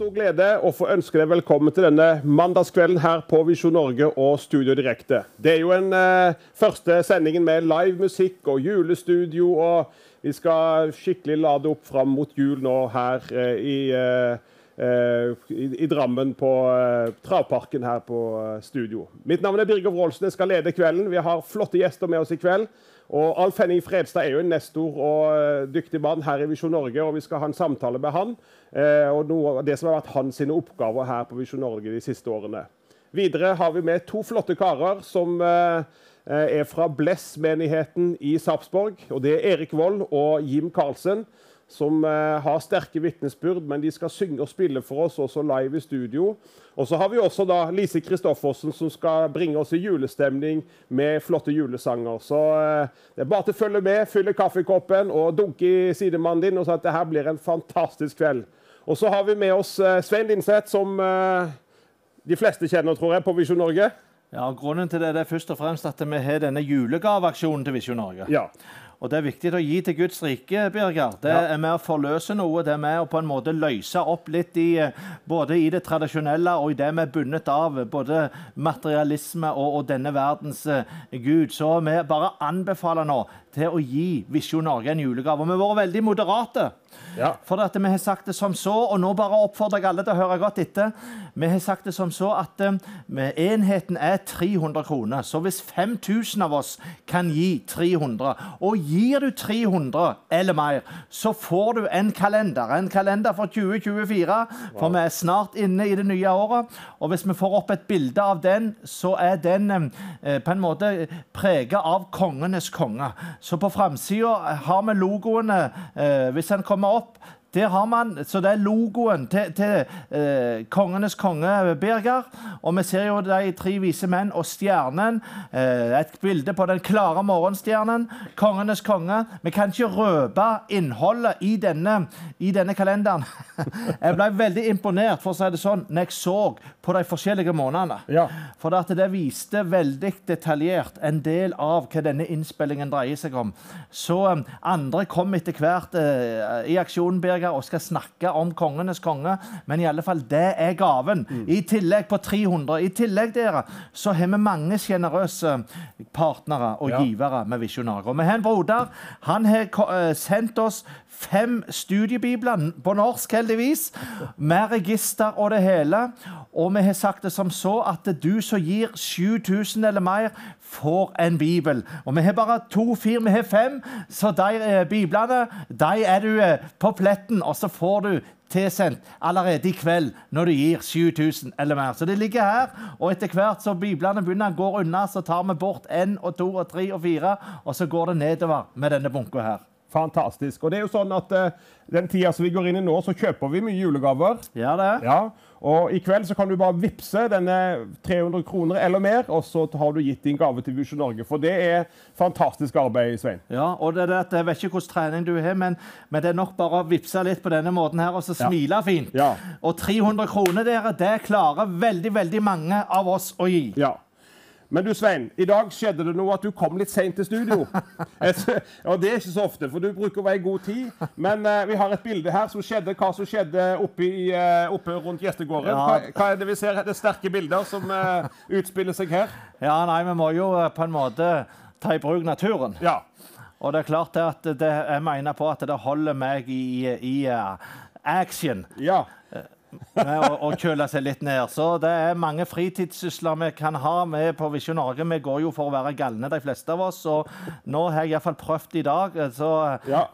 stor glede å få ønske deg velkommen til denne mandagskvelden her på Visjon Norge og Studio Direkte. Det er jo den eh, første sendingen med live musikk og julestudio. og Vi skal skikkelig lade opp fram mot jul nå her eh, i, eh, eh, i, i Drammen på eh, Travparken her på eh, studio. Mitt navn er Birger Wroldsen. Jeg skal lede kvelden. Vi har flotte gjester med oss i kveld. Og Alf Henning Fredstad er jo en nestor og eh, dyktig mann her i Visjon Norge, og vi skal ha en samtale med han. eh, og noe av det som har vært hans oppgaver her på Visjon Norge de siste årene. Videre har vi med to flotte karer som eh, er fra Bless-menigheten i Sarpsborg. og Det er Erik Vold og Jim Karlsen, som eh, har sterke vitnesbyrd, men de skal synge og spille for oss også live i studio. Og så har vi også da Lise Kristoffersen, som skal bringe oss i julestemning med flotte julesanger. Så eh, det er bare til å følge med, fylle kaffekoppen og dunke i sidemannen din, og si at det her blir en fantastisk kveld. Og så har vi med oss eh, Svein Linseth, som de fleste kjenner, tror jeg, på Visjon Norge. Ja, Grunnen til det, det er først og fremst at vi har denne julegaveaksjonen til Visjon Norge. Ja. Og Det er viktig å gi til Guds rike, Birger. Det Ja. er med å forløse noe. Det er med å på en måte løse opp litt i eh, både i det tradisjonelle og i det vi er bundet av, både materialisme og, og denne verdens eh, gud. Så vi bare anbefaler nå til å gi Visjon Norge en julegave. Og vi har vært veldig moderate. Ja. For at vi har sagt det som så, og nå bare oppfordrer jeg alle til å høre godt etter. Vi har sagt det som så at eh, enheten er 300 kroner. Så hvis 5000 av oss kan gi 300, og gir du 300 eller mer, så får du en kalender. En kalender for 2024, for vi er snart inne i det nye året. Og hvis vi får opp et bilde av den, så er den eh, på en måte prega av kongenes konge. Så på framsida har vi logoene, eh, hvis han kommer opp. Der har man, så Det er logoen til, til eh, kongenes konge, Birger. Og vi ser jo de tre vise menn og stjernen. Eh, et bilde på den klare morgenstjernen. Kongenes konge. Vi kan ikke røpe innholdet i denne, i denne kalenderen. jeg ble veldig imponert for å si det sånn, når jeg så på de forskjellige månedene. Ja. For at det viste veldig detaljert en del av hva denne innspillingen dreier seg om. Så eh, andre kom etter hvert eh, i aksjonen Birger, og skal snakke om kongenes konge. Men i alle fall, det er gaven. I tillegg på 300. I tillegg dere, så har vi mange sjenerøse partnere og Ja. givere med Visjon Og vi har en broder. Han har eh, sendt oss fem studiebibler på norsk, heldigvis, med register og det hele. Og vi har sagt det som så at du som gir 7000 eller mer, får en bibel. Og vi har bare to, fire, vi har fem, så de eh, biblene de er du eh, på pletten, og så får du tilsendt allerede i kveld når du gir 7000 eller mer. Så det ligger her, og etter hvert så biblene begynner å gå unna, så tar vi bort én og to og tre og fire, og så går det nedover med denne bunka her. Fantastisk. Og det er jo sånn at uh, Den tida som vi går inn i nå, så kjøper vi mye julegaver. Ja, det? Ja, og I kveld så kan du bare vippse denne 300 kroner eller mer, og så har du gitt din gave til Visjon Norge. For det er fantastisk arbeid, Svein. Ja, og det det Jeg vet ikke hvordan trening du har, men, men det er nok bare å vippse litt på denne måten her, og så smile fint. Ja. Og 300 kroner, dere, det klarer veldig, veldig mange av oss å gi. Ja. Men du, Svein, i dag skjedde det noe at du kom litt seint til studio. Og det er ikke så ofte, for du bruker å være i god tid. Men uh, vi har et bilde her som skjedde hva som skjedde oppe, i, uh, oppe rundt gjestegården. Ja. Hva, hva er det vi ser? Det er sterke bilder som uh, utspiller seg her. Ja, nei, vi må jo på en måte ta i bruk naturen. Ja. Og det er klart at det, jeg mener på at det holder meg i, i action. ja. Å, å kjøle seg litt ned. Så det er mange fritidssysler vi kan ha med på Visjon Norge. Vi går jo for å være galne, de fleste av oss. Og nå har jeg iallfall prøvd i dag. Så Ja,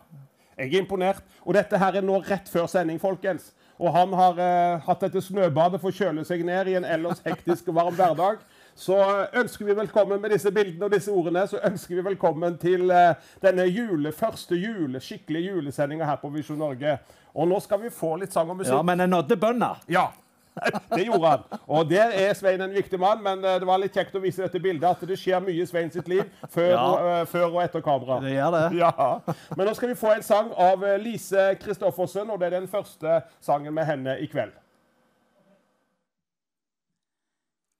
jeg er imponert. Og dette her er nå rett før sending, folkens. Og han har eh, hatt dette snøbadet for å kjøle seg ned i en ellers hektisk og varm hverdag. Så ønsker vi velkommen med disse bildene og disse ordene, så ønsker vi velkommen til eh, denne jule, første jule, skikkelige julesendinga her på Visjon Norge. Og nå skal vi få litt sang og musikk. ja, men jeg nådde bønna. Ja, det gjorde han. Og der er Svein en viktig mann, men eh, det var litt kjekt å vise dette bildet, at det skjer mye i Svein sitt liv før, Ja. og, eh, før og etter kamera. Det gjør det. Ja. Men nå skal vi få en sang av Lise Kristoffersen, og det er den første sangen med henne i kveld.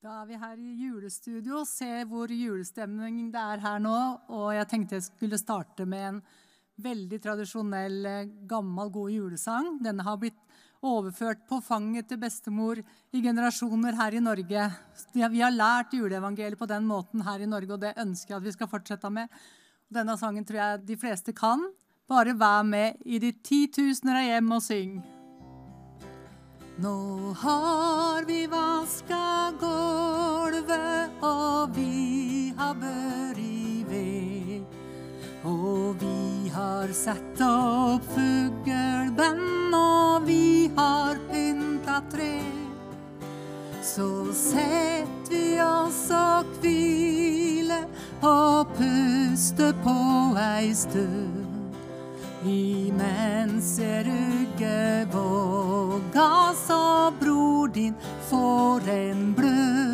Da er vi her i julestudio. Se hvor julestemning det er her nå. Og jeg tenkte jeg skulle starte med en veldig tradisjonell, eh, gammel, god julesang. Denne har blitt overført på fanget til bestemor i generasjoner her i Norge. Vi har lært juleevangeliet på den måten her i Norge, og det ønsker jeg at vi skal fortsette med. Denne sangen tror jeg de fleste kan. Bare vær med i de titusener av hjem og syng. Nå har vi vaska gulvet, og vi har børi ved. Og vi har satt opp fugleband, og vi har pynta tre. Så sett vi oss og hvile og puste på ei stund. Imens jeg rugger våga så bror din får en blød.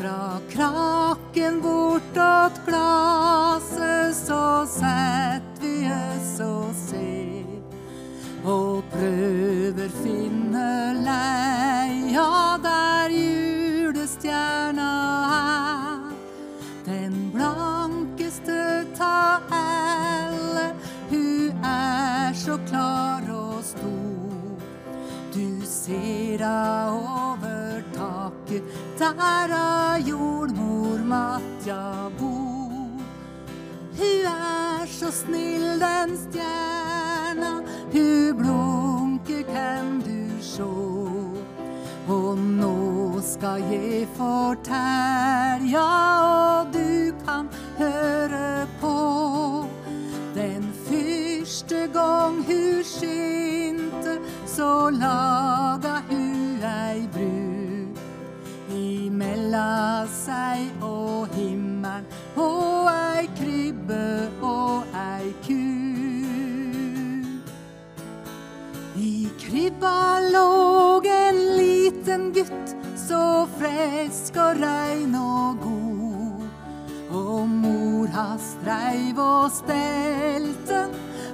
Dra kraken bortåt glaset, så sett vi oss og ser. Og prøver finne leia der julestjerna er. Den blankeste ta elle, hun er så klar og stor. Ser henne over taket der a jordmor Matja bor. Hun er så snill, den stjerna, hun blunker, kan du sjå. Og nå skal jeg fortelle, og du kan høre på. Den første gang hun skinte, så laga hu ei bru imella seg og himmelen og ei krybbe og ei ku. I krybba låg en liten gutt, så frisk og rein og god. Og mor hans dreiv og stelte,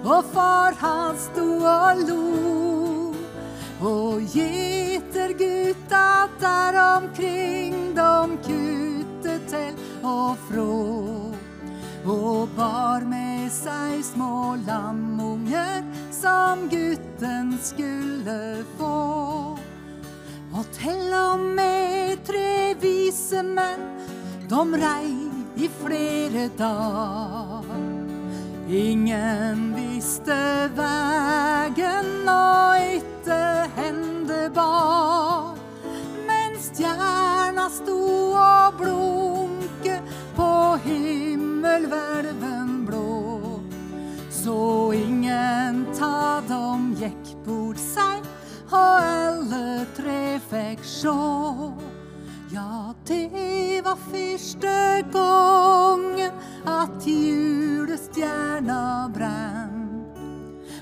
og far hans sto og lo. Og gjetergutta der omkring, de til og frå. Og bar med seg små lamunger som gutten skulle få. Og til og med tre vise menn, de rei i flere dager. Ingen visste vegen og etter hende bar. Men stjerna sto og blunke på himmelhvelven blå. Så ingen ta dem gikk bort seg, og alle tre fikk sjå. Ja, det var første gangen at julestjerna brenn.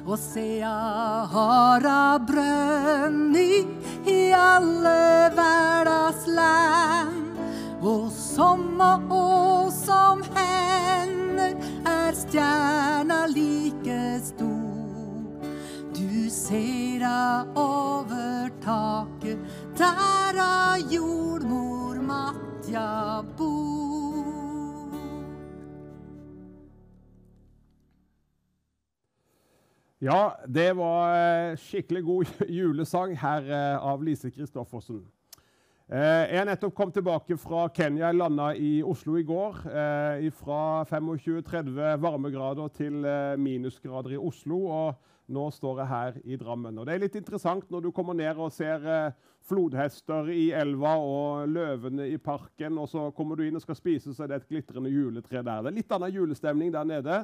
Og sea har brønni i alle verdas land. Og som og som hender er stjerna like stor. Du ser a over taket, der a jordmor Matja bor. Ja, det var eh, skikkelig god julesang her eh, av Lise Christoffersen. Eh, jeg har nettopp kommet tilbake fra Kenya. Jeg landa i Oslo i går. Fra 25-30 varmegrader til minusgrader i Oslo. Og nå står jeg her i Drammen. Og det er litt interessant når du kommer ned og ser flodhester i elva og løvene i parken, og så kommer du inn og skal spise, så er det et glitrende juletre der. Det er litt annen julestemning der nede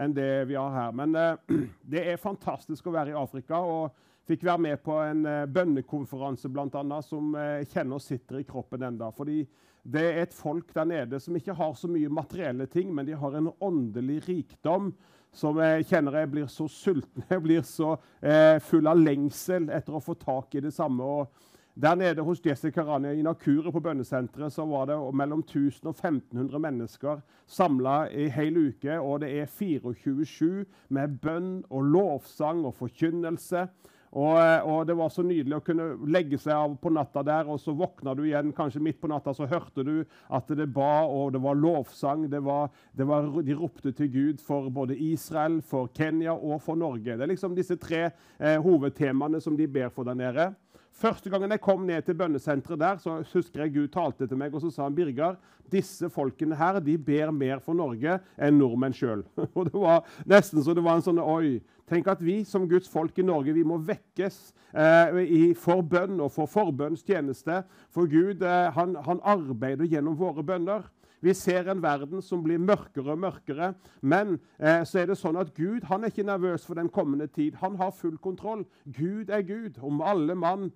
enn det vi har her. Men eh, det er fantastisk å være i Afrika. og Fikk være med på en eh, bønnekonferanse blant annet, som kjenner kjenner sitter i kroppen enda. Fordi det er et folk der nede som ikke har så mye materielle ting, men de har en åndelig rikdom som jeg kjenner jeg blir så sulten. Jeg blir så eh, full av lengsel etter å få tak i det samme. og der nede hos Jessica Rania i Nakure på bønnesenteret så var det mellom 1000 og 1500 mennesker samla i hel uke. Og det er 24-7 med bønn og lovsang og forkynnelse. Og, eh, og, Det var så nydelig å kunne legge seg av på natta der, og så våkna du igjen kanskje midt på natta, så hørte du at det ba, og det var lovsang. Det var, det var, de ropte til Gud for både Israel, for Kenya og for Norge. Det er liksom disse tre eh, hovedtemaene som de ber for der nede. Første gangen jeg kom ned til bønnesenteret der, så husker jeg Gud talte til meg, og så sa han Birgar, disse folkene her de ber mer for Norge enn nordmenn sjøl. det var nesten så det var en sånn Oi. Tenk at vi som Guds folk i Norge vi må vekkes eh, i, for bønn og for forbønnstjeneste. For Gud eh, han, han arbeider gjennom våre bønner. Vi ser en verden som blir mørkere og mørkere. Men eh, så er det sånn at Gud han er ikke nervøs for den kommende tid. Han har full kontroll. Gud er Gud om alle mann,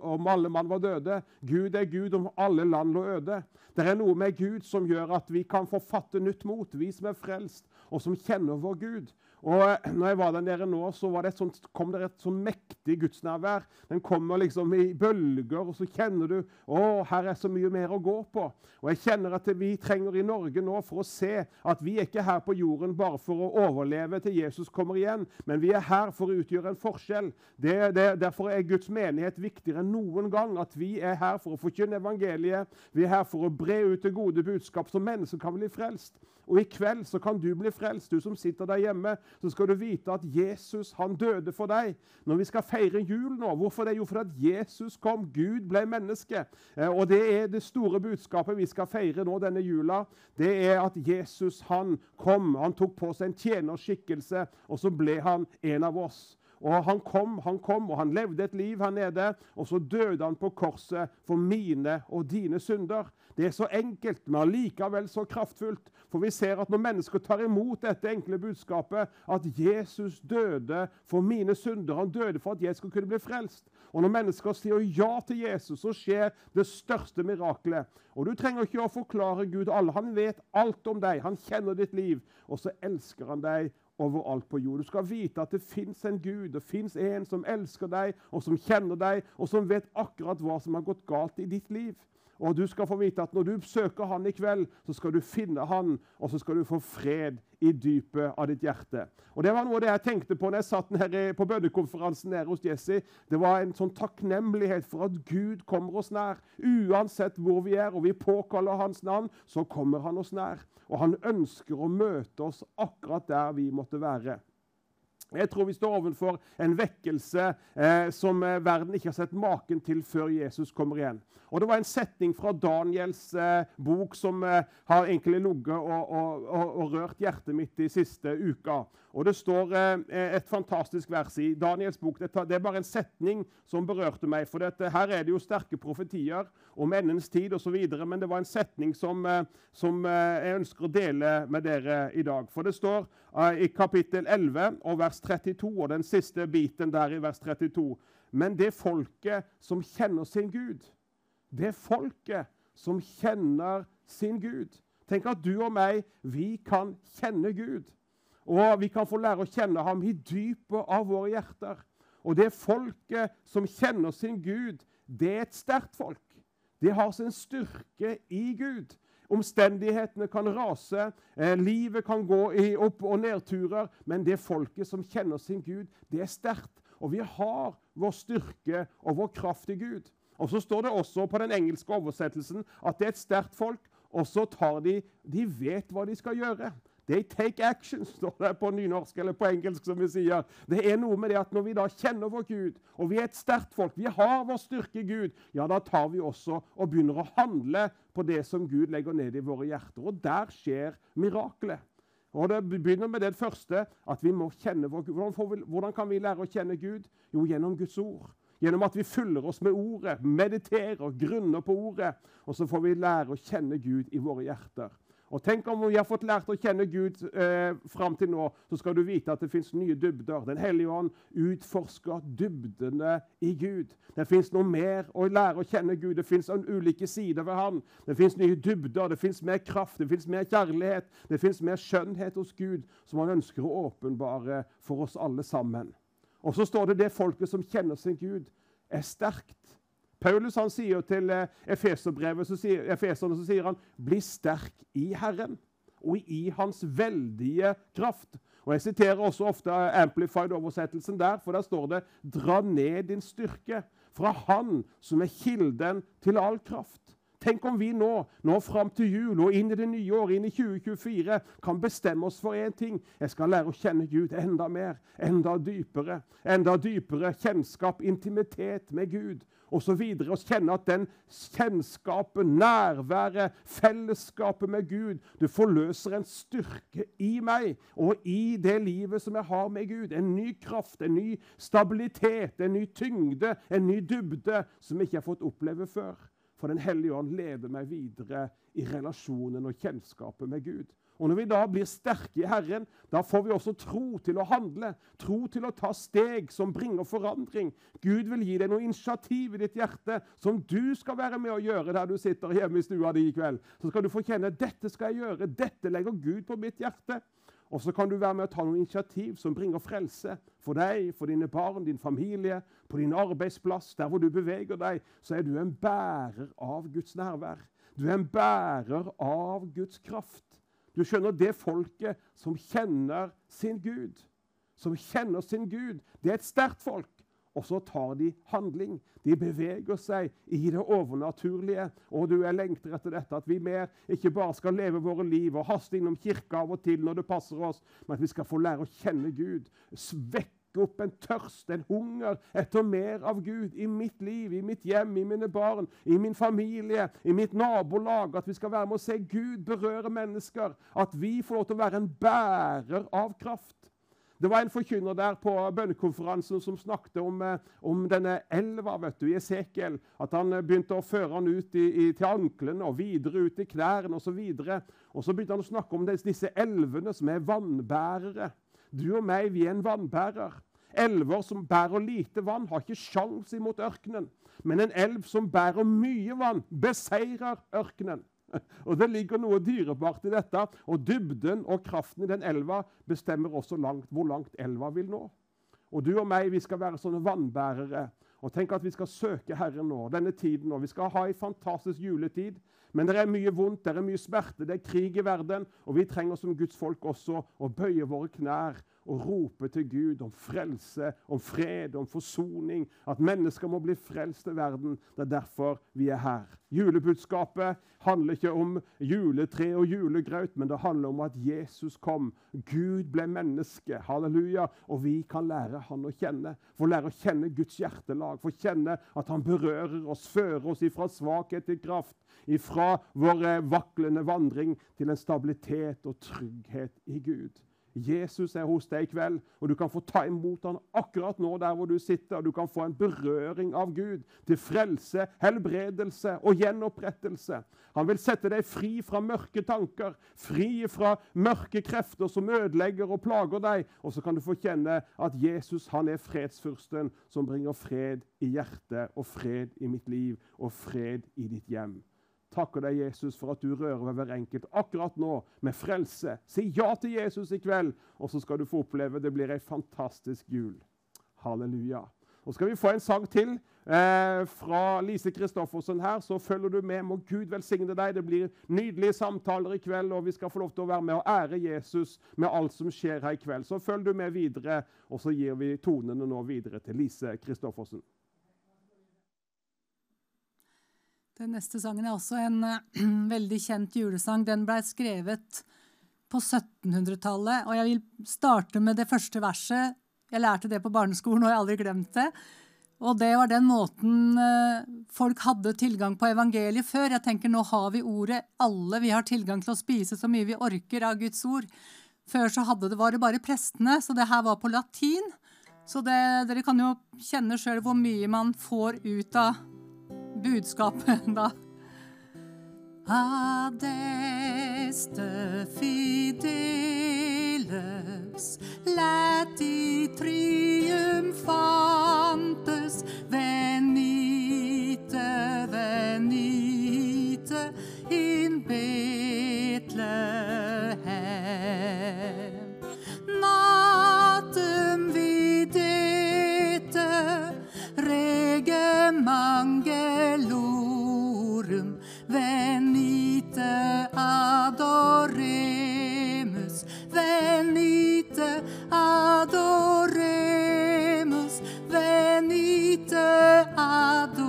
om alle mann var døde. Gud er Gud om alle land lå øde. Det er noe med Gud som gjør at vi kan få fatte nytt mot, vi som er frelst, og som kjenner vår Gud. Og eh, når jeg var der nede nå, så det sånt, kom det et sånn mektig gudsnærvær. Den kommer liksom i bølger, og så kjenner du å, her er så mye mer å gå på. Og jeg kjenner at vi trenger i Norge nå for å se at vi er ikke her på jorden bare for å overleve til Jesus kommer igjen, men vi er her for å utgjøre en forskjell. Det, det, derfor er Guds menighet viktigere enn noen gang. At vi er her for å forkynne evangeliet. Vi er her for å bre ut det gode budskap, så mennesker kan bli frelst. Og i kveld så kan du bli frelst, du som sitter der hjemme. Så skal du vite at Jesus han døde for deg. Når vi skal feire jul nå Hvorfor det? Jo, fordi Jesus kom. Gud ble menneske. Eh, og det er det store budskapet vi skal feire nå denne jula. Det er at Jesus han kom. Han tok på seg en tjenerskikkelse, og så ble han en av oss. Og Han kom, han kom, og han levde et liv her nede. Og så døde han på korset for mine og dine synder. Det er så enkelt, men allikevel så kraftfullt. For vi ser at når mennesker tar imot dette enkle budskapet, at Jesus døde for mine synder, han døde for at jeg skulle kunne bli frelst. Og når mennesker sier ja til Jesus, så skjer det største miraklet. Og du trenger ikke å forklare Gud alle. Han vet alt om deg. Han kjenner ditt liv. Og så elsker han deg overalt på jord. Du skal vite at det fins en Gud, det fins en som elsker deg, og som kjenner deg, og som vet akkurat hva som har gått galt i ditt liv. Og du skal få vite at når du søker Han i kveld, så skal du finne Han, og så skal du få fred i dypet av ditt hjerte. Og Det var noe det jeg tenkte på når jeg satt her på bønnekonferansen nede hos Jesse. Det var en sånn takknemlighet for at Gud kommer oss nær. Uansett hvor vi er og vi påkaller Hans navn, så kommer Han oss nær. Og Han ønsker å møte oss akkurat der vi måtte være. Jeg tror vi står overfor en vekkelse eh, som eh, verden ikke har sett maken til før Jesus kommer igjen. Og Det var en setning fra Daniels eh, bok som eh, har egentlig ligget og, og, og, og, rørt hjertet mitt de siste uka. Og Det står eh, et fantastisk vers i Daniels bok. Det, det, er bare en setning som berørte meg. for dette, Her er det jo sterke profetier om endens tid osv., men det var en setning som, eh, som jeg ønsker å dele med dere i dag. For det står i kapittel 11 og vers 32, og den siste biten der i vers 32. Men det folket som kjenner sin Gud, det folket som kjenner sin Gud Tenk at du og meg, vi kan kjenne Gud. Og vi kan få lære å kjenne ham i dypet av våre hjerter. Og det folket som kjenner sin Gud, det er et sterkt folk. Det har sin styrke i Gud. Omstendighetene kan rase, eh, livet kan gå i opp- og nedturer, men det folket som kjenner sin Gud, det er sterkt. Og vi har vår styrke og vår kraft i Gud. Og Så står det også på den engelske oversettelsen at det er et sterkt folk, og så tar de De vet hva de skal gjøre. They take action, står det på nynorsk eller på engelsk. som vi sier. Det er noe med det at Når vi da kjenner vår Gud, og vi er et sterkt folk, vi har vår styrke i Gud, ja, da tar vi også og begynner å handle på det som Gud legger ned i våre hjerter. Og der skjer miraklet. Og Det begynner med det første, at vi må kjenne vår Gud. Hvordan kan vi lære å kjenne Gud? Jo, gjennom Guds ord. Gjennom at vi fyller oss med ordet, mediterer, grunner på ordet. Og så får vi lære å kjenne Gud i våre hjerter. Og tenk om vi har fått lært å kjenne Gud eh, fram til nå, så skal du vite at det fins nye dybder. Den hellige ånd utforsker dybdene i Gud. Det fins noe mer å lære å kjenne Gud. Det fins ulike sider ved Han. Det fins nye dybder, det fins mer kraft, det fins mer kjærlighet, det fins mer skjønnhet hos Gud, som Han ønsker å åpenbare for oss alle sammen. Og så står det det folket som kjenner sin Gud, er sterkt. Paulus han sier jo til eh, Efeserbrevet, så sier, Efeserne så sier han 'bli sterk i Herren' og i Hans veldige kraft. Og Jeg siterer også ofte Amplified-oversettelsen der, for der står det 'Dra ned din styrke fra Han som er kilden til all kraft'. Tenk om vi nå, nå fram til jul og inn i det nye året, inn i 2024, kan bestemme oss for én ting. Jeg skal lære å kjenne Gud enda mer, enda dypere. Enda dypere kjennskap, intimitet med Gud osv. Og kjenne at den kjennskapen, nærværet, fellesskapet med Gud Det forløser en styrke i meg og i det livet som jeg har med Gud. En ny kraft, en ny stabilitet, en ny tyngde, en ny dybde som jeg ikke har fått oppleve før. For Den hellige ånd leder meg videre i relasjonen og kjennskapet med Gud. Og Når vi da blir sterke i Herren, da får vi også tro til å handle. Tro til å ta steg som bringer forandring. Gud vil gi deg noe initiativ i ditt hjerte som du skal være med å gjøre der du sitter hjemme i stua di i kveld. Så skal du få kjenne dette skal jeg gjøre. Dette legger Gud på mitt hjerte. Og så kan du være med å ta noen initiativ som bringer frelse for deg, for dine barn, din familie, på din arbeidsplass, der hvor du beveger deg. Så er du en bærer av Guds nærvær. Du er en bærer av Guds kraft. Du skjønner, det folket som kjenner sin Gud, som kjenner sin Gud, det er et sterkt folk. Og så tar de handling. De beveger seg i det overnaturlige. Og du jeg lengter etter dette, at vi mer ikke bare skal leve våre liv og haste innom kirka av og til når det passer oss, men at vi skal få lære å kjenne Gud. Svekk opp en tørst, en hunger etter mer av Gud i mitt liv, i mitt hjem, i mine barn, i min familie, i mitt nabolag. At vi skal være med å se Gud berøre mennesker. At vi får lov til å være en bærer av kraft. Det var en forkynner der på bønnekonferansen som snakket om, eh, om denne elva vet du, i Esekiel. At han eh, begynte å føre han ut i, i, til anklene og videre ut i knærne osv. Og, og så begynte han å snakke om disse elvene som er vannbærere. Du og meg, vi er en vannbærer. Elver som bærer lite vann, har ikke sjans imot ørkenen. Men en elv som bærer mye vann, beseirer ørkenen. Og Det ligger noe dyrebart i dette. Og dybden og kraften i den elva bestemmer også langt, hvor langt elva vil nå. Og du og meg, vi skal være sånne vannbærere. Og tenk at vi skal søke Herren nå, denne tiden. Og vi skal ha en fantastisk juletid. Men det er mye vondt, det er mye smerte, det er krig i verden. Og vi trenger som Guds folk også å bøye våre knær og rope til Gud om frelse, om fred, om forsoning. At mennesker må bli frelst i verden. Det er derfor vi er her. Julebudskapet handler ikke om juletre og julegraut, men det handler om at Jesus kom. Gud ble menneske. Halleluja. Og vi kan lære han å kjenne. Få lære å kjenne Guds hjertelag. Få kjenne at han berører oss, fører oss ifra svakhet til kraft. Ifra vår vaklende vandring til en stabilitet og trygghet i Gud. Jesus er hos deg i kveld, og du kan få ta imot ham akkurat nå der hvor du sitter. og Du kan få en berøring av Gud til frelse, helbredelse og gjenopprettelse. Han vil sette deg fri fra mørke tanker, fri fra mørke krefter som ødelegger og plager deg. Og så kan du få kjenne at Jesus han er fredsfyrsten som bringer fred i hjertet og fred i mitt liv og fred i ditt hjem takker deg, Jesus, for at du rører ved hver enkelt akkurat nå med frelse. Si ja til Jesus i kveld, og så skal du få oppleve det blir ei fantastisk jul. Halleluja. Og skal vi få en sang til eh, fra Lise Kristoffersen her, så følger du med. Må Gud velsigne deg. Det blir nydelige samtaler i kveld, og vi skal få lov til å være med og ære Jesus med alt som skjer her i kveld. Så følg du med videre, og så gir vi tonene nå videre til Lise Kristoffersen. Den neste sangen er også en uh, veldig kjent julesang. Den blei skrevet på 1700-tallet. Og jeg vil starte med det første verset. Jeg lærte det på barneskolen, og jeg har aldri glemt det. Og det var den måten uh, folk hadde tilgang på evangeliet før. Jeg tenker Nå har vi ordet. Alle vi har tilgang til å spise så mye vi orker av Guds ord. Før så hadde det, var det bare prestene, så det her var på latin. Så det, dere kan jo kjenne sjøl hvor mye man får ut av budskapet da. Adeste fideles, lati triumfantes, venite, venite in Betlehem. dem angelorum venite adoremus venite adoremus venite adoremus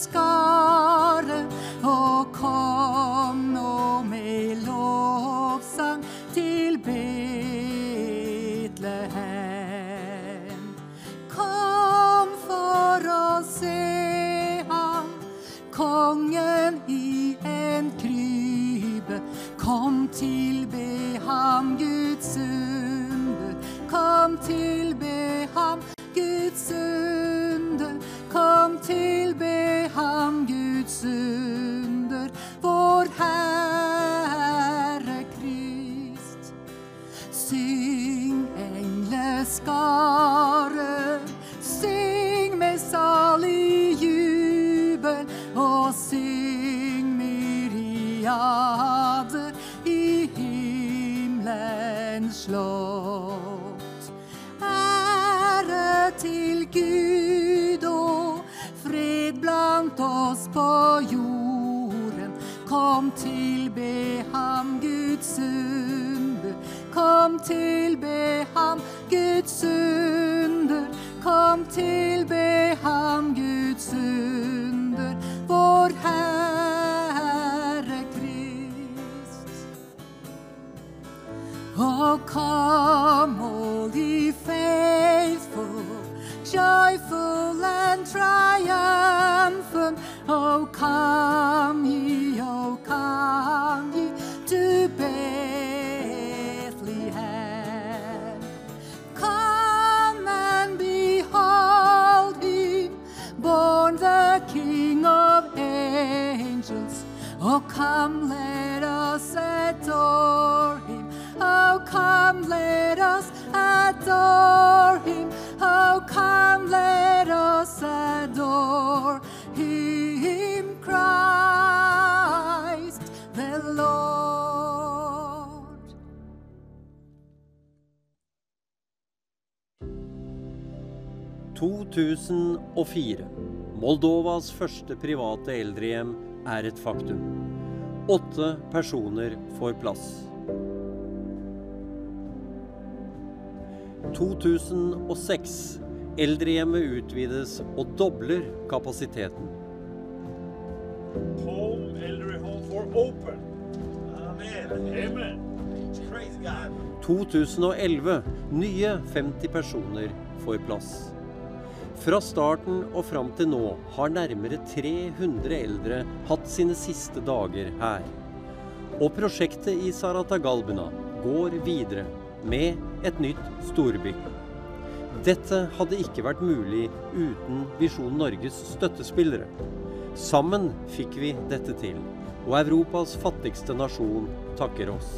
skare, og kom nå med lovsang til Betlehem. Kom for å se ham, kongen i en krybe. Kom tilbe ham, Guds under. Kom tilbe ham, Guds under. Kom tilbe ham, Guds under. Vår Herre Krist. Syng engleskare, syng med salig jubel, og syng myriader i himmelens slott. Ære til Gud blant oss på jorden. Kom tilbe ham, Guds under. Kom tilbe ham, Guds under. Kom tilbe ham, Guds under. Vår Herre Krist. Og come, all ye faithful, joyful and triumphant. Oh, come ye, oh, come ye to Bethlehem. Come and behold him, born the King of angels. Oh, come, let us adore him. Oh, come, let us adore adore him, Christ the Lord. – 2004. Moldovas første private eldrehjem er et faktum. Åtte personer får plass. 2006. Eldrehjemmet utvides og dobler kapasiteten. Home, Ellery for open. Amen. Amen. 2011. Nye 50 personer får plass. Fra starten og fram til nå har nærmere 300 eldre hatt sine siste dager her. Og prosjektet i Saratagalbuna går videre med et nytt storbygg. Dette hadde ikke vært mulig uten Visjon Norges støttespillere. Sammen fikk vi dette til, og Europas fattigste nasjon takker oss.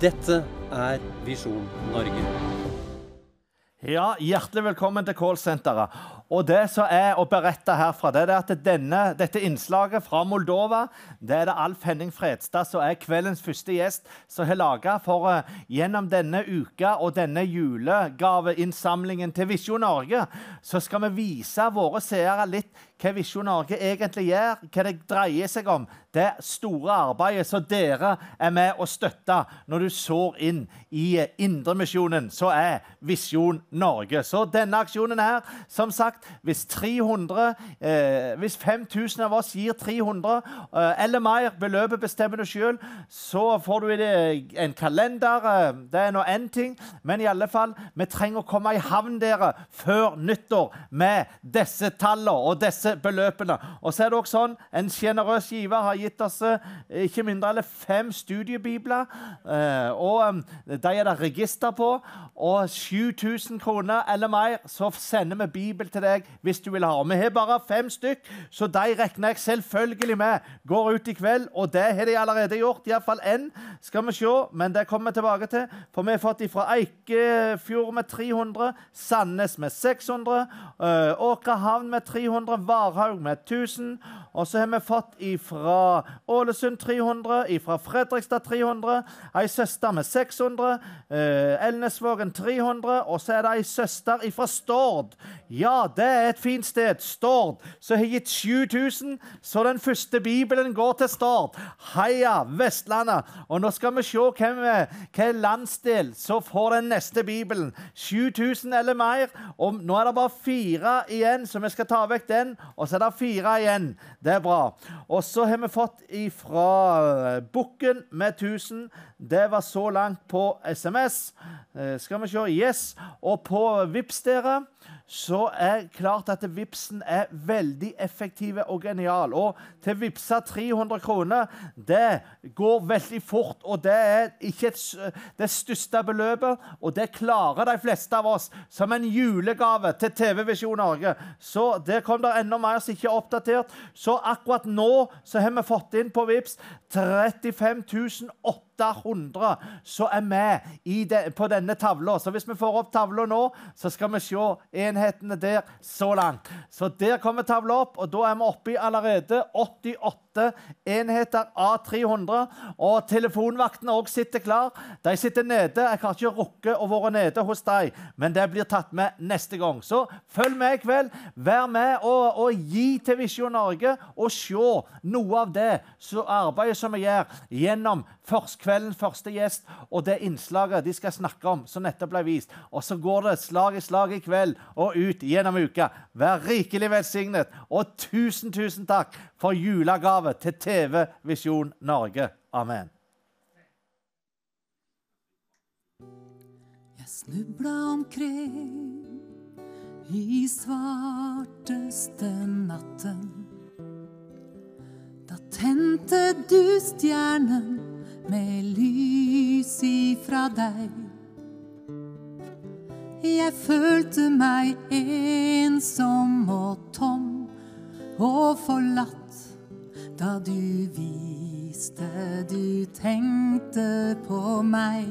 Dette er Visjon Norge. Ja, Hjertelig velkommen til callsenteret. Og det som er å berette herfra, det er at denne, dette innslaget fra Moldova det er det Alf Henning Fredstad som er kveldens første gjest, som har laga for uh, gjennom denne uka og denne julegaveinnsamlingen til Visjon Norge, så skal vi vise våre seere litt hva Visjon Norge egentlig gjør, hva det dreier seg om. Det store arbeidet som dere er med å støtte når du sår inn i Indremisjonen, så er Visjon Norge. Så denne aksjonen her, som sagt, hvis 300, eh, hvis 5000 av oss gir 300 eh, eller mer, beløpet bestemmer du sjøl, så får du en kalender. Eh, det er nå én ting, men i alle fall, vi trenger å komme i havn dere før nyttår med disse tallene og disse beløpene. Og så er det også sånn, En sjenerøs giver har gitt oss eh, ikke mindre enn fem studiebibler. Eh, og De er det register på. Og 7000 kroner eller mer, så sender vi Bibel til deg hvis du vil ha. Og Vi har bare fem stykk, så de regner jeg selvfølgelig med går ut i kveld. Og det har de allerede gjort. Iallfall én skal vi se, men det kommer vi tilbake til. For vi har fått fra Eikefjord med 300, Sandnes med 600, Åkrehavn med 300, Varhaug med 1000 Og så har vi fått ifra Ålesund 300, ifra Fredrikstad 300, ei søster med 600, eh, Elnesvågen 300, og så er det ei søster ifra Stord. Ja, det er et fint sted. Stord, som har gitt 7000, så den første Bibelen går til Stord. Heia Vestlandet! Og nå skal vi se hvem, hvem landsdel som får den neste Bibelen. 7000 eller mer. Og nå er det bare fire igjen, så vi skal ta vekk den. Og så er det fire igjen. Det er bra. Og så har vi fått ifra Bukken med 1000. Det var så langt på SMS. Eh, skal vi se. Yes. Og på Vipps, dere så er klart at vipsen er veldig effektiv og genial. Og til Vipsa 300 kroner, det går veldig fort. Og det er ikke et, det største beløpet, og det klarer de fleste av oss som en julegave til TV Visjon Norge. Så der kom det enda mer som ikke er oppdatert. Så akkurat nå så har vi fått inn på Vips 35 800 som er med de, på denne tavla. Så hvis vi får opp tavla nå, så skal vi se enhetene der så langt. Så der kommer tavla opp, og da er vi oppe i allerede 88 enheter av 300. Og telefonvaktene òg sitter klar. De sitter nede. Jeg har ikke rukket å være nede hos dem, men det blir tatt med neste gang. Så følg med i kveld. Vær med og, og gi til Visjon Norge, og se noe av det så arbeidet som vi gjør gjennom først kveldens første gjest og det innslaget de skal snakke om, som nettopp ble vist. Og så går det slag i slag i kveld og ut gjennom uka. Vær rikelig velsignet, og tusen, tusen takk for julegave til TV Visjon Norge. Amen. Jeg snubla omkring i svarteste natten. Da tente du stjernen med lys ifra deg. Jeg følte meg ensom og tom og forlatt da du viste du tenkte på meg.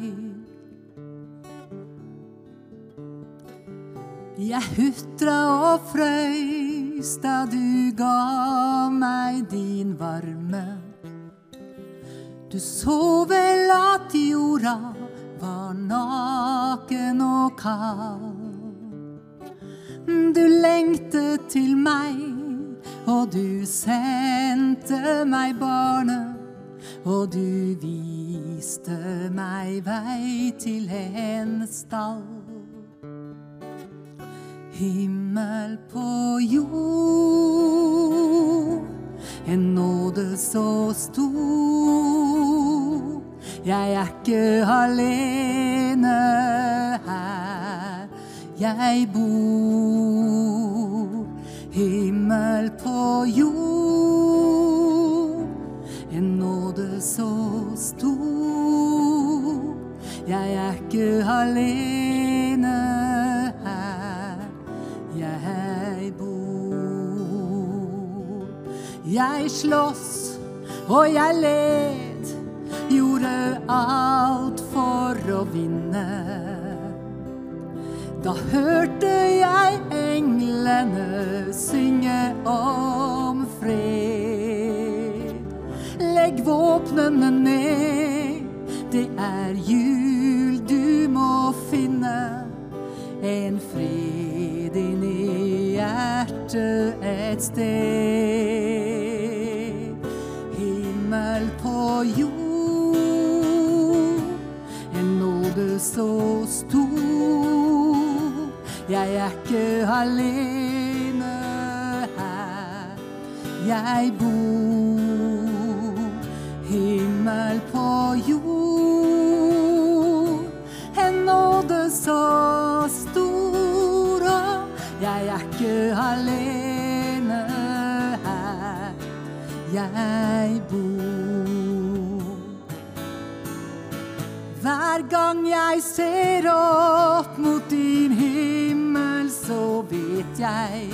Jeg hutra og frøys da du ga meg din varme. Du så vel at jorda var naken og kald. Du lengtet til meg, og du sendte meg barnet. Og du viste meg vei til en stall. Himmel på jord, en nåde så stor. Jeg er ikke alene her jeg bor. Himmel på jord, en nåde så stor. Jeg er ikke alene her jeg bor. Jeg slåss og jeg led, gjorde alt for å vinne. Da hørte jeg englene synge om fred. Legg våpnene ned, det er jul du må finne. En fred inni hjertet et sted. Himmel på jord, en nåde så stor. Jeg er ikke alene her jeg bor. Himmel på jord, en nåde så stor. Jeg er ikke alene her jeg bor. Hver gang jeg ser opp mot din himmel, så vet jeg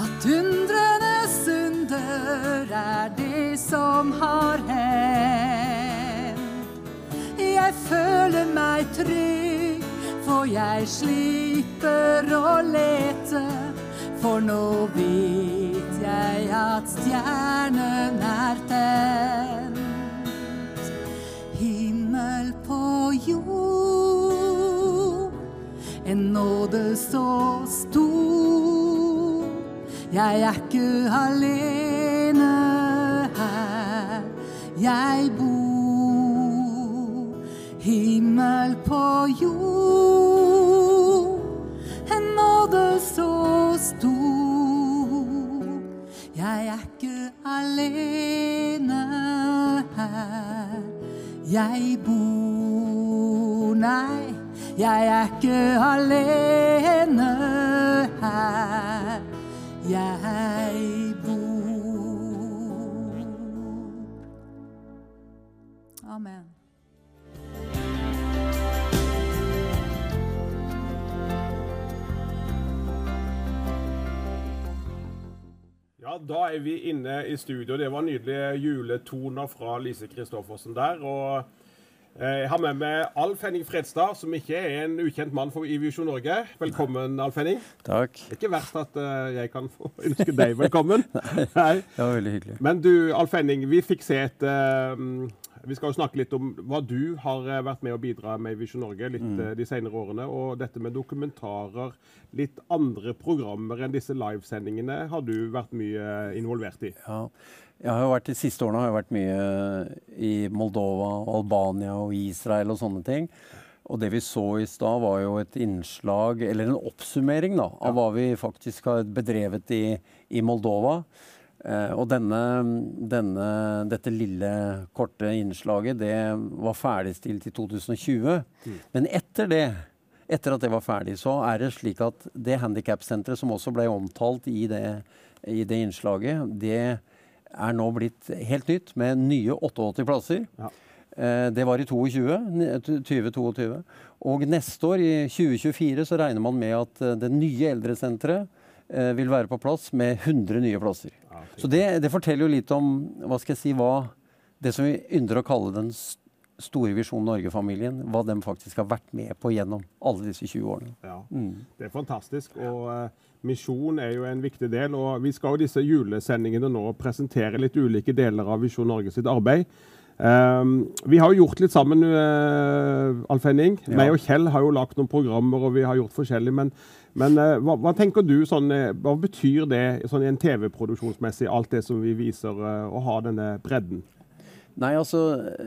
at undrenes under er det som har hendt. Jeg føler meg trygg, for jeg slipper å lete, for nå vet jeg at stjernen er tent. Himmel på jord, en nåde så stor. Jeg er ikke alene her jeg bor. Himmel på jord, en nåde så stor. Jeg er ikke alene her jeg bor. Nei, jeg er ikke alene her jeg bor. Amen. Ja, da er vi inne i studio. Det var nydelige juletoner fra Lise Kristoffersen der. og jeg har med meg Alf Henning Fredstad, som ikke er en ukjent mann for i Visjon Norge. Velkommen, Alf Henning. Takk. Det er ikke verst at eh, jeg kan få ønske deg velkommen. Nei. Det var veldig hyggelig. Men du, Alf Henning, vi fikk se et eh, Vi skal jo snakke litt om hva du har eh, vært med å bidra med i Visjon Norge litt mm. de senere årene. Og dette med dokumentarer, litt andre programmer enn disse livesendingene, har du vært mye eh, involvert i. Ja. Jeg har jo vært, De siste årene har jeg vært mye i Moldova, Albania og Israel og sånne ting. Og det vi så i stad, var jo et innslag, eller en oppsummering, da, av hva vi faktisk har bedrevet i, i Moldova. Eh, og denne, denne, dette lille, korte innslaget det var ferdigstilt i 2020. Men etter det, etter at det var ferdig, så er det slik at det handikapsenteret som også ble omtalt i det, i det innslaget, det er nå blitt helt nytt med nye 88 plasser. Ja. Eh, Det var i 22, ne- 2022. Og neste år, i 2024, så regner man med at eh, det nye eldresenteret eh, vil være på plass med 100 nye plasser. Ja. Så det, det forteller jo litt om hva skal jeg si, hva det som vi ynder å kalle den store Visjon Norge-familien, hva de faktisk har vært med på gjennom alle disse 20 årene. Ja, Mm. Det er fantastisk. Og misjon er jo en viktig del. Og vi skal jo disse julesendingene nå presentere litt ulike deler av Visjon Norge sitt arbeid. Um, vi har jo gjort litt sammen, uh, Alf Henning. Ja. Meg og Kjell har jo lagt noen programmer, og vi har gjort forskjellig. Men, men uh, hva, hva tenker du, sånn, eh, hva betyr det sånn i en TV-produksjonsmessig, alt det som vi viser, eh, å ha denne bredden? Nei, altså,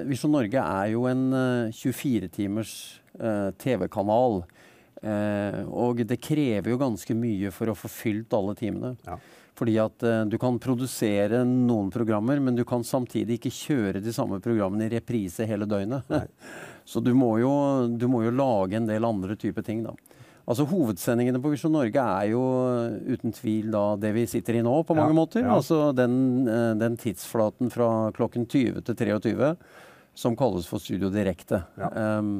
Visjon Norge er jo en eh, 24-timers eh, TV-kanal. Eh, og det krever jo ganske mye for å få fylt alle timene. Ja. Fordi at eh, du kan produsere noen programmer, men du kan samtidig ikke kjøre de samme programmene i reprise hele døgnet. Så du må, jo, du må jo lage en del andre typer ting, da. Altså Hovedsendingene på Visjon Norge er jo eh, uten tvil da det vi sitter i nå, på mange Ja, måter. ja. Altså den, den tidsflaten fra klokken 20 til 23 som kalles for Studio Direkte. Ja. Em,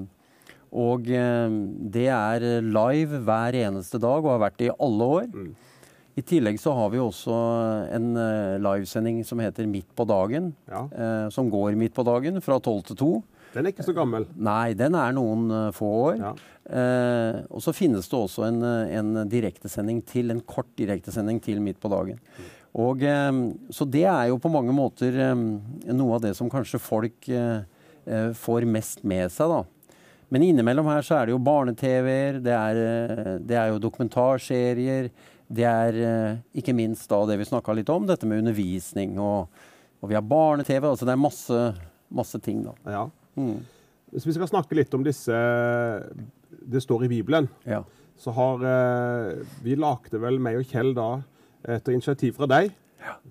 og det er live hver eneste dag og har vært det i alle år. Mm. I tillegg så har vi også en eh, livesending som heter Midt på dagen. Ja. eh, som går midt på dagen fra 12 til 2. Den er ikke så gammel. Nei, den er noen eh, få år. Ja. Eh, og så finnes det også en, eh, en direktesending til, en kort direktesending til midt på dagen. Og, eh, så det er jo på mange måter eh, noe av det som kanskje folk eh, eh, får mest med seg, da. Men innimellom her så er det jo barne-TV-er, det, eh, det er jo dokumentarserier. Det er eh, ikke minst da det vi snakka litt om, dette med undervisning. Og, og vi har barne-TV. Altså det er masse, masse ting, da. Ja. Mm. Hvis vi skal snakke litt om disse Det står i Bibelen. Ja. så har eh, Vi lagde vel, meg og Kjell, da, etter initiativ fra deg.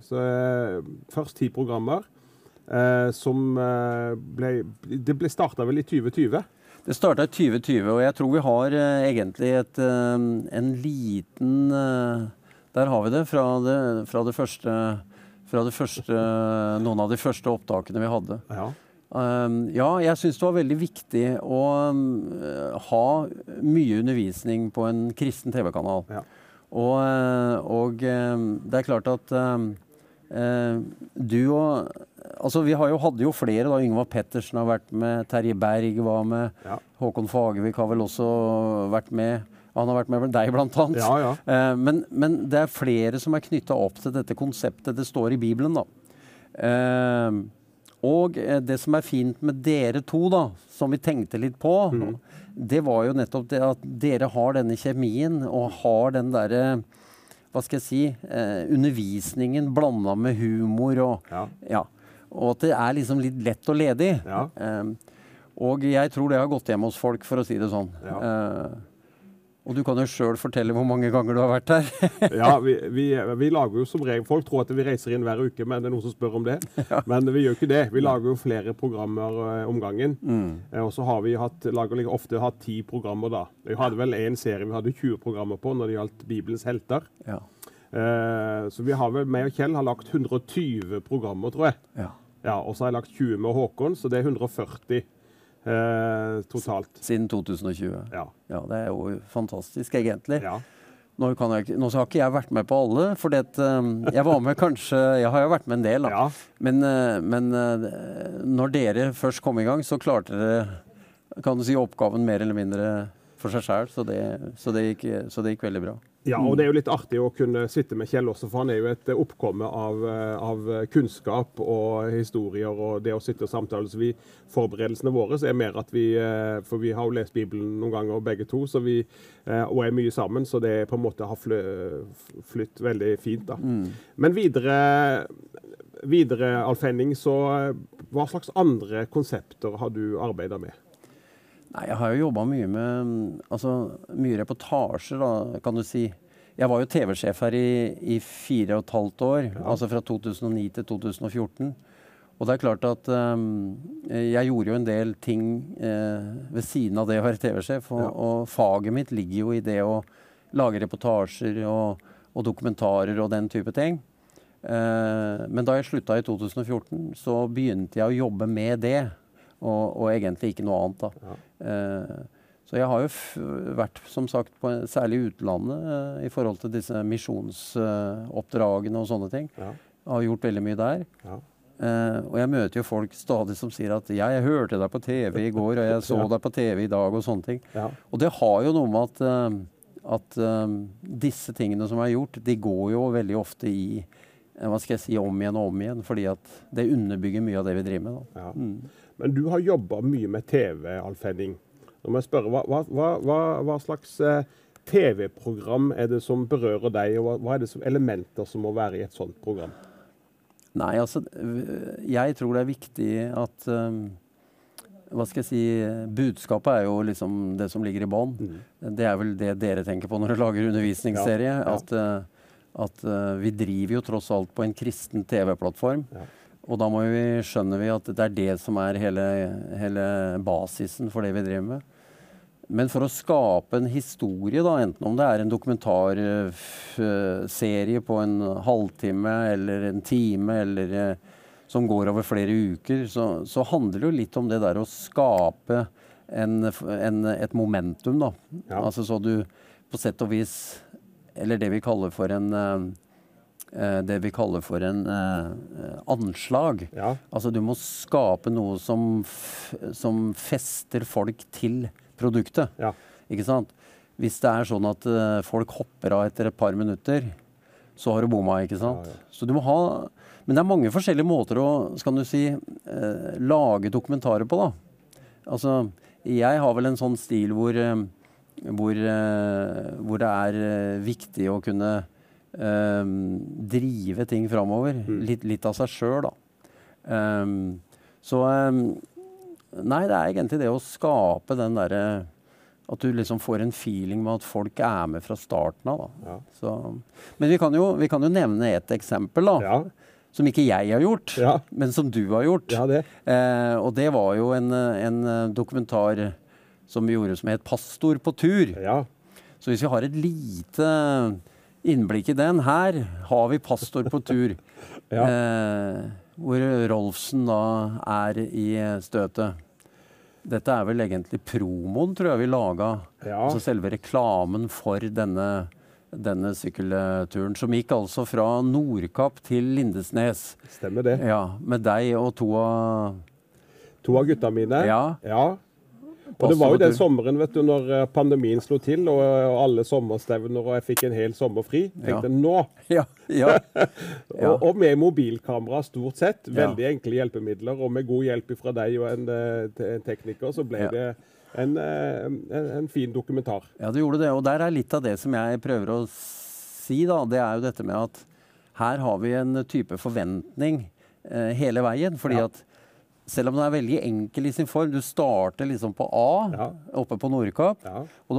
Så, eh, først ti programmer. Eh, som eh, ble Det ble starta vel i 2020? Det starta i 2020, og jeg tror vi har eh, egentlig et, eh, en liten eh, Der har vi det fra det, fra det første fra det første, noen av de første opptakene vi hadde. Ja. Um, ja, jeg syns det var veldig viktig å um, ha mye undervisning på en kristen TV-kanal. Ja. Og, eh, og det er klart at eh, du og Altså, vi har jo, hadde jo flere. da, Yngvar Pettersen har vært med. Terje Berg var med. Ja. Håkon Fagervik har vel også vært med. Han har vært med deg, blant annet. Ja, ja. Eh, men, men det er flere som er knytta opp til dette konseptet. Det står i Bibelen, da. Eh, og eh, det som er fint med dere to, da, som vi tenkte litt på, Mm. det var jo nettopp det at dere har denne kjemien og har den derre hva skal jeg si eh, undervisningen blanda med humor og Ja. ja. Og at det er liksom litt lett og ledig. Ja. Eh, og jeg tror det har gått hjem hos folk, for å si det sånn. Ja. Eh, og du kan jo sjøl fortelle hvor mange ganger du har vært her. Ja, vi, vi, vi lager jo som regel Folk tror at vi reiser inn hver uke, men det er noen som spør om det. Men vi gjør ikke det. Vi lager jo flere programmer eh, om gangen. Eh, og så har vi hatt, lager ofte hatt ti programmer da. Vi hadde vel en serie vi hadde 20 programmer på når det gjaldt Bibelens helter. ja. Eh, så vi har vel, meg og Kjell har lagt 120 programmer, tror jeg. ja. Ja, Og så har jeg lagt 20 med Håkon, så det er 140 eh, totalt. Siden 2020. Ja. Ja, det er jo fantastisk, egentlig. ja. Nå, kan jeg, nå har ikke jeg vært med på alle, for jeg var med kanskje Jeg har jo vært med en del, da. Ja. Men, eh, men eh, når dere først kom i gang, så klarte dere kan du si, oppgaven mer eller mindre for seg sjøl, så, så, så det gikk veldig bra. Ja, og det er jo litt artig å kunne sitte med Kjell også, for han er jo et oppkomme av, eh, av kunnskap og historier og det å sitte og samtale. Så vi, forberedelsene våre så er mer at vi eh, For vi har jo lest Bibelen noen ganger begge to, så vi, eh, og er mye sammen, så det på en måte har flø, flytt veldig fint, da. Men videre, videre Alf Henning, så hva slags andre konsepter har du arbeida med? Nei, jeg har jo jobba mye med altså, mye reportasjer, da, kan du si. Jeg var jo TV-sjef her i, i fire og et halvt år, altså fra 2009 til 2014. Og det er klart at um, jeg gjorde jo en del ting eh, ved siden av det å være TV-sjef. Og, og faget mitt ligger jo i det å lage reportasjer og, og dokumentarer og den type ting. Eh, men da jeg slutta i 2014, så begynte jeg å jobbe med det. Og, og egentlig ikke noe annet, da. Eh, så jeg har jo vært, som sagt, på, særlig i utlandet eh, i forhold til disse misjonsoppdragene og sånne ting. Ja. Har gjort veldig mye der. Ja. Uh, og jeg møter jo folk stadig som sier at 'jeg hørte deg på TV i går', og 'jeg så Ja. deg på TV i dag', og sånne ting. Ja. Og det har jo noe med at, uh, at uh, disse tingene som er gjort, de går jo veldig ofte i eh, hva skal jeg si, om igjen og om igjen, fordi at det underbygger mye av det vi driver med. Da. Ja. Men du har jobba mye med TV, Alf Henning. Nå må jeg spørre, Hva, hva, hva, hva, slags eh, TV-program er det som berører deg, og hva, er det som elementer som må være i et sånt program? Nei, altså Jeg tror det er viktig at um, Hva skal jeg si Budskapet er jo liksom det som ligger i bånn. Det er vel det dere tenker på når dere lager undervisningsserie. Ja, ja. At, øh, at uh, vi driver jo tross alt på en kristen TV-plattform. Ja. Og da må vi, skjønner vi at det er det som er hele, hele basisen for det vi driver med. Men for å skape en historie, da, enten om det er en dokumentarserie på en halvtime eller en time, eller eh, som går over flere uker, så, så handler det jo litt om det der å skape en, en, et momentum, da. Ja. Altså så du på sett og vis Eller det vi kaller for en eh, det vi kaller for en eh, anslag. Ja. Altså du må skape noe som, som fester folk til produktet. Ja. Ikke sant? Hvis det er sånn at eh, folk hopper av etter et par minutter, så har du bomma, ikke sant? Ja. Så du må ha Men det er mange forskjellige måter å skal du si, eh, lage dokumentarer på, da. Altså, jeg har vel en sånn stil hvor, eh, hvor, eh, hvor det er eh, viktig å kunne eh, drive ting framover. Litt, litt av seg sjøl, da. Um, så um, Nei, det er egentlig det å skape den derre At du liksom får en feeling med at folk er med fra starten av. Da. Ja. Så, men vi kan, jo, vi kan jo nevne et eksempel, da. Ja. Som ikke jeg har gjort, Ja. men som du har gjort. ja, det. Eh, og det var jo en, en dokumentar som vi gjorde som het 'Pastor på tur'. Ja. Så hvis vi har et lite innblikk i den Her har vi pastor på tur. Ja. eh, hvor Rolfsen da er i støtet. Dette er vel egentlig promoen, tror jeg vi laga. Ja. Altså selve reklamen for denne, denne sykkelturen. Som gikk altså fra Nordkapp til Lindesnes. Stemmer det. Ja, med deg og to av To av gutta mine. Ja. ja. Og det var jo den sommeren vet du, når eh, pandemien slo til, og, alle sommerstevner, og jeg fikk en hel sommer fri. Tenkte nå! Ja, ja. Ja. Og, og med mobilkamera stort sett. Ja. Veldig enkle hjelpemidler. Og med god hjelp fra deg og en, eh, en tekniker, så ble Ja. det en, eh, en, en fin dokumentar. Ja, du gjorde det. Og der er litt av det som jeg prøver å si, da. Det er jo dette med at her har vi en type forventning eh, hele veien. Fordi Ja. at selv om den er veldig enkel i sin form Du starter liksom på A Ja. oppe på Nordkapp, Ja. og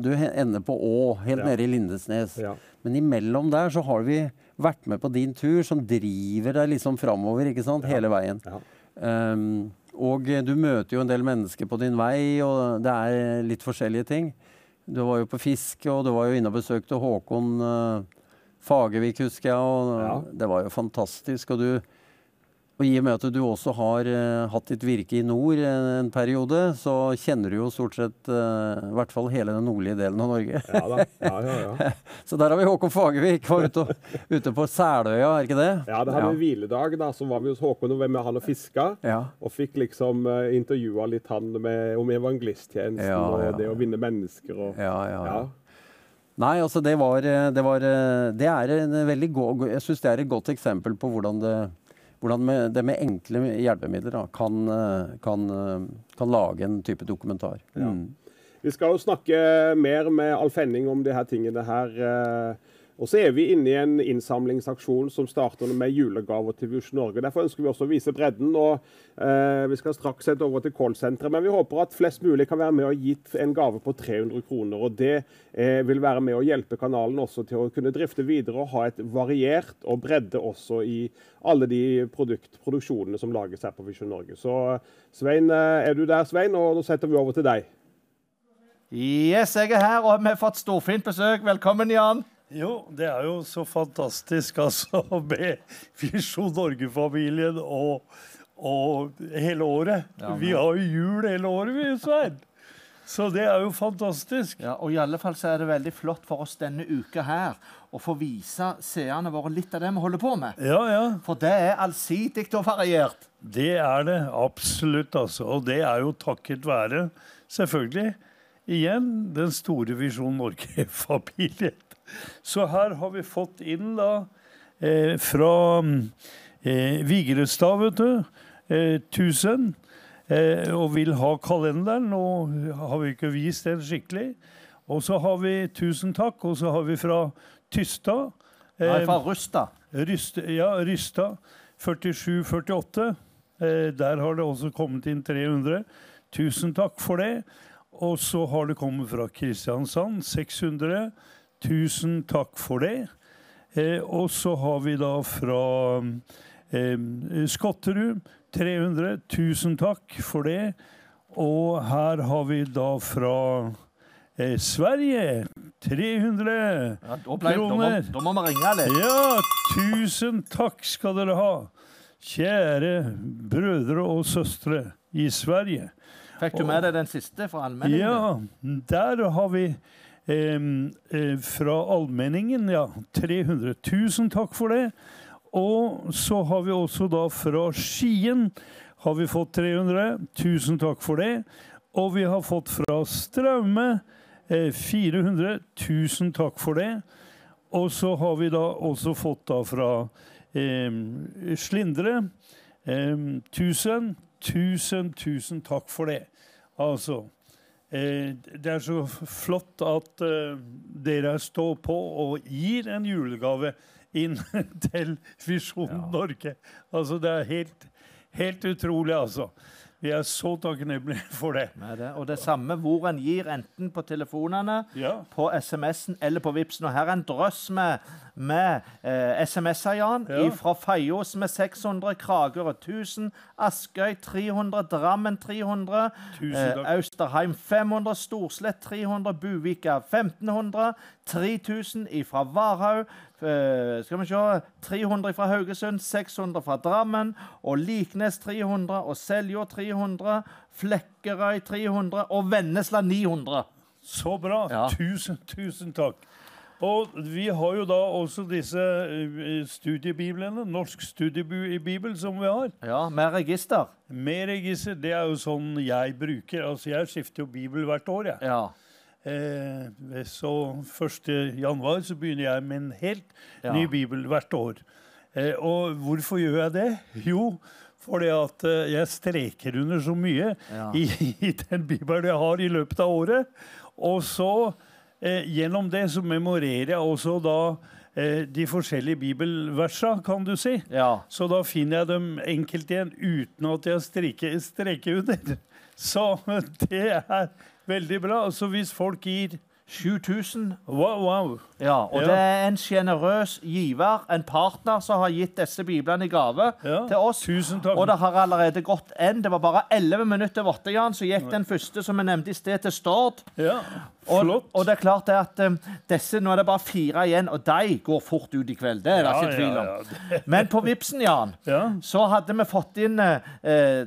du, du ender på Å helt nede i Lindesnes. Men imellom der så har vi vært med på din tur, som driver deg liksom framover ikke sant? hele veien. Ja. Um, og du møter jo en del mennesker på din vei, og det er litt forskjellige ting. Du var jo på fiske, og du var jo inne og besøkte Håkon eh, Fagervik, husker jeg. Og Ja. Det var jo fantastisk. Og, du, og i og med at du også har uh, hatt ditt virke i nord en, en periode, så kjenner du jo stort sett uh, i hvert fall hele den nordlige delen av Norge. Ja da. Ja, ja, ja. Så der har vi Håkon Fagervik. Var ute, ute på Seløya, er ikke det? ja det hadde vi hviledag, da. Så var vi hos Håkon og var med han og fiska. Ja. Og fikk liksom uh, intervjua litt han med, om evangelisttjenesten Ja, ja. og det å vinne mennesker. Og, Ja, ja, ja. ja. Nei, altså det var Det, var, det er en veldig god Jeg syns det er et godt eksempel på hvordan det, hvordan det med enkle hjelpemidler da, kan, eh, kan, eh, kan lage en type dokumentar. Mm. Vi skal jo snakke mer med Alf Henning om de her tingene her. Og så er vi inne i en innsamlingsaksjon som starter med julegaver til Vision Norge. Derfor ønsker vi også å vise bredden. og eh, Vi skal straks sette over til callsenteret, men vi håper at flest mulig kan være med og gi en gave på 300 kroner. og Det eh, vil være med å hjelpe kanalen også til å kunne drifte videre og ha et variert og bredde også i alle de produkt, produksjonene som lages her på Vision Norge. Så Svein, eh, er du der, Svein? Og nå setter vi over til deg. Yes, jeg er her, og vi har fått storfint besøk. Velkommen, Jan. Jo, det er jo så fantastisk, altså, med Visjon Norge-familien og, og hele året. Ja, vi har jo jul hele året, vi, Svein. Så det er jo fantastisk. Ja, og i alle fall så er det veldig flott for oss denne uka her å få vise seerne våre litt av det vi holder på med. Ja, ja. For det er allsidig og variert. Det er det absolutt, altså. Og det er jo takket være, selvfølgelig, igjen den store Visjon Norge-familien. Så her har vi fått inn da eh, fra eh, Vigrestad, vet du, eh, 1000. Eh, og vil ha kalenderen. Nå har vi ikke vist den skikkelig. Og så har vi Tusen takk. Og så har vi fra Tystad. Nei, eh, fra Rysta. Ryst, ja, Rysta 47-48. Eh, der har det også kommet inn 300. Tusen takk for det. Og så har det kommet fra Kristiansand 600. Tusen takk for det. Eh, og så har vi da fra eh, Skotterud 300. Tusen takk for det. Og her har vi da fra eh, Sverige 300 Ja, da, ble, da, må, da må vi ringe litt. Ja, tusen takk skal dere ha. Kjære brødre og søstre i Sverige. Fikk du med deg den siste fra allmenningen? Ja, der har vi fra allmenningen, ja. 300. Tusen takk for det. Og så har vi også da fra Skien har vi fått 300. Tusen takk for det. Og vi har fått fra Straume eh, 400. Tusen takk for det. Og så har vi da også fått da fra eh, Slindre eh, 1000. Tusen, tusen takk for det. Altså eh, Det er så flott at eh, dere står på og gir en julegave inn til Visjon Norge. Altså, det er helt, helt utrolig, altså. Vi er så takknemlige for det. Med det. Og det samme hvor en gir, enten på telefonene, Ja. på SMS-en eller på Vipsen. Og her er en drøss med, med eh, SMS-er, Jan. Ja. Fra Feios med 600, Kragerø 1000, Askøy 300, Drammen 300, Tusen eh. Austerheim 500, Storslett 300, Buvika 1500, 3000 fra Varhaug. eh, skal vi se 300 fra Haugesund, 600 fra Drammen, og Liknes 300, og Seljord 300, Flekkerøy 300 og Vennesla 900. Så bra. Ja. Tusen, tusen takk. Og vi har jo da også disse eh, studiebiblene, Norsk studiebibel, som vi har. Ja, Med register. Med register. Det er jo sånn jeg bruker. Altså, jeg skifter jo bibel hvert år, jeg. Ja. Eh, så 1. januar så begynner jeg med en helt Ja. ny bibel hvert år. Eh, og hvorfor gjør jeg det? Jo, fordi at eh, jeg streker under så mye Ja. i, i den bibelen jeg har i løpet av året. Og så eh, gjennom det så memorerer jeg også da eh, de forskjellige bibelversa, kan du si. ja. Så da finner jeg dem enkelt igjen uten at jeg streker, streker under. Så det er veldig bra. Så hvis folk gir 7000. Wow, wow. Ja, og Ja. det er en sjenerøs giver, en partner, som har gitt disse biblene i gave Ja, til oss. tusen takk. Og det har allerede gått en. Det var bare 11 minutter åtte, Jan, så gikk den første, som vi nevnte i sted, til Stord. Ja, Og, flott. og det er klart det at um, disse, nå er det bare fire igjen, og de går fort ut i kveld. Det er det Ja, ikke tvil om. Men på Vipsen, Jan, Ja. så hadde vi fått inn eh,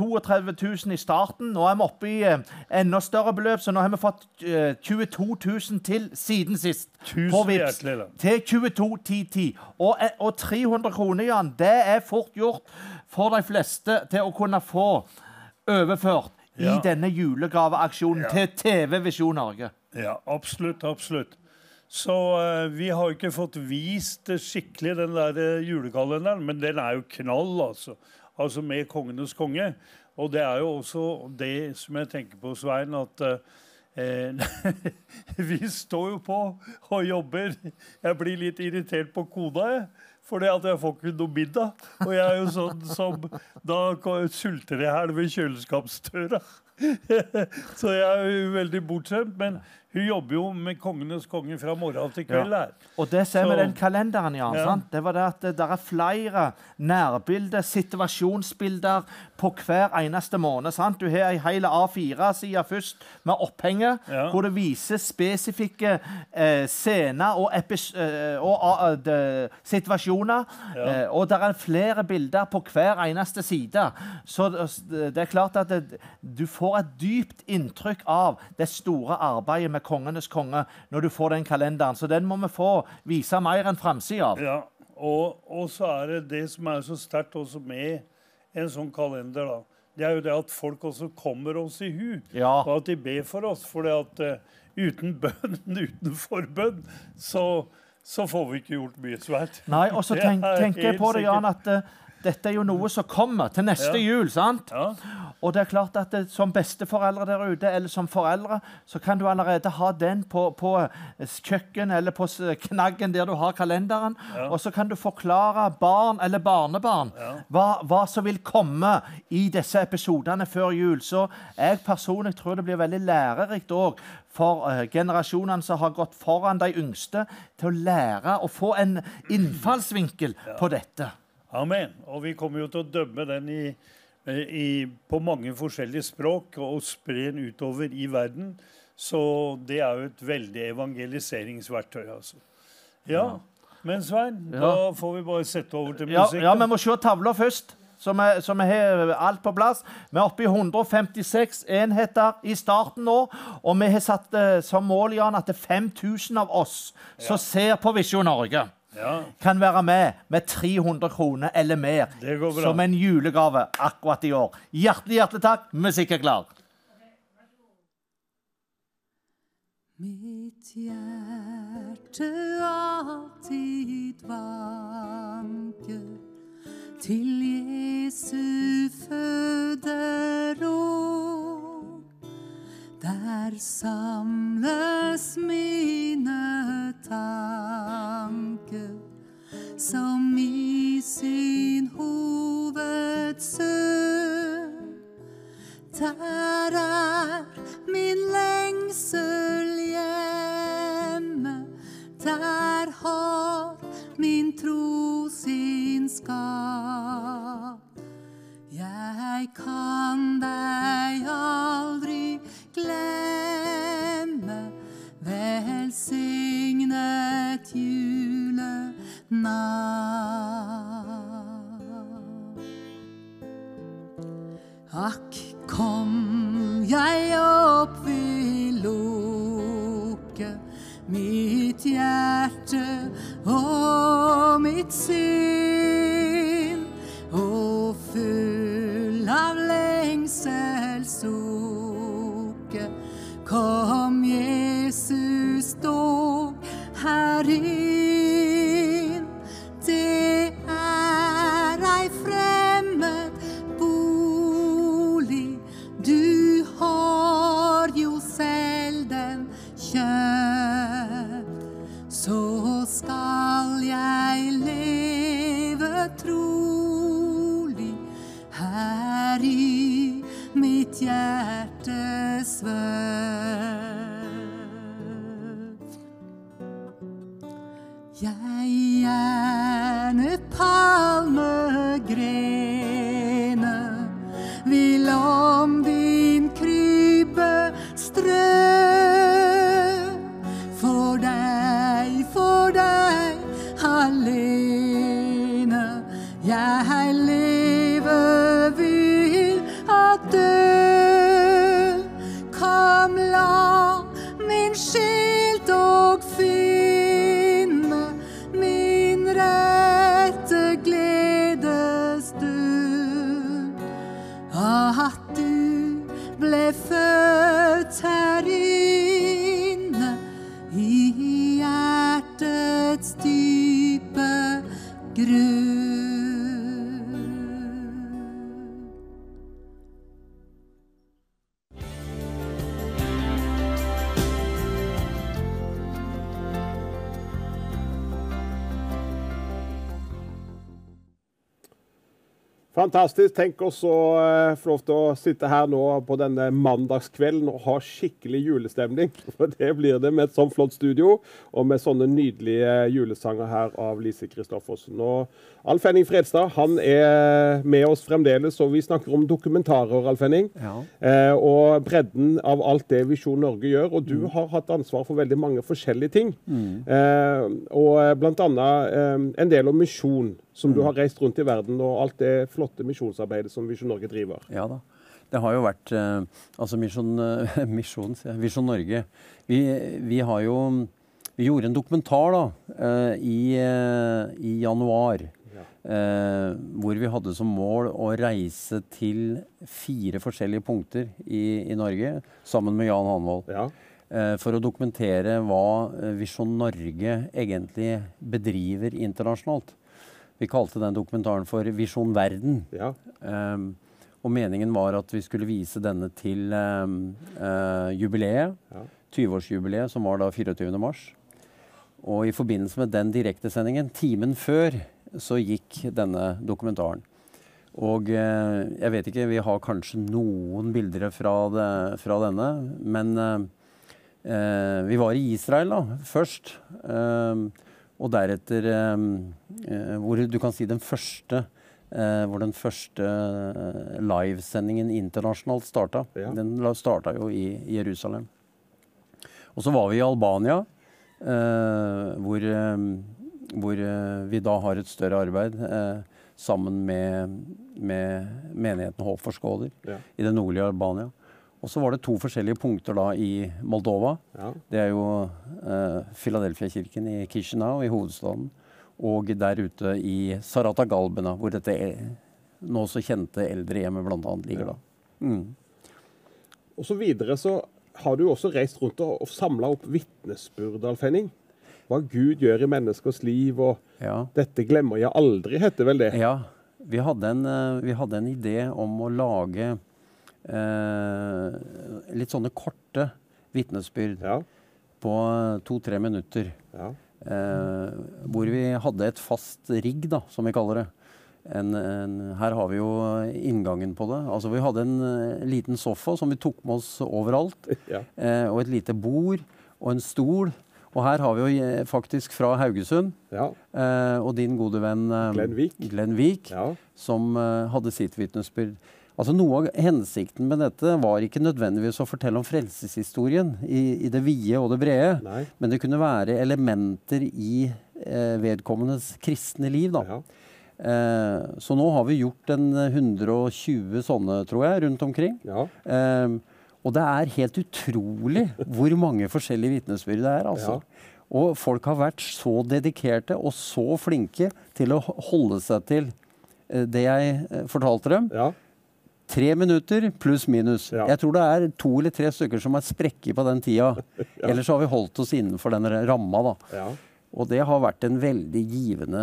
32 000 i starten. Nå er vi oppe i eh, enda større beløp, så nå har vi fått eh, 22 000 til siden sist. Tusen på hjertelig. Til 22 10 10. Og, eh, og 300 kroner, Jan, det er fort gjort for de fleste til å kunne få overført Ja. i denne julegaveaksjonen til TV Visjon Norge. Ja, absolutt, absolutt. Så uh, vi har ikke fått vist skikkelig den der eh, julekalenderen, men den er jo knall, altså. Altså med Kongenes konge. Og det er jo også det som jeg tenker på, Svein, at eh, vi står jo på og jobber. Jeg blir litt irritert på kona, jeg. Fordi at jeg får ikke noe middag. Og jeg er jo sånn som Da sulter jeg her ved kjøleskapsdøra. Så jeg er jo veldig bortskjemt. Men hun jobber jo med Kongenes konge fra morgen til kveld her. Og det ser vi den kalenderen, Jan. Ja. sant? Det var det at det der er flere nærbilder, situasjonsbilder, på hver eneste måned. sant? Du har ei hel A4-side først med opphenget, Ja. hvor det viser spesifikke eh, scener og, eh, og ah, de, situasjoner. Ja. Eh, og det er flere bilder på hver eneste side. Så det, det er klart at det, du får et dypt inntrykk av det store arbeidet med Kongenes konge når du får den kalenderen. Så den må vi få vise mer enn framsida av. Ja, og, og så er det det som er så sterkt også med en sånn kalender, da. Det er jo det at folk også kommer oss i hu. Ja. Og at de ber for oss. For at uh, uten bønn, uten forbønn, så, så får vi ikke gjort mye svært. Nei, og så tenk, er tenker jeg på det, Jan, at eh, dette er jo noe som kommer til neste Ja. jul. sant? Ja, Og det er klart at det, som besteforeldre der ute, eller som foreldre, så kan du allerede ha den på, på eh, kjøkken eller på knaggen der du har kalenderen. Og så kan du forklare barn eller barnebarn hva, hva som vil komme i disse episodene før jul. Så jeg personlig tror det blir veldig lærerikt òg for eh, generasjonene som har gått foran de yngste, til å lære å få en innfallsvinkel på dette. Amen. Og vi kommer jo til å dømme den i, i, på mange forskjellige språk og spre den utover i verden. Så det er jo et veldig evangeliseringsverktøy, altså. Ja. Men Svein, Ja. da får vi bare sette over til Ja, musikk. ja, da. vi må se tavla først. Så vi, har alt på plass. Vi er oppe i 156 enheter i starten nå. Og vi har satt eh, som mål Jan, at det er 5000 av oss som ser på Visjon Norge, Ja, kan være med med 300 kroner eller mer som en julegave akkurat i år. Hjertelig, hjertelig takk. Musikk er klar. Mitt hjerte alltid vanker til Jesu føderå. Der samles mine tanker som i sin hovedsøl. Der er min lengsel hjemme, der har min tro sin skap. Jeg kan deg aldri glemme velsignet julenatt. Akk, kom jeg opp Vil loket, mitt hjerte og mitt sinn, og full av lengsel sol. Kom, Jesus, stå her i Fantastisk. Tenk oss å eh, få lov til å sitte her nå på denne mandagskvelden og ha skikkelig julestemning. For det blir det med et sånn flott studio og med sånne nydelige julesanger her av Lise Christoffersen. Og Alf Henning Fredstad han er med oss fremdeles, og vi snakker om dokumentarer, Alf Henning. Ja. Eh, og bredden av alt det Visjon Norge gjør. Og du har hatt ansvar for veldig mange forskjellige ting. Eh, og blant annet eh, en del om misjon, som du har reist rundt i verden, og alt det flotte misjonsarbeidet som Visjon Norge driver. Ja da. Det har jo vært eh, Altså Misjon, eh, misjon, Visjon Norge. Vi, vi har jo Vi gjorde en dokumentar da eh, i, i januar. Ja. Eh, hvor vi hadde som mål å reise til fire forskjellige punkter i, i Norge sammen med Jan Hanvold. Ja. eh, For å dokumentere hva Visjon Norge egentlig bedriver internasjonalt. Vi kalte den dokumentaren for Visjon Verden. ja. Um, og meningen var at vi skulle vise denne til um, uh, jubileet. Ja. 20-årsjubileet, som var da 24. mars. Og i forbindelse med den direktesendingen, timen før, så gikk denne dokumentaren. Og eh, jeg vet ikke, vi har kanskje noen bilder fra, det, fra denne, men eh, eh, vi var i Israel da, først. eh, og deretter eh, eh, hvor du kan si den første eh, hvor den første livesendingen internasjonalt starta. Ja. Den starta jo i Jerusalem. Og så var vi i Albania, eh, hvor, hvor vi da har et større arbeid eh, sammen med, med menigheten Håp for Skåler Ja. i det nordlige Albania. Og så var det to forskjellige punkter da i Moldova. Ja. Det er jo eh, Philadelphia-kirken i Kishinev, i hovedstaden. Og der ute i Saratagalbena, hvor dette nå så kjente eldrehjemmet bl.a. ligger da. Mm. Og så videre så har du også reist rundt og, og samla opp vitnesbyrd, Alf Henning. Hva Gud gjør i menneskers liv, og Ja. 'Dette glemmer jeg aldri', heter vel det? Ja, vi hadde en, eh, vi hadde en idé om å lage litt sånne korte vitnesbyrd Ja. på to-tre minutter. ja. Eh, hvor vi hadde et fast rigg, da, som vi kaller det. En, en, her har vi jo inngangen på det. Altså, vi hadde en eh, liten sofa som vi tok med oss overalt. Ja. Eh, og et lite bord og en stol. Og her har vi jo eh, faktisk fra Haugesund ja. eh, og din gode venn eh, Glenn Vik. Glenn Vik, ja. som eh, hadde sitt vitnesbyrd. Altså Noe av hensikten med dette var ikke nødvendigvis å fortelle om frelseshistorien i, i det vide og det brede, Nei. men det kunne være elementer i eh, vedkommendes kristne liv. da. Ja. Eh, så nå har vi gjort en 120 sånne, tror jeg, rundt omkring. ja. Eh, og det er helt utrolig hvor mange forskjellige vitnesbyrd det er. altså. Og folk har vært så dedikerte og så flinke til å holde seg til eh, det jeg eh, fortalte dem. ja. Tre minutter pluss minus. Ja. Jeg tror det er to eller tre stykker som er sprekker på den tida. Ellers så har vi holdt oss innenfor den ramma. da. ja. Og det har vært en veldig givende,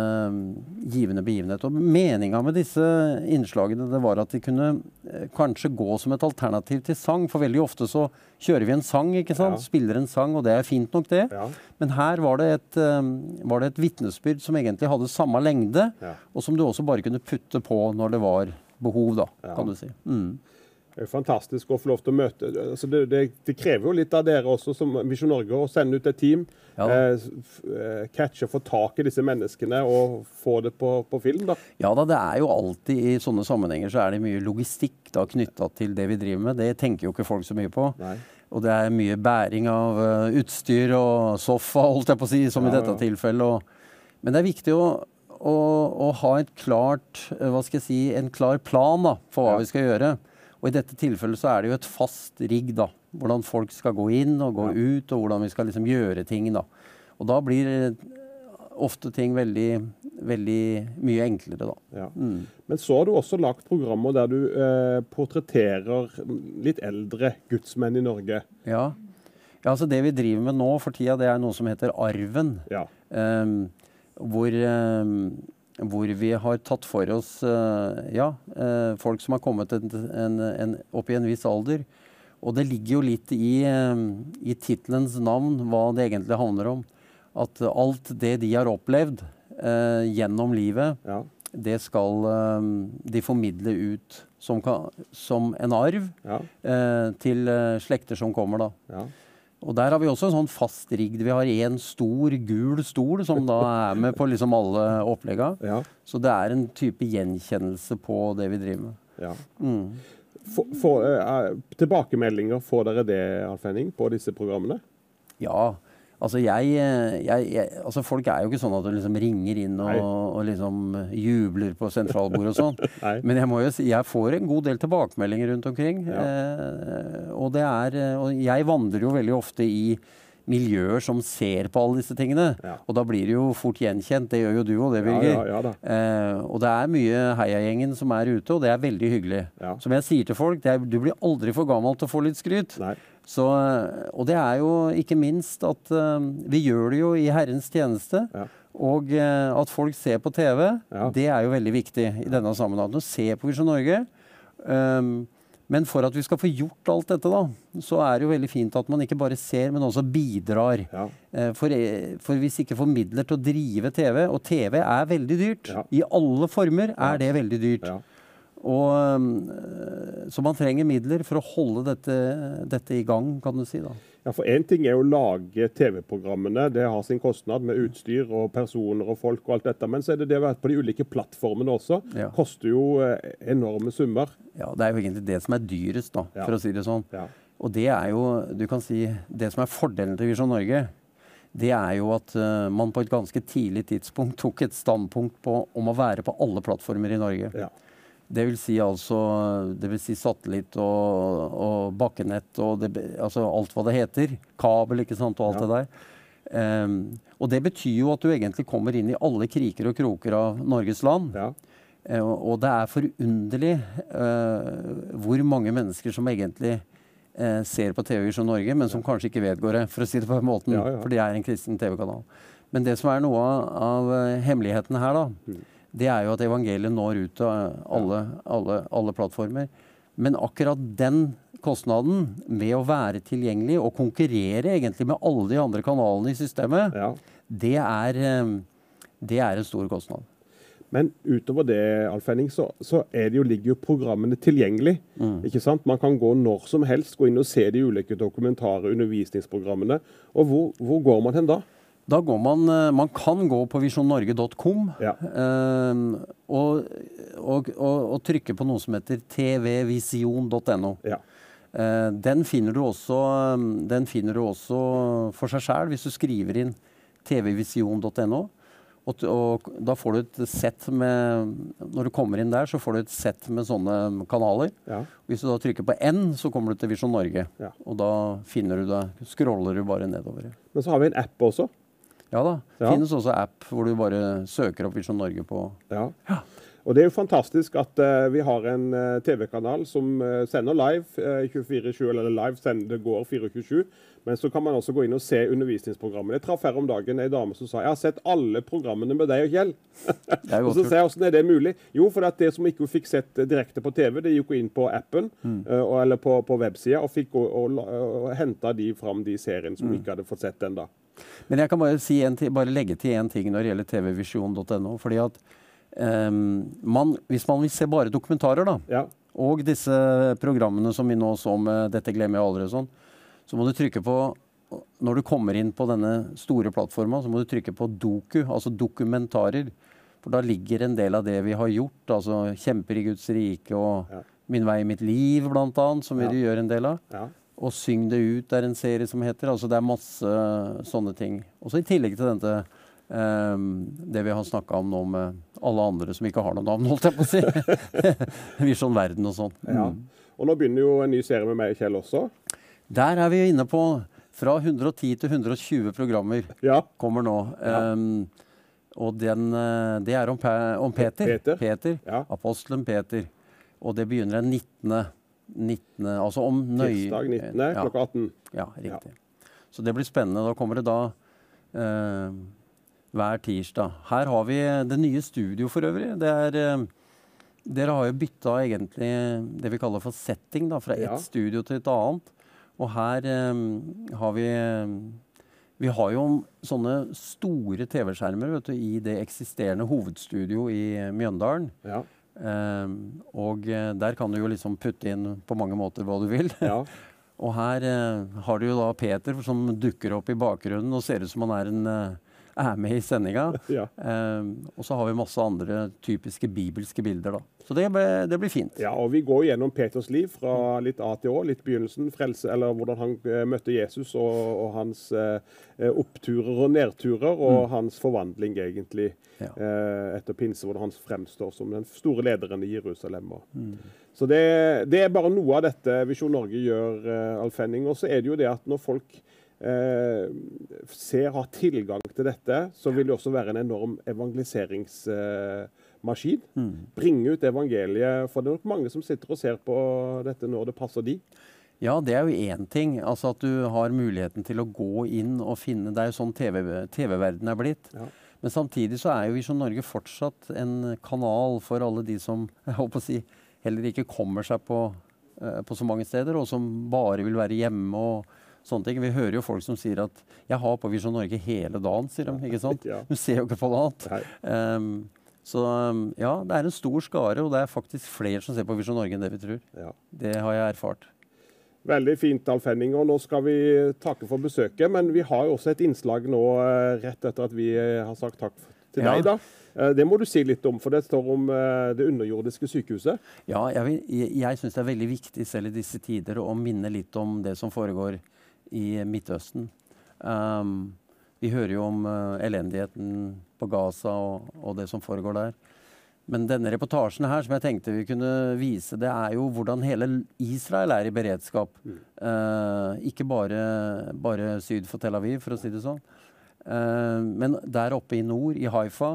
givende begivenhet. Og meninga med disse innslagene det var at de kunne eh, kanskje gå som et alternativ til sang. For veldig ofte så kjører vi en sang, ikke sant? Ja. spiller en sang, og det er fint nok, det. Ja. Men her var det et, eh, var det et vitnesbyrd som egentlig hadde samme lengde, Ja. og som du også bare kunne putte på når det var behov, da, Ja. kan du si. Mm. Det er fantastisk å få lov til å møte altså det, det, det, krever jo litt av dere også som Misjon Norge å sende ut et team. Ja. Eh, eh, catche, få tak i disse menneskene og få det på, på, film. da. Ja da, det er jo alltid i sånne sammenhenger så er det mye logistikk da knytta til det vi driver med. Det tenker jo ikke folk så mye på. Nei. Og det er mye bæring av uh, utstyr og sofa, holdt jeg på å si, som ja, i dette ja. tilfellet. Og, men det er viktig å, å, å ha et klart, hva skal jeg si, en klar plan da, for hva vi skal gjøre. Og I dette tilfellet så er det jo et fast rigg, da. Hvordan folk skal gå inn og gå ja. ut, og hvordan vi skal liksom gjøre ting. da. Og da blir ofte ting veldig, veldig mye enklere, da. Ja. Mm. Men så har du også lagt programmer der du eh, portretterer litt eldre gudsmenn i Norge. Ja. ja. altså Det vi driver med nå for tida, det er noe som heter Arven. Ja. Um, hvor um, hvor vi har tatt for oss uh, ja, uh, folk som har kommet en, en, en, opp i en viss alder. Og det ligger jo litt i, i titlens navn hva det egentlig handler om. At alt det de har opplevd gjennom livet, ja. det skal de formidle ut som, som en arv ja. til slekter som kommer, da. Ja. Og der har vi også en sånn fast rigd. Vi har én stor, gul stol som da er med på liksom alle opplegga. Ja. Så det er en type gjenkjennelse på det vi driver med. Ja. Mm. For, for, uh, tilbakemeldinger, får dere det, Alf Henning, på disse programmene? Ja. Altså, jeg, jeg, jeg, altså Folk er jo ikke sånn at de liksom ringer inn og, og liksom jubler på sentralbordet og sånn. Men jeg må jo si, jeg får en god del tilbakemeldinger rundt omkring. Ja. Eh, og, det er, og jeg vandrer jo veldig ofte i miljøer som ser på alle disse tingene. Ja. Og da blir det jo fort gjenkjent. Det gjør jo du òg, det, Birger. Ja, ja, eh, og det er mye Heiagjengen som er ute, og det er veldig hyggelig. Som jeg sier til folk, er, du blir aldri for gammel til å få litt skryt. Nei. Så, og det er jo ikke minst at uh, vi gjør det jo i Herrens tjeneste. Ja. Og uh, at folk ser på TV, ja. det er jo veldig viktig i denne sammenhengen. Å se på Visjon Norge. Um, men for at vi skal få gjort alt dette, da, så er det jo veldig fint at man ikke bare ser, men også bidrar. Ja. For, for, hvis ikke får midler til å drive TV, og TV er veldig dyrt, i alle former er det veldig dyrt. Og, eh, så man trenger midler for å holde dette, dette i gang, kan du si. da. Ja, for Én ting er å lage TV-programmene, det har sin kostnad med utstyr og personer og folk og alt dette. Men så er det det å være på de ulike plattformene også. Ja. Koster jo eh, enorme summer. Ja, det er jo egentlig det som er dyrest, da, for å si det sånn. Ja. Og det er jo, du kan si, det som er fordelen til Visjon Norge, det er jo at uh, man på et ganske tidlig tidspunkt tok et standpunkt på, om å være på alle plattformer i Norge. Ja. Det vil si altså det vil si satellitt og, og bakkenett og det, altså alt hva det heter. Kabel ikke sant, og alt ja. det der. Um, og det betyr jo at du egentlig kommer inn i alle kriker og kroker av Norges land. Ja. Uh, og det er forunderlig uh, hvor mange mennesker som egentlig uh, ser på TV som Norge, men som kanskje ikke vedgår det, for å si det på den måten. Ja, for det er en kristen TV-kanal. Men det som er noe av, av hemmeligheten her, da, mm det er jo at evangeliet når ut til alle, alle, alle plattformer. Men akkurat den kostnaden med å være tilgjengelig og konkurrere egentlig med alle de andre kanalene i systemet, ja. det, er, eh, det, er, en stor kostnad. Men utover det, Alf Henning, så, så jo, ligger jo programmene tilgjengelig. Mm. ikke sant? Man kan gå når som helst, gå inn og se de ulike dokumentarer, undervisningsprogrammene. Og hvor, hvor går man hen da? Da går man eh, Man kan gå på visjonnorge.com ja. eh, og, og, og, og, trykke på noe som heter tvvision.no. Ja. Eh, den, finner du også, den finner du også for seg sjæl hvis du skriver inn tvvision.no. Og, og, da får du et sett med Når du kommer inn der, så får du et sett med sånne kanaler. Ja. Hvis du da trykker på N, så kommer du til Visjon Norge. Ja. Og da finner du det, scroller du bare nedover. Men så har vi en app også. Ja da. Det ja. finnes også app hvor du bare søker opp Visjon Norge på ja. ja. Og Det er jo fantastisk at uh, vi har en uh, TV-kanal som uh, sender live 24-7, eller live sender, det går 24-7. Men så kan man også gå inn og se undervisningsprogrammene. Jeg traff her om dagen ei dame som sa jeg har sett alle programmene med deg og Kjell. og så ser jeg hvordan er det mulig. Jo, for det som ikke fikk sett direkte på TV, det gikk inn på appen mm. eller på, på websida og fikk henta de fram de seriene som mm. ikke hadde fått sett ennå. Men jeg kan bare, si en, bare legge til én ting når det gjelder tvvisjon.no. fordi at um, man, Hvis man vil se bare dokumentarer, da, ja. Og disse programmene som vi nå så med 'Dette glemmer jeg aldri' og sånn, så må du trykke på Når du kommer inn på denne store plattforma, så må du trykke på doku, altså dokumentarer. For da ligger en del av det vi har gjort, altså 'Kjemper i Guds rike' og Ja. 'Min vei, mitt liv', blant annet, som vi Ja. gjør en del av. Ja. Og 'Syng det ut' er en serie som heter. Altså det er masse sånne ting. Også i tillegg til dette ehm, det vi har snakka om nå med alle andre som ikke har noe navn, holdt jeg på å si. Visjon Verden og sånn. Ja. Mm. Og nå begynner jo en ny serie med meg og Kjell også. Der er vi jo inne på fra 110 til 120 programmer Ja. kommer nå. Ja. Um, og den, eh, det er om, Pe om Peter. Peter. Ja. Apostelen Peter. Og det begynner den 19. 19. Altså om nøye Tirsdag 19. Ja. klokka 18. Ja, riktig. Så det blir spennende. Da kommer det da eh, hver tirsdag. Her har vi det nye studio for øvrig. Det er eh, Dere har jo bytta egentlig det vi kaller for setting, da, fra ett Ja. studio til et annet. Og her um, har vi Vi har jo sånne store TV-skjermer vet du, i det eksisterende hovedstudio i Mjøndalen. Ja. Eh, og eh, der kan du jo liksom putte inn på mange måter hva du vil. ja. Og her eh, har du jo da Peter som dukker opp i bakgrunnen og ser ut som han er, en, eh, er med i sendinga. ja. Eh, og så har vi masse andre typiske bibelske bilder, da. Så det, ble, det blir fint. Ja, og Vi går gjennom Peters liv fra litt A til Å. Litt begynnelsen, frelse, eller hvordan han eh, møtte Jesus, og, og hans eh, oppturer og nedturer, og hans forvandling, egentlig, Ja. eh, etter pinse, hvordan han fremstår som den store lederen i Jerusalem. Mm. Så det, det er bare noe av dette Visjon Norge gjør, eh, Alf Henning. Og så er det jo det at når folk ser, har tilgang til dette, så vil det også være en enorm evangeliseringsmaskin. Mm. Bringe ut evangeliet. For det er nok mange som sitter og ser på dette når det passer de. Ja, det er jo én ting. Altså at du har muligheten til å gå inn og finne Det er jo sånn TV-verden TV er blitt. Ja. Men samtidig så er jo Visjon Norge fortsatt en kanal for alle de som jeg håper å si, heller ikke kommer seg på, eh, på så mange steder, og som bare vil være hjemme og sånne ting. Vi hører jo folk som sier at 'jeg har på Visjon Norge hele dagen', sier de. ikke sant? Du ser jo ikke på noe annet. Ehm, så um, ja, det er en stor skare, og det er faktisk flere som ser på Visjon Norge enn det vi tror. Ja. Det har jeg erfart. Veldig fint, Alf Henning. Og nå skal vi takke for besøket. Men vi har jo også et innslag nå eh, rett etter at vi eh, har sagt takk til Ja. deg. da. Eh, Det må du si litt om, for det står om det underjordiske sykehuset. Ja, jeg, vil- jeg syns det er veldig viktig selv i disse tider å minne litt om det som foregår i Midtøsten. Um, vi hører jo om uh, elendigheten på Gaza og, og det som foregår der. Men denne reportasjen her som jeg tenkte vi kunne vise, det er jo hvordan hele Israel er i beredskap. Eh, ikke bare, bare syd for Tel Aviv, for å si det sånn. Uh, men der oppe i nord, i Haifa,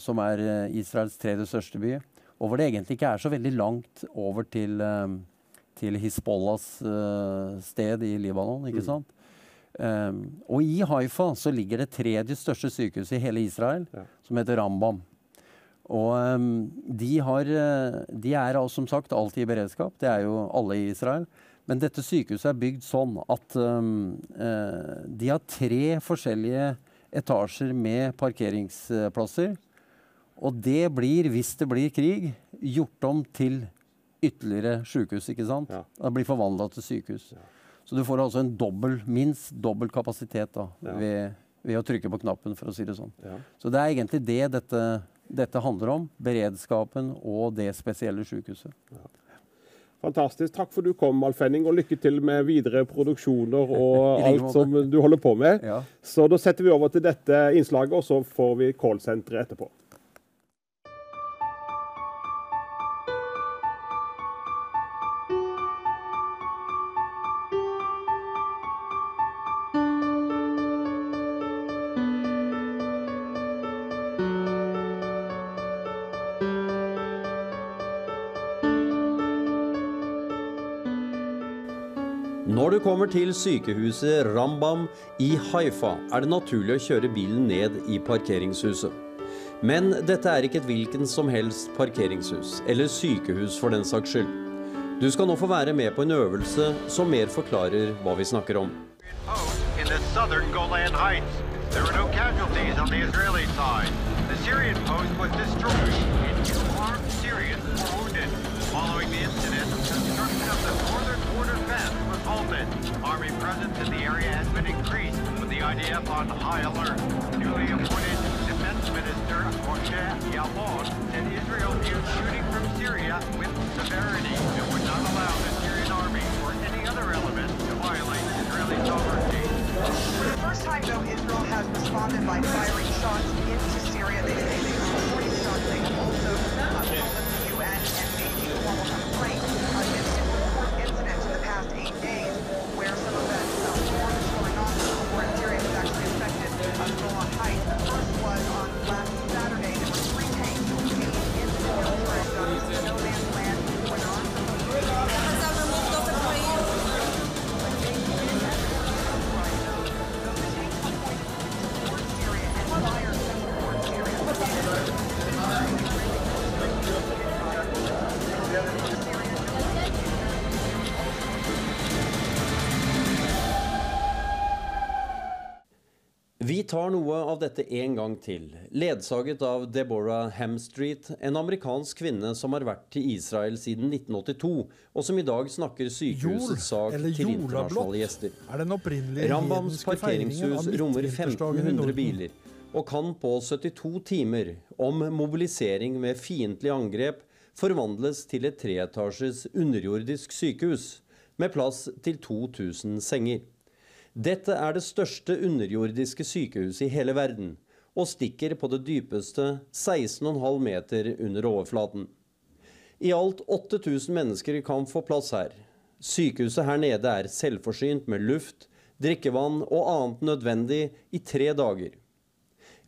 som er Israels tredje største by, og hvor det egentlig ikke er så veldig langt over til, eh, til Hizbollahs eh, sted i Libanon. ikke sant? Um, og i Haifa så ligger det tredje største sykehuset i hele Israel, Ja. som heter Rambam. Og um, de, har, eh, de er som sagt alltid i beredskap. Det er jo alle i Israel. Men dette sykehuset er bygd sånn at um, uh, de har tre forskjellige etasjer med parkeringsplasser. Og det blir, hvis det blir krig, gjort om til ytterligere sykehus. ikke sant? Ja. Det blir forvandla til sykehus. Så du får altså en dobbelt, minst dobbel kapasitet da, Ja. ved, ved å trykke på knappen, for å si det sånn. Ja. Så det er egentlig det dette, dette handler om. Beredskapen og det spesielle sykehuset. Fantastisk. Takk for du kom, Alf Henning, og lykke til med videre produksjoner og alt som du holder på med. Ja. Så da setter vi over til dette innslaget, og så får vi callsenteret etterpå. Du kommer til sykehuset Rambam i Haifa, er det naturlig å kjøre bilen ned i parkeringshuset. Men dette er ikke et hvilken som helst parkeringshus, eller sykehus for den saks skyld. Du skal nå få være med på en øvelse som mer forklarer hva vi snakker om. There were no casualties on the Israeli side. The Syrian post was destroyed, Army presence in the area has been increased with the IDF on high alert. Newly appointed Defense Minister Moshe Yaalon said Israel views shooting from Syria with severity and would not allow the Syrian army or any other element to violate Israeli sovereignty. For the first time, though, Israel has responded by firing shots into Syria. They tar noe av dette en gang til, ledsaget av Deborah Hamstreet, en amerikansk kvinne som har vært til Israel siden 1982, og som i dag snakker sykehusets sak til internasjonale gjester. er Rambams parkeringshus rommer 1500 biler, og kan på 72 timer, om mobilisering med fiendtlig angrep, forvandles til et treetasjes underjordisk sykehus, med plass til 2000 senger. Dette er det største underjordiske sykehuset i hele verden, og stikker på det dypeste 16,5 meter under overflaten. I alt 8000 mennesker kan få plass her. Sykehuset her nede er selvforsynt med luft, drikkevann og annet nødvendig i tre dager.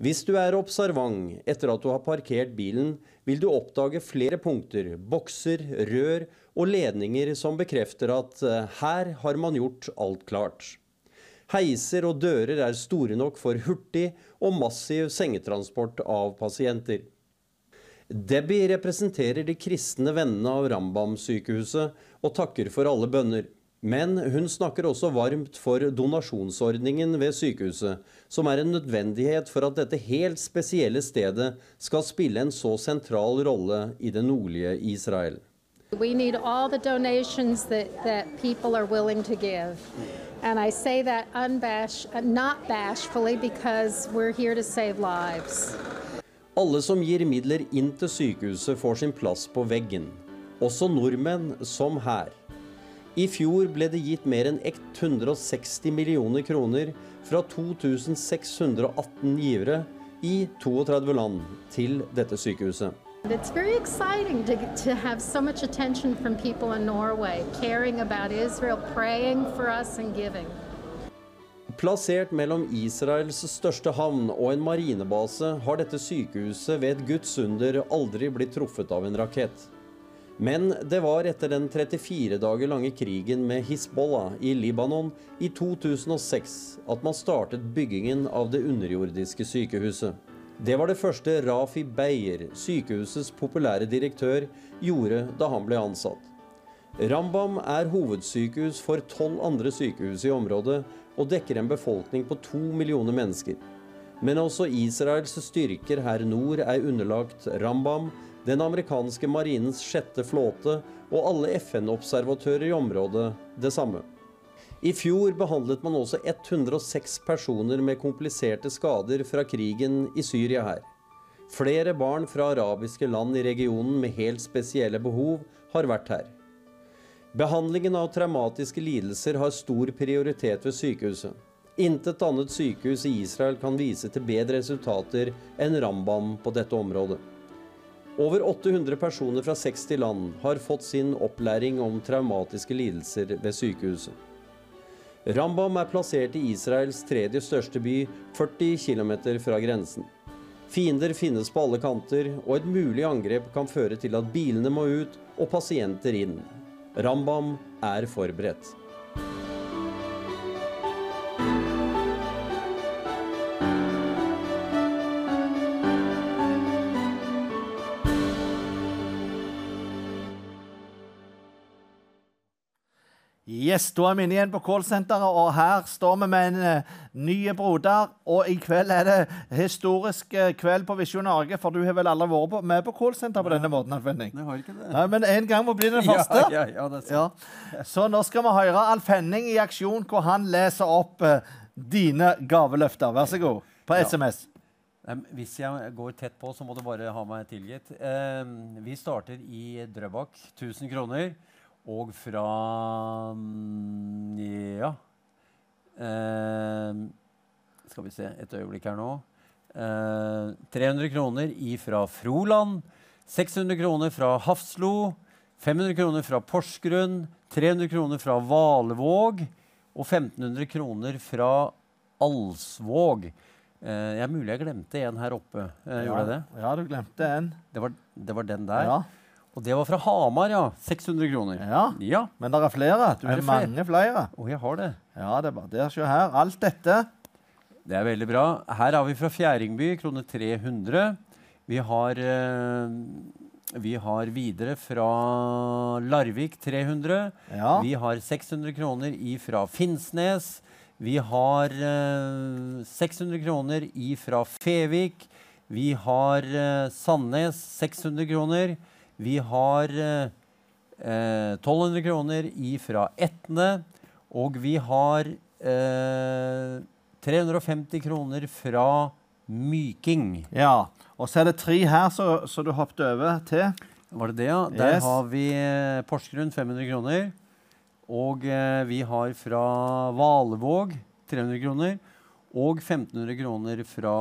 Hvis du er observant etter at du har parkert bilen, vil du oppdage flere punkter, bokser, rør og ledninger som bekrefter at eh, her har man gjort alt klart. Heiser og dører er store nok for hurtig og massiv sengetransport av pasienter. Debbie representerer de kristne vennene av Rambam-sykehuset og takker for alle bønner. Men hun snakker også varmt for donasjonsordningen ved sykehuset, som er en nødvendighet for at dette helt spesielle stedet skal spille en så sentral rolle i det nordlige Israel. We need all the donations that, that people are willing to give. And I say that unbash, uh, not bashfully because we're here to save lives. Alle som gir midler inn til sykehuset, får sin plass på veggen. Også nordmenn, som her. I fjor ble det gitt mer enn 160 millioner kroner fra 2618 givere i 32 land til dette sykehuset. It's very exciting to, to have so much attention from people in Norway, caring about Israel, praying for us, and giving. Plassert mellom Israels største havn og en marinebase har dette sykehuset ved et Guds under aldri blitt truffet av en rakett. Men det var etter den 34 dager lange krigen med Hizbollah i Libanon i 2006 at man startet byggingen av det underjordiske sykehuset. Det var det første Rafi Beyer, sykehusets populære direktør, gjorde da han ble ansatt. Rambam er hovedsykehus for tolv andre sykehus i området og dekker en befolkning på to millioner mennesker. Men også Israels styrker her nord er underlagt Rambam, den amerikanske marinens sjette flåte og alle FN-observatører i området det samme. I fjor behandlet man også 106 personer med kompliserte skader fra krigen i Syria her. Flere barn fra arabiske land i regionen med helt spesielle behov har vært her. Behandlingen av traumatiske lidelser har stor prioritet ved sykehuset. Intet annet sykehus i Israel kan vise til bedre resultater enn Rambam på dette området. Over 800 personer fra 60 land har fått sin opplæring om traumatiske lidelser ved sykehuset. Rambam er plassert i Israels tredje største by, 40 km fra grensen. Fiender finnes på alle kanter, og et mulig angrep kan føre til at bilene må ut og pasienter inn. Rambam er forberedt. Yes, Da er vi inne igjen på callsenteret, og her står vi med en uh, ny broder. Og i kveld er det historisk uh, kveld på Visjon Norge, for du har vel aldri vært på, med på callsenter på denne måten? Alf? Jeg har ikke det. Nei, Men en gang må bli den første. Ja, ja, ja, det er sant. Ja. Så nå skal vi høre Alf Henning i aksjon, hvor han leser opp uh, dine gaveløfter. Vær så god. På SMS. Ja. Hvis jeg går tett på, så må du bare ha meg tilgitt. Eh, vi starter i Drøbak. 1000 kroner. Og fra mm, Ja. Eh, skal vi se et øyeblikk her nå. Eh, 300 kroner ifra Froland. 600 kroner fra Hafslo. 500 kroner fra Porsgrunn. 300 kroner fra Valevåg. Og 1500 kroner fra Alsvåg. Eh, jeg er mulig jeg glemte en her oppe. Eh, Gjorde jeg det? Ja, du glemte en. Det var, det var den der. Ja. Og det var fra Hamar, ja. 600 kroner. ja. Ja. Men det er flere. Du Er har det flere? mange flere. Og jeg har det. Ja, det er bare der. Se her. Alt dette. Det er veldig bra. Her har vi fra Fjæringby, krone 300. Vi har, eh, vi har videre fra Larvik 300. Ja. Vi har 600 kroner ifra Finnsnes. Vi har eh, 600 kroner ifra Fevik. Vi har eh, Sandnes 600 kroner. Vi har eh, eh, 1200 kroner ifra Etne. Og vi har eh, 350 kroner fra Myking. ja. Og så er det tre her, så, så du hoppet over til. Var det det, ja? Der Yes. har vi eh, Porsgrunn 500 kroner. Og eh, vi har fra Valevåg 300 kroner. Og 1500 kroner fra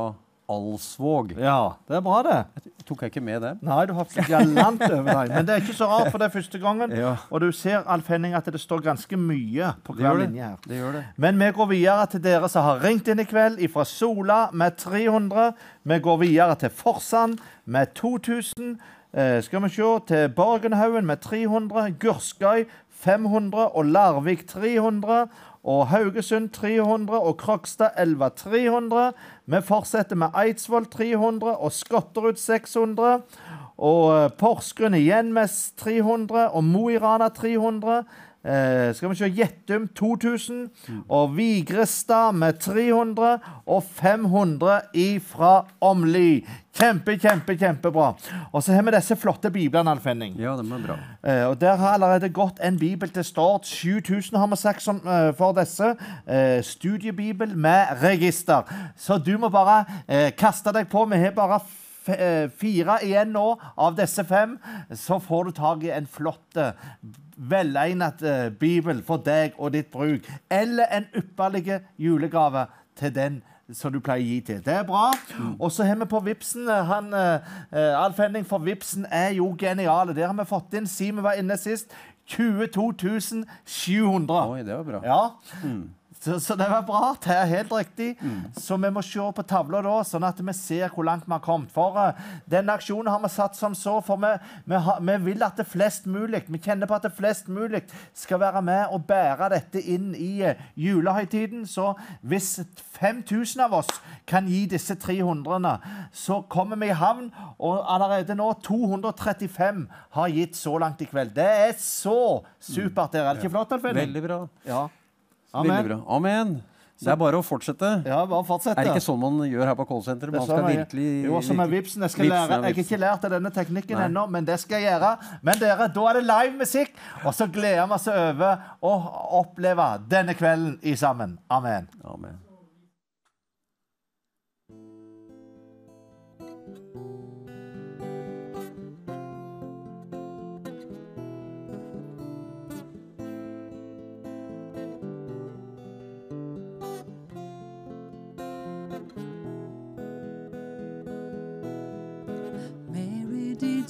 Alsvåg. Ja, det er bra, det. Tok jeg ikke med det? Nei, du har galant over deg. Men det er ikke så rart, for det er første gangen. Ja. Og du ser, Alf Henning, at det står ganske mye på hver linje her. Det gjør det. Men vi går videre til dere som har ringt inn i kveld ifra Sola med 300. Vi går videre til Forsand med 2000. Eh, skal vi se til Borgenhaugen med 300. Gurskøy 500 og Larvik 300. Og Haugesund 300 og Krokstad 11 300. Vi fortsetter med Eidsvoll 300 og Skotterud 600. Og eh, Porsgrunn igjen med 300 og Mo i Rana 300. Eh, skal vi se Gjettum 2000 og Vigrestad med 300 og 500 ifra Åmli. Kjempe, kjempe, kjempebra. Og så har vi disse flotte biblene, Alf Henning. Ja, de er bra. Eh, og Der har allerede gått en bibel til start. 7000 har vi sagt som, eh, for disse. Eh, studiebibel med register. Så du må bare eh, kaste deg på. Vi har bare fire igjen nå av disse fem. Så får du tak i en flott, eh, velegnet eh, bibel for deg og ditt bruk. Eller en ypperlig julegave til den som du pleier å gi til. Det er bra. Og så har vi på Vipsen eh, han, eh, eh, Alf Henning, for Vipsen er jo geniale. Der har vi fått inn, Simen var inne sist, 22 700. Oi, det var bra. Ja. Så, så det var bra. Det er helt riktig. Så vi må se på tavla da, sånn at vi ser hvor langt vi har kommet. For uh, denne aksjonen har vi satt som så, for vi, vi, har, vi vil at det flest mulig, vi kjenner på at det flest mulig skal være med og bære dette inn i uh, julehøytiden. Så hvis 5000 av oss kan gi disse 300, så kommer vi i havn. Og allerede nå 235 har gitt så langt i kveld. Det er så supert. der. Er det ikke flott, Alf Veldig bra. Ja. Veldig bra. Amen. Det er bare å fortsette. Ja, bare fortsette. Er det ikke sånn man gjør her på callsenteret? Er Man sånn skal virkelig Jo, som med vipsen. Jeg, skal Vipsen lære. er jeg har ikke lært av denne teknikken Nei. ennå, men det skal jeg gjøre. Men dere, da er det live musikk, og så gleder vi oss over å oppleve denne kvelden i sammen. Amen. Amen.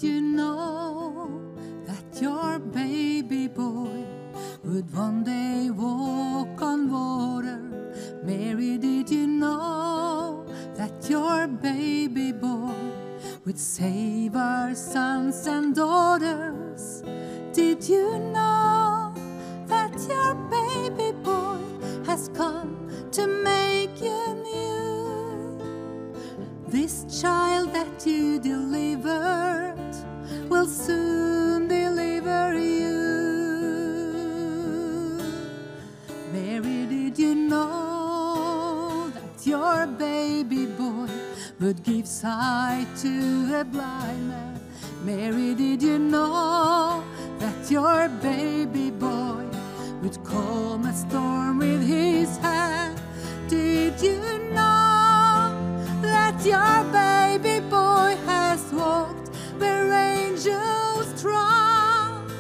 You know that your baby boy would one day walk on water? Mary, did you know that your baby boy would save our sons and daughters? Did you know that your baby boy has come to make you new? This child that you delivered will soon deliver you. Mary, did you know that your baby boy would give sight to a blind man? Mary, did you know that your baby boy would calm a storm with his hand? Did you know that your baby boy has walked where angels trod?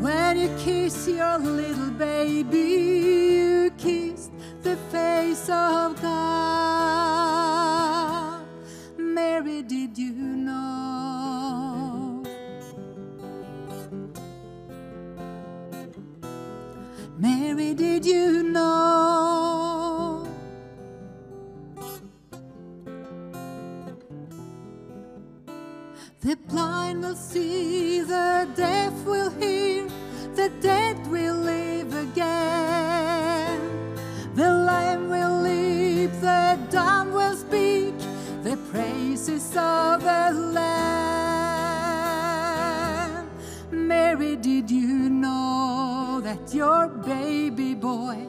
When you kiss your little baby, you kissed the face of God. Mary, did you know? Mary, did you know? The blind will see, the deaf will hear, the dead will live again. The lame will leap, the dumb will speak, the praises of the Lamb. Mary, did you know that your baby boy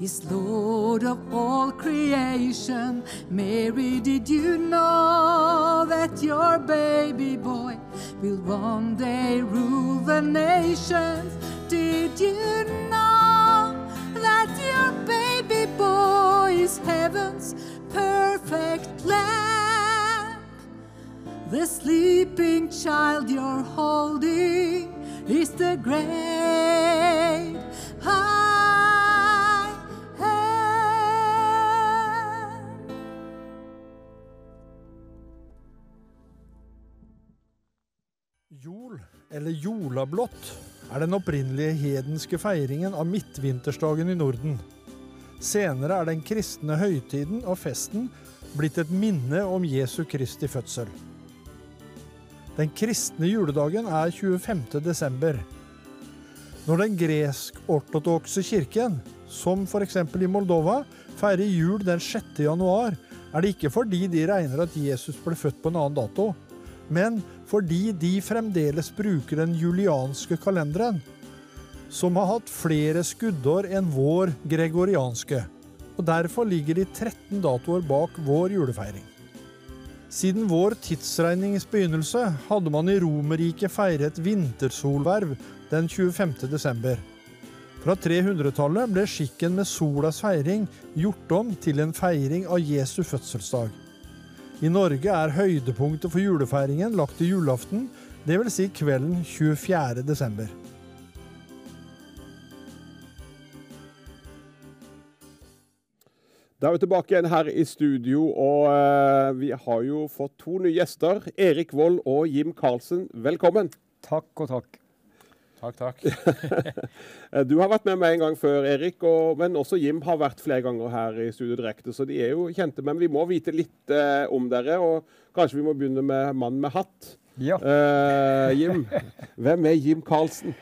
is Lord of all creation? Mary, did you know that your baby boy will one day rule the nations? Did you know that your baby boy is heaven's perfect lamb? The sleeping child you're holding is the great I eller jolablått, er den opprinnelige hedenske feiringen av midtvintersdagen i Norden. Senere er den kristne høytiden og festen blitt et minne om Jesu Kristi fødsel. Den kristne juledagen er 25. desember. Når den gresk-ortodokse kirken, som f.eks. i Moldova, feirer jul den 6. januar, er det ikke fordi de regner at Jesus ble født på en annen dato, men fordi de fremdeles bruker den julianske kalenderen, som har hatt flere skuddår enn vår gregorianske, og derfor ligger de 13 datoer bak vår julefeiring. Siden vår tidsregnings begynnelse hadde man i Romerriket feiret vintersolverv den 25. desember. Fra 300-tallet ble skikken med solas feiring gjort om til en feiring av Jesu fødselsdag. I Norge er høydepunktet for julefeiringen lagt til julaften, dvs. Si kvelden 24. desember. Da er vi tilbake igjen her i studio, og eh, vi har jo fått to nye gjester. Erik Vold og Jim Karlsen, velkommen. Takk og takk. Takk, takk. Eh, Du har vært med meg en gang før, Erik, og, men også Jim har vært flere ganger her i Studio Direkte, så de er jo kjente. Men vi må vite litt eh, om dere, og kanskje vi må begynne med mannen med hatt. Ja. Eh, Jim, hvem er Jim Karlsen?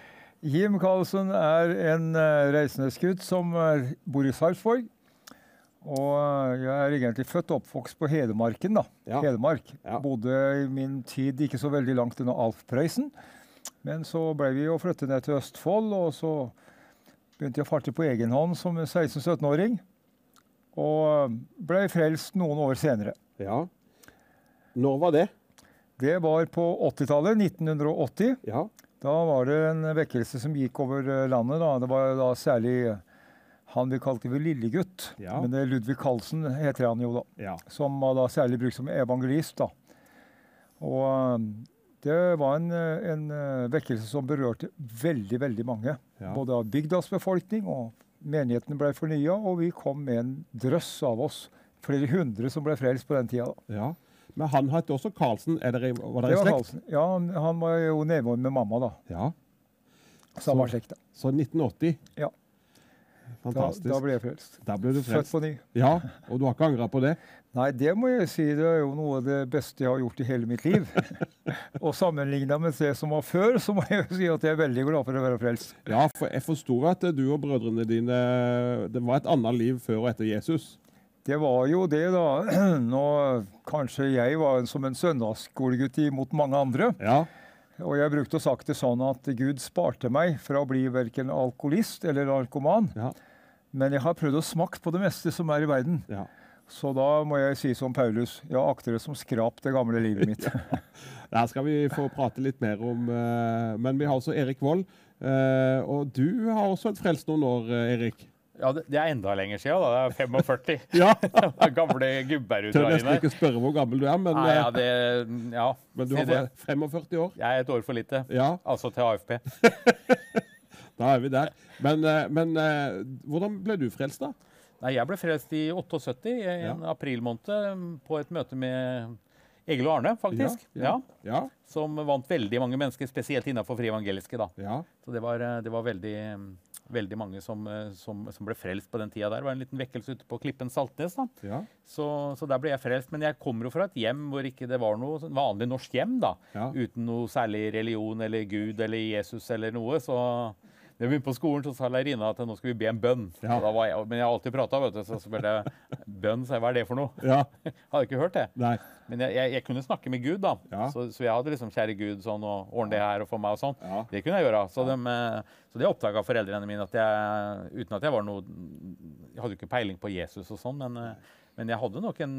Jim Karlsen er en uh, reisendes-gutt som er, bor i Sarpsborg. Og eh, jeg er egentlig født og oppvokst på Hedmarken. da. Ja. Hedmark. Ja. Bodde i min tid ikke så veldig langt unna Alf Prøysen. Men så ble vi jo flyttet ned til Østfold, og så begynte jeg å farte på egen hånd som 16-17-åring. Og eh, ble frelst noen år senere. Ja. Når var det? Det var på 80-tallet, 1980. Ja. Da var det en vekkelse som gikk over eh, landet. Da. Det var da særlig han vi kalte vel Lillegutt. Ja. Men det Ludvig Carlsen heter han jo, da. Ja. Som var da særlig brukt som evangelist. da. Og eh, det var en, eh, en eh, vekkelse som berørte veldig, veldig mange. Ja. Både av bygdas befolkning, og menighetene ble fornya, og vi kom med en drøss av oss. Flere hundre som ble frelst på den tida. ja. Men han het også Karlsen. Var Det dere i slekt? Karlsen. Ja, han, han var jo nedvår med mamma, da. Ja. Så- slekt. da. Så 1980. Ja. Fantastisk. da ble jeg frelst. Da ble du Født frelst. på ny. Ja, og du har ikke angra på det? Nei, det må jeg si. Det er jo noe av det beste jeg har gjort i hele mitt liv. og sammenligna med det som var før, så må jeg jo si at jeg er veldig glad for å være frelst. Ja, for jeg forstår at du og brødrene dine Det var et annet liv før og etter Jesus. Det var jo det, da. Nå, kanskje jeg var som en søndagsskolegutt imot mange andre. Ja. Og jeg brukte å sagt det sånn at Gud sparte meg fra å bli verken alkoholist eller narkoman. Ja. Men jeg har prøvd å smake på det meste som er i verden. Ja. Så da må jeg si som Paulus, ja, akter det som skrap det gamle livet mitt. Der skal vi få prate litt mer om. eh, Men vi har også Erik Vold. eh, Og du har også et frelst noen år, eh, Erik. Ja, det, er enda lenger siden. Da. Det er 45. Ja. Gamle gubber ute Tør nesten ikke spørre hvor gammel du er, men, Nei, ja, det, ja. men du har det. vært 45 år. Jeg er et år for lite. Ja, Altså til AFP. da er vi der. Men, men hvordan ble du frelst, da? Nei, jeg ble frelst i 78, i en aprilmåned, på et møte med Egil og Arne, faktisk. Ja, ja. Ja, Som vant veldig mange mennesker, spesielt innenfor fri evangeliske. da. ja. Så det var, eh, det var veldig, veldig mange som, eh, som, som ble frelst på den tida der. Det var en liten vekkelse ute på Klippen Saltnes. da. ja. Så, så der ble jeg frelst. Men jeg kommer jo fra et hjem hvor ikke det var noe sånn vanlig norsk hjem. da. Ja. Uten noe særlig religion eller Gud eller Jesus eller noe. Så da jeg begynte på skolen, så sa lærerinna at nå skal vi be en bønn. Ja. Jeg, men jeg har alltid prata, vet du. Så spurte jeg bønn, sa jeg. Hva er det for noe? ja. Hadde ikke hørt det. Nei. Men jeg, jeg, jeg kunne snakke med Gud, da. Ja. Så, så jeg hadde liksom kjære Gud, sånn, og ordne det her og for meg og sånn. Ja. Det kunne jeg gjøre. Så, dem, eh, så det oppdaga foreldrene mine, at jeg, uten at jeg var noe Jeg hadde jo ikke peiling på Jesus og sånn, men, eh, men jeg hadde nok en,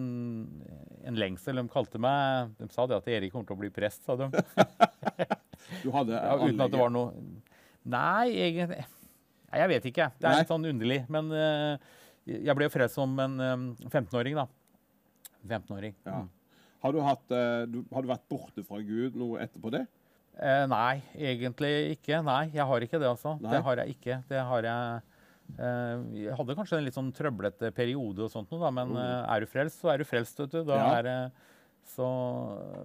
en lengsel. De kalte meg De sa det at Erik kommer til å bli prest, sa de. Du hadde Ja, uten at det var noe Nei, egentlig Nei, Jeg vet ikke. Det er Nei. litt sånn underlig. Men uh, jeg ble jo frelst som en um, 15-åring, da. 15-åring. Ja. Mm. Har, du hatt, eh, du, har du vært borte fra Gud noe etterpå det? Eh, nei, egentlig ikke. Nei, jeg har ikke det, altså. Nei. Det har jeg ikke. Det har jeg eh, Jeg hadde kanskje en litt sånn trøblete periode og sånt noe, da, men eh, er du frelst, så er du frelst, vet du. Da Mm. Ja. er så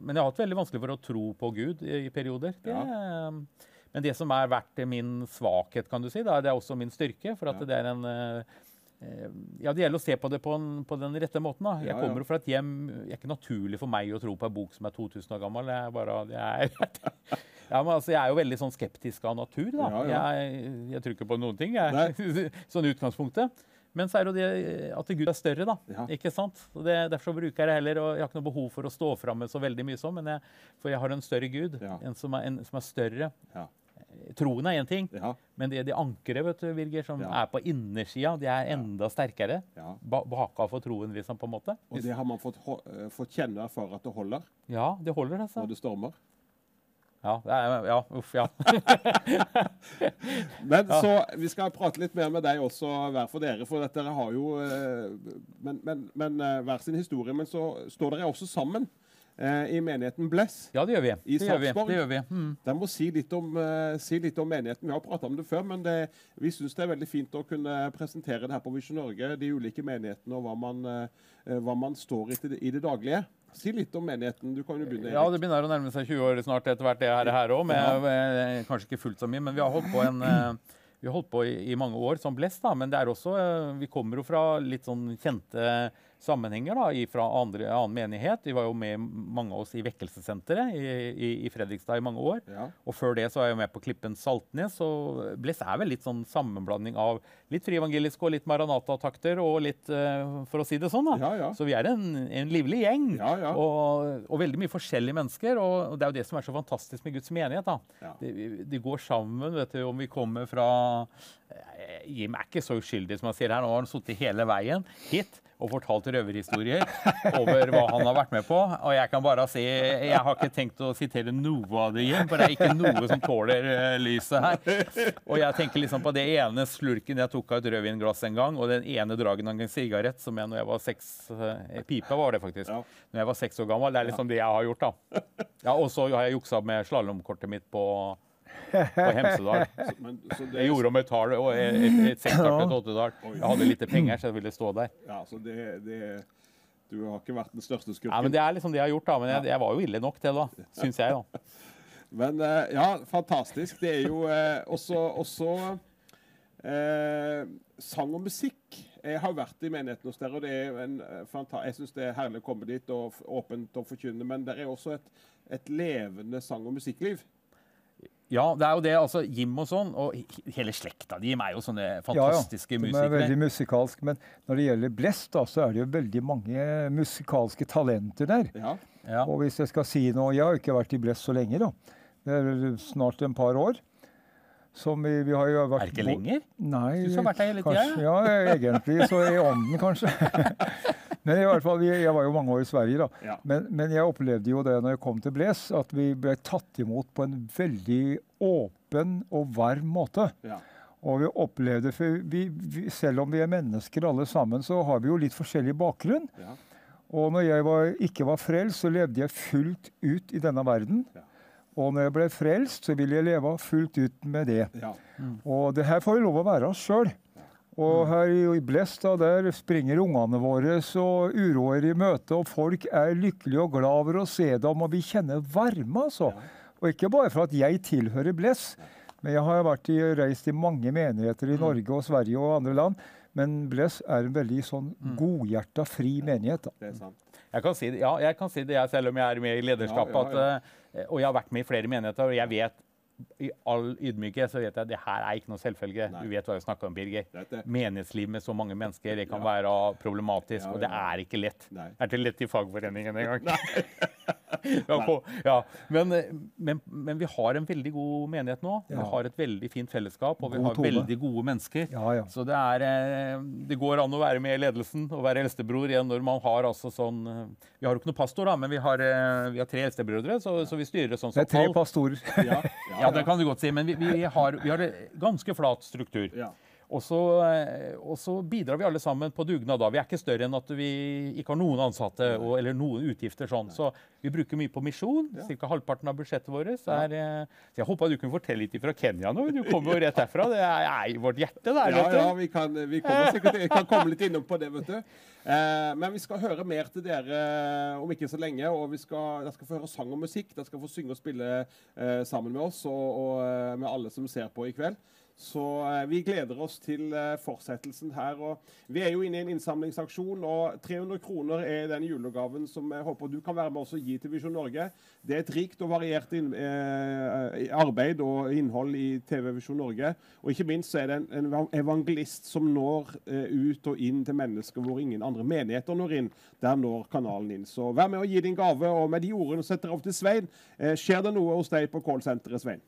Men jeg har hatt veldig vanskelig for å tro på Gud i, i perioder. Det, eh, men det som er vært min svakhet, kan du si, da, det er også min styrke. For at Ja. det er en eh, eh, ja, Det gjelder å se på det på, en, på den rette måten. da. Jeg Ja, ja. kommer fra et hjem Det er ikke naturlig for meg å tro på en bok som er 2000 år gammel. Er bare, er, ja, men altså, Jeg er jo veldig sånn skeptisk av natur. da. Jeg, jeg tror ikke på noen ting. Jeg. sånn utgangspunktet. Men så er det jo det at Gud er større, da. Ja. ikke sant? Det, derfor bruker jeg det heller, og jeg har ikke noe behov for å stå fram med så veldig mye sånn, men jeg, for jeg har en større Gud, Ja. en, som er, en som er større. Ja. Troen er én ting, Ja. men det, det ankeret vet du, Birger, som Ja. er på innersida, det er enda sterkere. ja. Ba baka for troen, liksom, på en måte. Og det har man fått, eh, fått kjenne og erfare at det holder Ja, det holder, altså. når det stormer. Ja, er, ja uff, ja. Men så, Vi skal prate litt mer med deg også, hver for dere. For dere har jo eh, men, men, men eh, hver sin historie. Men så står dere også sammen i menigheten Bless. ja, det gjør vi. I Det gjør vi. Sarpsborg? Det gjør vi. Mm. Dere må si litt om, eh, si litt om menigheten. Vi har prata om det før, men det, vi syns det er veldig fint å kunne presentere det her på Visjon Norge, de ulike menighetene og hva man, eh, hva man står i i det daglige. Si litt om menigheten. Du kan jo begynne. Ja, det begynner å nærme seg 20 år snart etter hvert, det her, her òg. Kanskje ikke fullt så mye, men vi har holdt på, en, eh, vi har holdt på i, i mange år som Bless, da, Men det er også, eh, vi kommer jo fra litt sånn kjente sammenhenger da, fra andre, annen menighet. Vi var jo med mange av oss i Vekkelsessenteret i, i, i Fredrikstad i mange år. Ja. Og før det så var jeg med på Klippen Saltnes. Og Bless er vel litt sånn sammenblanding av litt frievangelisk og litt Maranata-takter og litt uh, For å si det sånn, da. Ja, ja. Så vi er en, en livlig gjeng. Og, og veldig mye forskjellige mennesker. Og det er jo det som er så fantastisk med Guds menighet. da. De, de går sammen, vet du, om vi kommer fra eh, Jim er ikke så uskyldig som han sier her. Nå har han sittet hele veien hit og fortalt røverhistorier over hva han har vært med på. Og jeg kan bare si Jeg har ikke tenkt å sitere noe av det, igjen, for det er ikke noe som tåler eh, lyset her. Og jeg tenker liksom på det ene slurken jeg tok av et rødvinglass en gang, og den ene dragen av en sigarett som jeg når jeg var seks Pipa Pipe var det faktisk. Ja. Når jeg var seks år gammel. Det er liksom det jeg har gjort, da. Ja, og så har jeg juksa med slalåmkortet mitt på, på Hemsedal. Så, men, så det, Jeg gjorde om et tall og et, et, et sekstall til et åttetall. Jeg hadde litt penger, så jeg ville stå der. Ja, så det, det Du har ikke vært den største skurken. Ja, men Det er liksom det jeg har gjort, da. Men jeg, jeg var jo ille nok til det, da. Syns jeg, da. Men eh, ja, fantastisk. Det er jo eh, også, også eh, sang og musikk. Jeg har vært i menigheten hos dere, og det er en eh, Jeg syns det er herlig å komme dit og åpent og forkynne, men det er også et, et levende sang- og musikkliv. Ja, det er jo det. altså Jim og sånn, og hele slekta de er jo sånne fantastiske musikere. Ja, ja. De er veldig musikalske. Men når det gjelder Blest, da, så er det jo veldig mange musikalske talenter der. Ja. Ja. Og hvis jeg skal si noe Jeg har jo ikke vært i Blest så lenge, da. Det er snart en par år. Som vi, vi har jo vært Er det ikke lenger? Nei, Du som har vært der hele tida, Ja, egentlig så i ånden, kanskje. Men i hvert fall, jeg, jeg var jo mange år i Sverige, da. Ja. Men, men jeg opplevde jo det når jeg kom til Bles, at vi ble tatt imot på en veldig åpen og varm måte. Ja. Og vi opplevde, for vi, vi, Selv om vi er mennesker alle sammen, så har vi jo litt forskjellig bakgrunn. Ja. Og når jeg var, ikke var frelst, så levde jeg fullt ut i denne verden. Ja. Og når jeg ble frelst, så ville jeg leve fullt ut med det. Ja. Og det her får vi lov å være oss sjøl. Og her i Blesta der springer ungene våre og uroer i møte, og folk er lykkelige og glad over å se dem, og vi kjenner varme, altså. Og ikke bare for at jeg tilhører Bless, men jeg har vært i, reist i mange menigheter i Norge og Sverige og andre land. Men Bless er en veldig sånn godhjerta, fri menighet. da. Det sant. Jeg kan si det, ja, jeg kan si det jeg, selv om jeg er med i lederskapet. At, eh, og jeg har vært med i flere menigheter, og jeg vet i all ydmykhet så vet jeg at det her er ikke noe selvfølge. Nei. Du vet hva jeg snakker om, Birger. Det er det. Menighetsliv med så mange mennesker det kan Ja. være problematisk, Ja, og det er ikke lett. Nei. Det er ikke lett i fagforeningen engang. ja, men, eh, men, men vi har en veldig god menighet nå. Vi har et veldig fint fellesskap, og vi God har tone. veldig gode mennesker. Så det, er, eh, det går an å være med i ledelsen og være eldstebror igjen når man har altså sånn eh, Vi har jo ikke noen pastor, da, men vi har, vi har tre eldstebrødre, så, så vi styrer sånn Det som er tre pastorer. Ja, Ja, det kan du godt si, men vi, vi, har, vi har ganske flat struktur. Ja. Og så, eh, og så bidrar vi alle sammen på dugnad. da. Vi er ikke større enn at vi ikke har noen ansatte og, eller noen utgifter. sånn. Så vi bruker mye på misjon. Ca. halvparten av budsjettet vårt. Er, eh, så jeg håpa du kunne fortelle litt fra Kenya nå. Du kommer jo rett herfra. Det er, i vårt hjerte der. Vet du. ja, vi kan, vi kommer sikkert jeg kan komme litt innom på det, vet du. Eh, men vi skal høre mer til dere om ikke så lenge. Og vi skal, dere skal få høre sang og musikk. Dere skal få synge og spille eh, sammen med oss og, og med alle som ser på i kveld. Så eh, vi gleder oss til eh, fortsettelsen her. og Vi er jo inne i en innsamlingsaksjon, og 300 kroner er den julegaven som jeg håper du kan være med oss og gi til Visjon Norge. Det er et rikt og variert inn, eh, arbeid og innhold i TV Visjon Norge. Og ikke minst så er det en, en evangelist som når eh, ut og inn til mennesker hvor ingen andre menigheter når inn. Der når kanalen inn. Så vær med og gi din gave. Og med de ordene setter jeg opp til Svein. Eh, skjer det noe hos deg på callsenteret, Svein?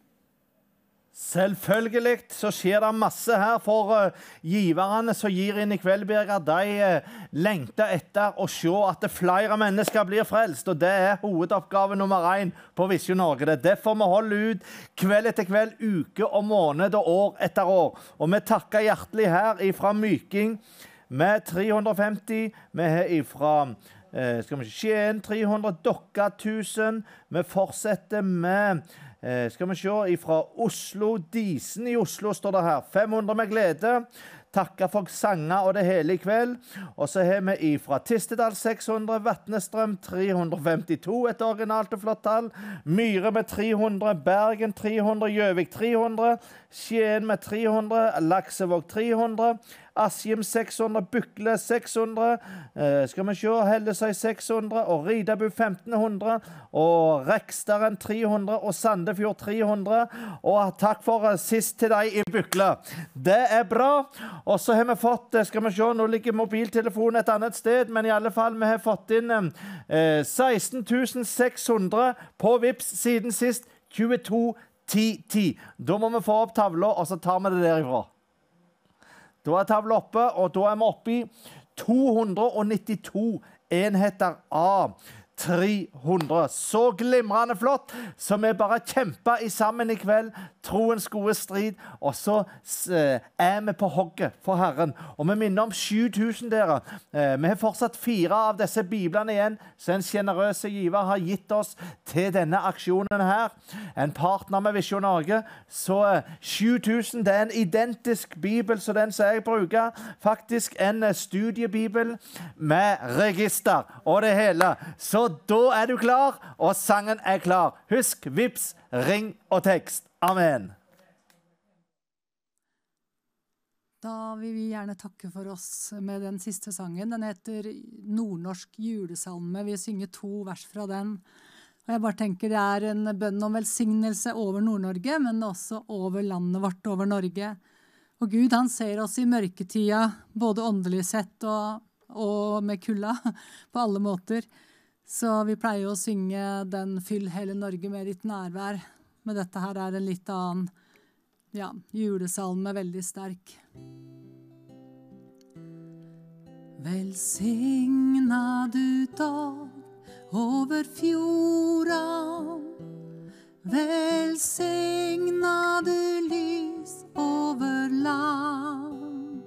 Selvfølgelig så skjer det masse her, for uh, giverne som gir inn i kveld, Birger, de uh, lengter etter å se at flere mennesker blir frelst. Og det er hovedoppgave nummer én på Visjon Norge. Det er derfor vi holder ut kveld etter kveld, uke og måned og år etter år. Og vi takker hjertelig her ifra Myking med 350. Vi har ifra uh, skal vi Skien 300, Dokka 1000. Vi fortsetter med Eh, skal vi se, fra Oslo, Disen i Oslo står det her. 500 med glede. Takke for sanger og det hele i kveld. Og så har vi ifra Tistedal 600, Vatnestrøm 352, et originalt og flott tall. Myre med 300, Bergen 300, Gjøvik 300, Skien med 300, Laksevåg 300. Askim 600, Bykle 600, eh, skal vi se, Hellesøy 600, og Ridabu 1500, og Rekstaren 300, og Sandefjord 300. Og takk for eh, sist til deg i Bykle. Det er bra. Og så har vi fått, eh, skal vi se, nå ligger mobiltelefonen et annet sted, men i alle fall, vi har fått inn eh, 16 600 på VIPS siden sist. 22 10 10. Da må vi få opp tavla, og så tar vi det derifra. Da er tavla oppe, og da er vi oppe i 292 enheter av 300. Så glimrende flott. Så vi bare kjemper sammen i kveld. Troens gode strid. Og så eh, er vi på hogget for Herren. Og vi minner om 7000 dere. Eh, vi har fortsatt fire av disse biblene igjen, som en sjenerøs giver har gitt oss til denne aksjonen her. En partner med Visjon Norge. Så eh, 7000 det er en identisk bibel som den som jeg bruker. Faktisk en eh, studiebibel med register og det hele. Så da er du klar, og sangen er klar. Husk vips, ring og tekst. Amen. Da vil vi gjerne takke for oss med den siste sangen. Den heter Nordnorsk julesalme. Vi synger to vers fra den. Og jeg bare tenker Det er en bønn om velsignelse over Nord-Norge, men også over landet vårt, over Norge. Og Gud han ser oss i mørketida, både åndelig sett og, og med kulda, på alle måter. Så vi pleier å synge den 'Fyll hele Norge med ditt nærvær'. Men dette her er en litt annen ja, julesalme, veldig sterk. Velsigna du dag over fjorda. Velsigna du lys over land.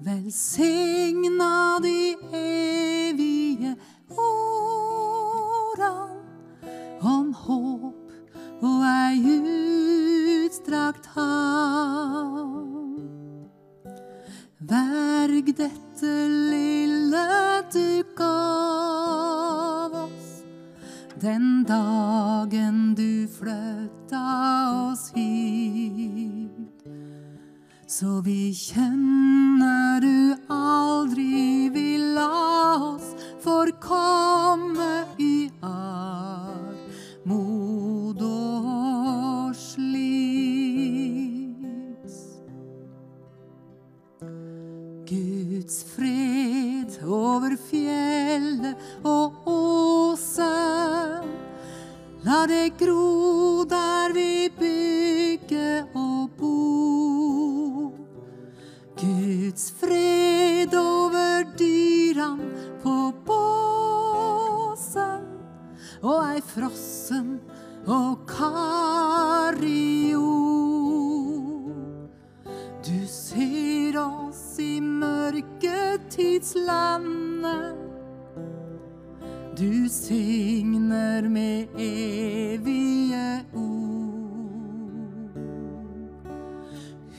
Velsigna de evige og utstrakt hav. Verg dette lille du gav oss den dagen du flytta oss hit. Så vi kjenner du aldri vil la oss forkomme i armod over fjellet og åsen. La det gro der vi bygger og bor. Guds fred over dyran på båsen. Og ei frossen og kario. Du ser oss i mørketidslandet. Du signer med evige ord.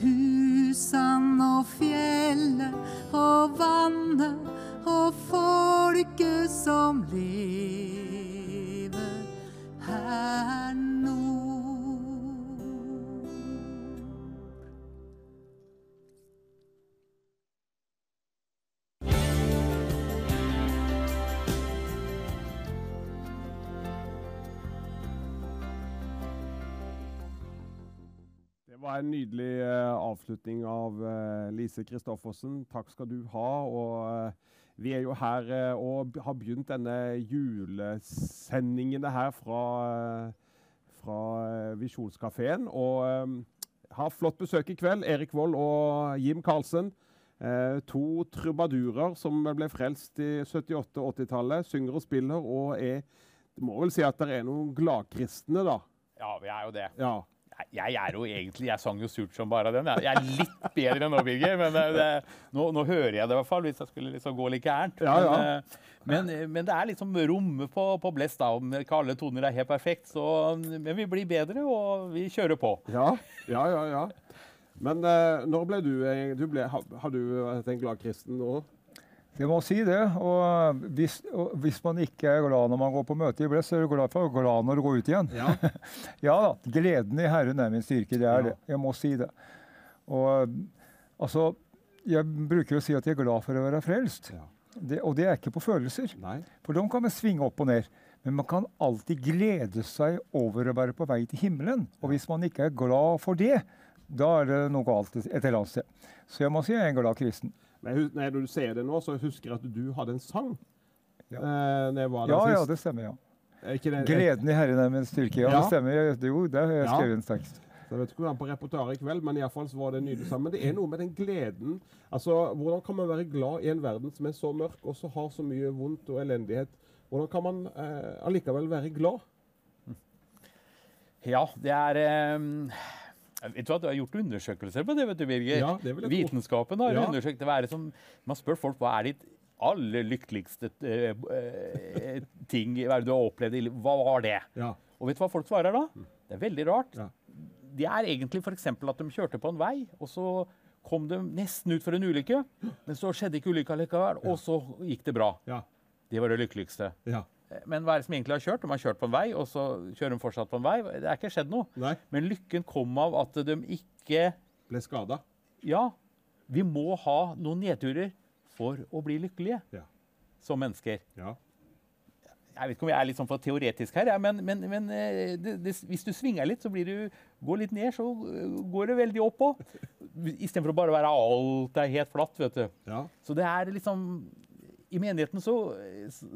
Husan og fjellet og vannet og folket som lever her nord. Var en nydelig eh, avslutning av eh, Lise Kristoffersen. Takk skal du ha. Og eh, vi er jo her og har begynt denne julesendingen her fra, fra Visjonskafeen. Og har flott besøk i kveld. Erik Vold og Jim Karlsen. To trubadurer som ble frelst i 78-80-tallet. Synger og spiller og er Det må vel si at det er noen gladkristne, da. Ja, vi er jo det. Ja. Jeg- er jo egentlig, jeg sang jo surt som bare den. Jeg er litt bedre enn nå, Birger, men det, det, nå, nå hører jeg det i hvert fall, hvis jeg skulle liksom gå litt gærent. Ja, ja. Men, eh, men, men det er liksom rommet på, på Blest, da. Om ikke alle toner er helt perfekt, så Men vi blir bedre, og vi kjører på. Ja, ja, ja. ja. Men eh, når ble du, eh, du ble, har, du en glad kristen nå? Jeg må si det. Og hvis, og hvis man ikke er glad når man går på møte i Bless, så er du glad for å være glad når du går ut igjen. Ja. ja da. Gleden i Herren er min styrke. Det er Ja. det. Jeg må si det. Og altså Jeg bruker å si at jeg er glad for å være frelst. Ja. Det, og det er ikke på følelser. Nei. For de kan man svinge opp og ned. Men man kan alltid glede seg over å være på vei til himmelen. Og hvis man ikke er glad for det, da er det noe galt et eller annet sted. Så jeg må si jeg er en glad kristen. Men jeg når du sier det nå, så husker jeg at du hadde en sang. Ja. Eh, når jeg var der Ja, ja, det stemmer. ja. Ikke det, Gleden i Herren er min styrke. Ja, Ja. det stemmer. Jo, der har jeg Ja. skrevet en tekst. Jeg vet ikke hvordan på repertoaret i kveld, men i alle fall så var det nydelig sang. Men det er noe med den gleden. Altså, Hvordan kan man være glad i en verden som er så mørk og så har så mye vondt og elendighet? Hvordan kan man eh, allikevel være glad? Ja, det er eh, Vet du hva, Du har gjort undersøkelser på det, vet du, Birger. Ja, det vil jeg. Vitenskapen har Ja. undersøkt det. Som, man spør folk hva er ditt aller lykkeligste uh, ting hva er det du har opplevd i livet. Hva var det? Ja. Og vet du hva folk svarer da? Det er veldig rart. Ja. Det er egentlig f.eks. at de kjørte på en vei, og så kom de nesten ut for en ulykke. Men så skjedde ikke ulykka likevel, og så gikk det bra. Ja. Det var det lykkeligste. Ja. Men hva er det som egentlig har kjørt? De har kjørt på en vei, og så kjører de fortsatt på en vei. Det er ikke skjedd noe. Nei. Men lykken kom av at de ikke Ble skada? Ja, vi må ha noen nedturer for å bli lykkelige Ja. som mennesker. Ja. Jeg vet ikke om jeg er litt sånn for teoretisk her, ja, men, men, men eh, det, det, hvis du svinger litt, så blir du, går litt ned, så eh, går det veldig opp òg. Istedenfor å bare være alt er helt flatt. vet du. Ja. Så det er liksom I menigheten så,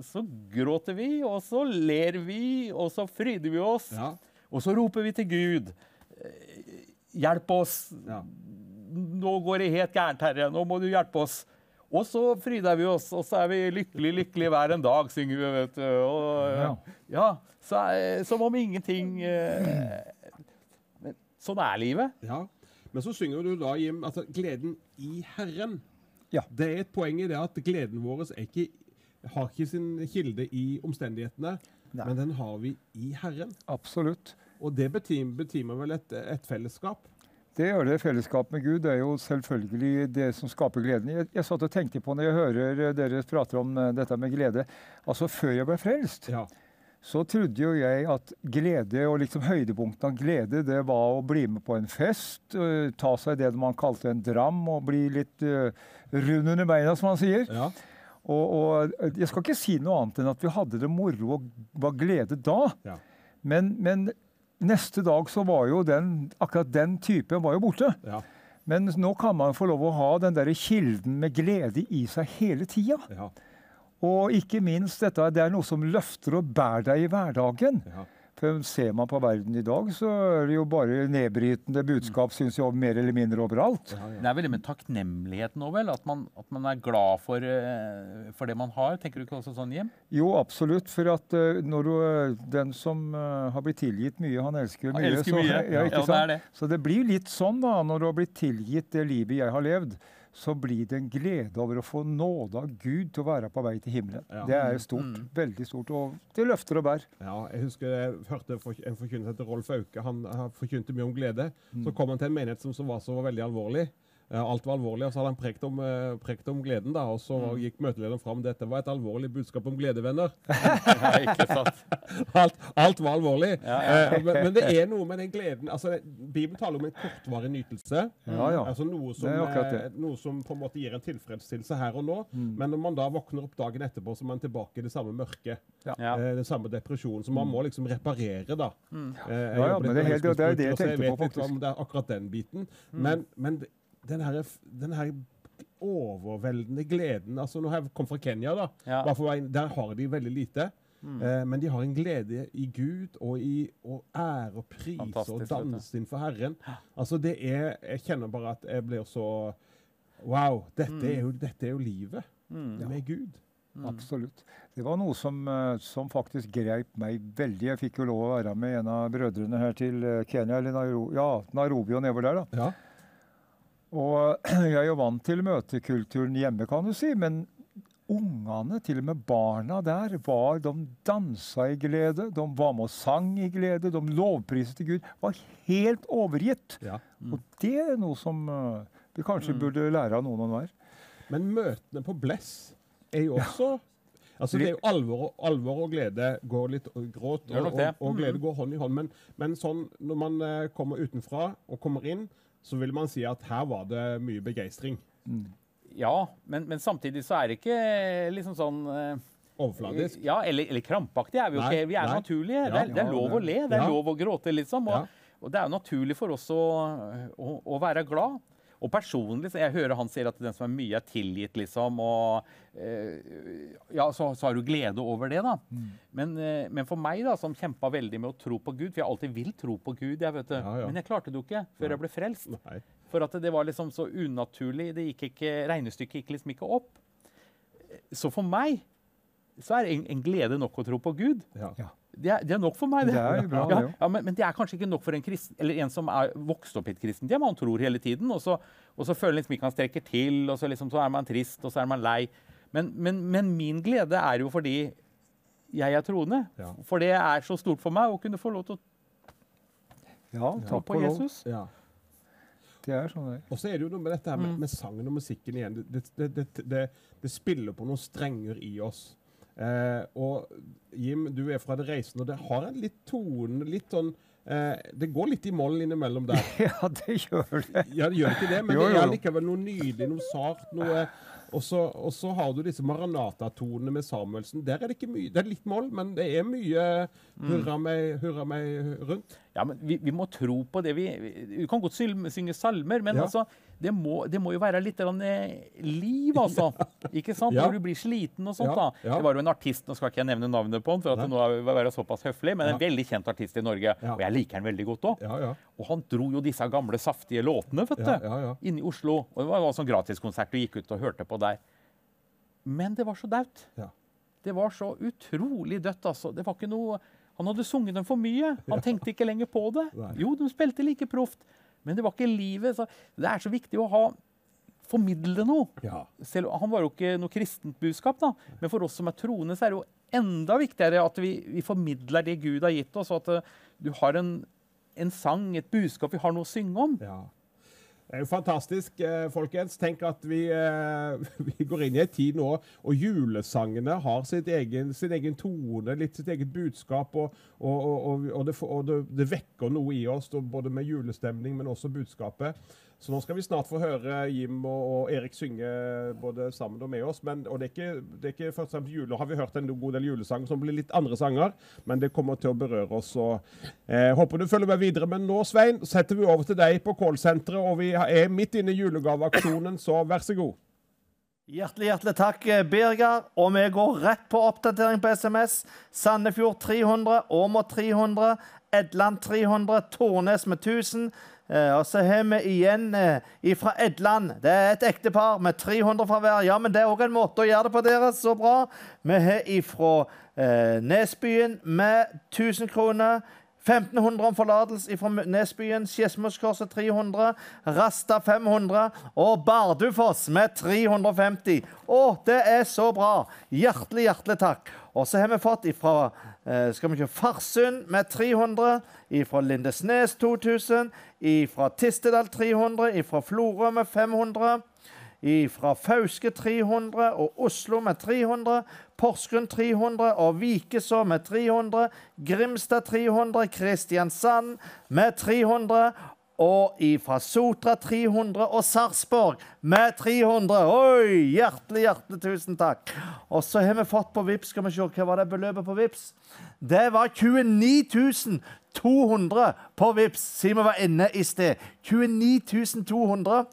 så gråter vi, og så ler vi, og så fryder vi oss. Ja. Og så roper vi til Gud. eh, Hjelp oss. Ja. Nå går det helt gærent, Herre. Nå må du hjelpe oss. Og så fryder vi oss, og så er vi lykkelig, lykkelig hver en dag, synger vi, vet du. Og, Ja. så, som om ingenting eh, Sånn er livet. Ja. Men så synger du da, Jim, altså gleden i Herren. Ja. Det er et poeng i det at gleden vår ikke, har ikke sin kilde i omstendighetene, Nei. men den har vi i Herren. Absolutt. Og det betyr betimer vel et, et fellesskap. Det gjør det. Fellesskap med Gud er jo selvfølgelig det som skaper gleden. Jeg, jeg satt og tenkte på når jeg hører dere prater om eh, dette med glede. Altså Før jeg ble frelst, Ja. Så trodde jo jeg at glede og liksom høydepunktet av glede, det var å bli med på en fest, ta seg det man kalte en dram, og bli litt eh, rund under beina, som man sier. Ja. Og, og jeg skal ikke si noe annet enn at vi hadde det moro og var glede da. Ja. Men, men neste dag så var jo den, akkurat den typen var jo borte. Ja. Men nå kan man få lov å ha den der kilden med glede i seg hele tida. Ja. Og ikke minst dette, det er noe som løfter og bærer deg i hverdagen. Ja. For ser man på verden i dag, så er det jo bare nedbrytende budskap, synes jeg, mer eller mindre overalt. Det er veldig med takknemligheten nå, vel? At man, at man er glad for, eh, for det man har. Tenker du ikke også sånn, Jim? Jo, absolutt. For at eh, når du, eh, den som har blitt tilgitt mye, han elsker Han mye. elsker mye. Ja, Ja, det er det. Så det blir litt sånn, da, når du har blitt tilgitt det livet jeg har levd, så blir det en glede over å få nåde av Gud til å være på vei til himmelen. Ja. Det er stort. Mm. Veldig stort. Og det løfter og bær. Ja, jeg husker jeg hørte en forkynnelse etter Rolf Auke. Han, han forkynte mye om glede. Så kom han til en menighet som, som var så veldig alvorlig. Eh, Alt var alvorlig, og så hadde han prekt om, eh, prekt om gleden. da, Og så gikk møtelederen fram. Dette var et alvorlig budskap om glede, venner. Ja, ikke sant? alt, alt var alvorlig. Ja, ja. Eh, men, men det er noe med den gleden altså, Bibelen taler om en kortvarig nytelse. Ja, ja. Altså noe som, noe som på en måte gir en tilfredsstillelse her og nå. Men når man da våkner opp dagen etterpå, så er man tilbake i det samme mørket. Den samme depresjonen. Så man må liksom reparere, da. Eh, Ja, ja, men det er helt- det er det jeg tenkte på, faktisk. om det er akkurat den biten. Men, men den her, den her overveldende gleden altså Nå har jeg kommet fra Kenya, da. Ja. Der har de veldig lite. Eh, men de har en glede i Gud og i å ære og prise Fantastisk, og danse innenfor Herren. Altså det er Jeg kjenner bare at jeg blir så Wow! Dette, er, jo, dette er jo livet med Gud. Absolutt. Det var noe som, eh, som faktisk greip meg veldig. Jeg fikk jo lov å være med en av brødrene her til eh, Kenya, eller Nairobi, ja, Nairobi og nedover der. da. Ja. Og jeg er jo vant til møtekulturen hjemme, kan du si, men ungene, til og med barna der, var, de dansa i glede, de var med og sang i glede, de lovpriste Gud. Var helt overgitt. Ja. Og det er noe som eh, vi kanskje burde lære av noen og hver. Men møtene på Bless er jo også Altså Det er jo alvor alvor og glede går litt og Gråt og, og, og glede går hånd i hånd. Men, men sånn når man eh, kommer utenfra og kommer inn, så vil man si at her var det mye begeistring. Ja, men, men samtidig så er det ikke liksom sånn eh, Overfladisk. Ja, eller, eller krampaktig er vi jo ikke. Vi er nei. naturlige. Ja, det, er, det er lov å le, det er Ja. lov å gråte, liksom. Og, Ja. og det er jo naturlig for oss å, å, å være glad. Og personlig, så jeg hører han sier at den som er mye, er tilgitt, liksom. Og eh, ja, så, så har du glede over det, da. Mm. Men, eh, men for meg, da, som kjempa veldig med å tro på Gud For jeg alltid vil tro på Gud, jeg vet det. Ja, ja. Men jeg klarte det jo ikke før jeg ble frelst. Nei. For at det var liksom så unaturlig. Det gikk ikke, regnestykket gikk liksom ikke opp. Så for meg så er en, en glede nok å tro på Gud. Ja. Det er, det er nok for meg. Det er bra, ja, det ja, men, men det er kanskje ikke nok for en, kristen, eller en som er vokst opp i et kristent hjem. Han tror hele tiden, og så, og så føler han liksom ikke han strekker til, og så, liksom, så er man trist, og så er man lei. Men, men, men min glede er jo fordi jeg er troende. Ja. For det er så stort for meg å kunne få lov til å Ja, tro på. Jesus. Ja. Det er sånn det. Og så er det jo noe med dette her med, med sangen og musikken igjen. Det, det, det, det, det spiller på noen strenger i oss. Eh, og Jim, du er fra Det reisende, og det har en litt tone litt sånn eh, Det går litt i moll innimellom der. Ja, det gjør det. Ja, det gjør ikke det, men Jo, det jo, er jo. likevel noe nydelig, noe sart. noe... Og så har du disse Maranata-tonene med Samuelsen. Der er det ikke mye. Det er litt moll, men det er mye hurra meg, hurra meg rundt. Ja, men vi, vi må tro på det vi Vi, vi kan godt synge salmer, men Ja. altså, det, må, det må jo være litt eh, liv, altså. Ikke sant? Når du blir sliten og sånt. Da. Det var jo en artist, nå skal ikke jeg nevne navnet på han, for at Nei. nå vil være såpass høflig, men en veldig kjent artist i Norge. Og jeg liker han veldig godt òg. Ja, ja. Og han dro jo disse gamle, saftige låtene, vet du. Inne i Oslo. Og det var en sånn gratiskonsert du gikk ut og hørte på der. Men det var så daut. Ja. Det var så utrolig dødt, altså. Det var ikke noe Han hadde sunget dem for mye. Han tenkte ikke lenger på det. Jo, de spilte like proft, men det var ikke livet. Så det er så viktig å ha formidle noe. Ja. Selv, han var jo ikke noe kristent budskap, da. men for oss som er troende, så er det jo enda viktigere at vi, vi formidler det Gud har gitt oss, og at eh, du har en, en sang, et budskap, vi har noe å synge om. Ja. Det er jo fantastisk, eh, folkens. Tenk at vi, eh, vi går inn i en tid nå, og julesangene har egen, sin egen tone, litt sitt eget budskap. Og, og, og, og, det, det, det vekker noe i oss, både med julestemning, men også budskapet. Så nå skal vi snart få høre Jim og, og Erik synge både sammen og med oss. Men, og det er ikke, ikke først og fremst jule. Har vi hørt en god del julesanger som blir litt andre sanger, men det kommer til å berøre oss. Og, eh, håper du følger med videre. Men nå, Svein, setter vi over til deg på callsenteret, og vi er midt inne i julegaveaksjonen, så vær så god. Hjertelig, hjertelig takk, eh, Birger. Og vi går rett på oppdatering på SMS. Sandefjord 300, Åmot 300, Edland 300, Tornes med 1000. Eh, og så har vi igjen eh, fra Edland. Det er et ektepar med 300 fra hver. Ja, men det er òg en måte å gjøre det på, dere. Så bra. Vi har ifra eh, Nesbyen med 1000 kroner. 1500 om forlatelse fra Nesbyen, Skedsmoskorset 300, Rasta 500 og Bardufoss med 350. Å, det er så bra! Hjertelig, hjertelig takk. Og så har vi fått ifra eh, skal vi kjøre Farsund med 300, ifra Lindesnes 2000, ifra Tistedal 300, ifra Florø med 500 fra Fauske 300 og Oslo med 300. Porsgrunn 300 og Vikeså med 300. Grimstad 300. Kristiansand med 300. Og fra Sotra 300 og Sarpsborg med 300. Oi! Hjertelig, hjertelig tusen takk. Og så har vi fått på Vips, skal vi se, hva var det beløpet på Vips? Det var 29 200 på Vips, siden vi var inne i sted. 29 200.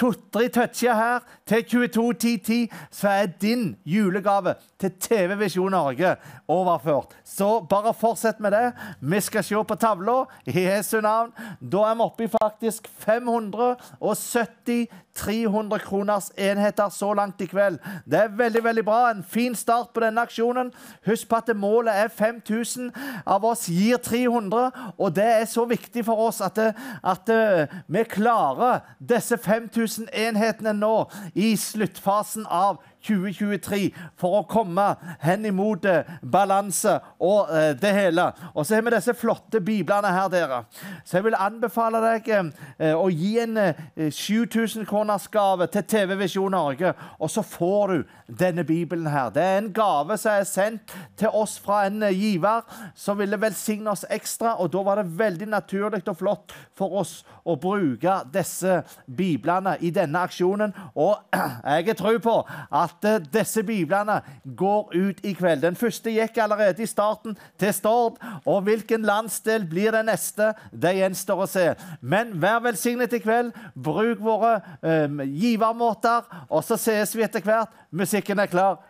To-tre toucher her til 22.10.10, så er din julegave til TV Visjon Norge overført. Så bare fortsett med det. Vi skal se på tavla i Jesu navn. Da er vi oppe i faktisk 570 300 kroners enheter så langt i kveld. Det er veldig veldig bra. En fin start på denne aksjonen. Husk på at målet er 5000. Av oss gir 300, og det er så viktig for oss at, at eh, vi klarer disse 5000 enhetene nå i sluttfasen av 2023 for å komme hen imot eh, balanse og eh, det hele. Og så har vi disse flotte biblene her, dere. Så jeg vil anbefale deg eh, å gi en eh, 7000 kroners gave til TV Visjon Norge, og så får du denne bibelen her. Det er en gave som er sendt til oss fra en giver som ville velsigne oss ekstra, og da var det veldig naturlig og flott for oss å bruke disse biblene i denne aksjonen. Og jeg har tro på at eh, disse biblene går ut i kveld. Den første gikk allerede i starten til Stord, og hvilken landsdel blir den neste? Det gjenstår å se. Men vær velsignet i kveld. Bruk våre eh, givermåter, og så sees vi etter hvert. Musikken er klar.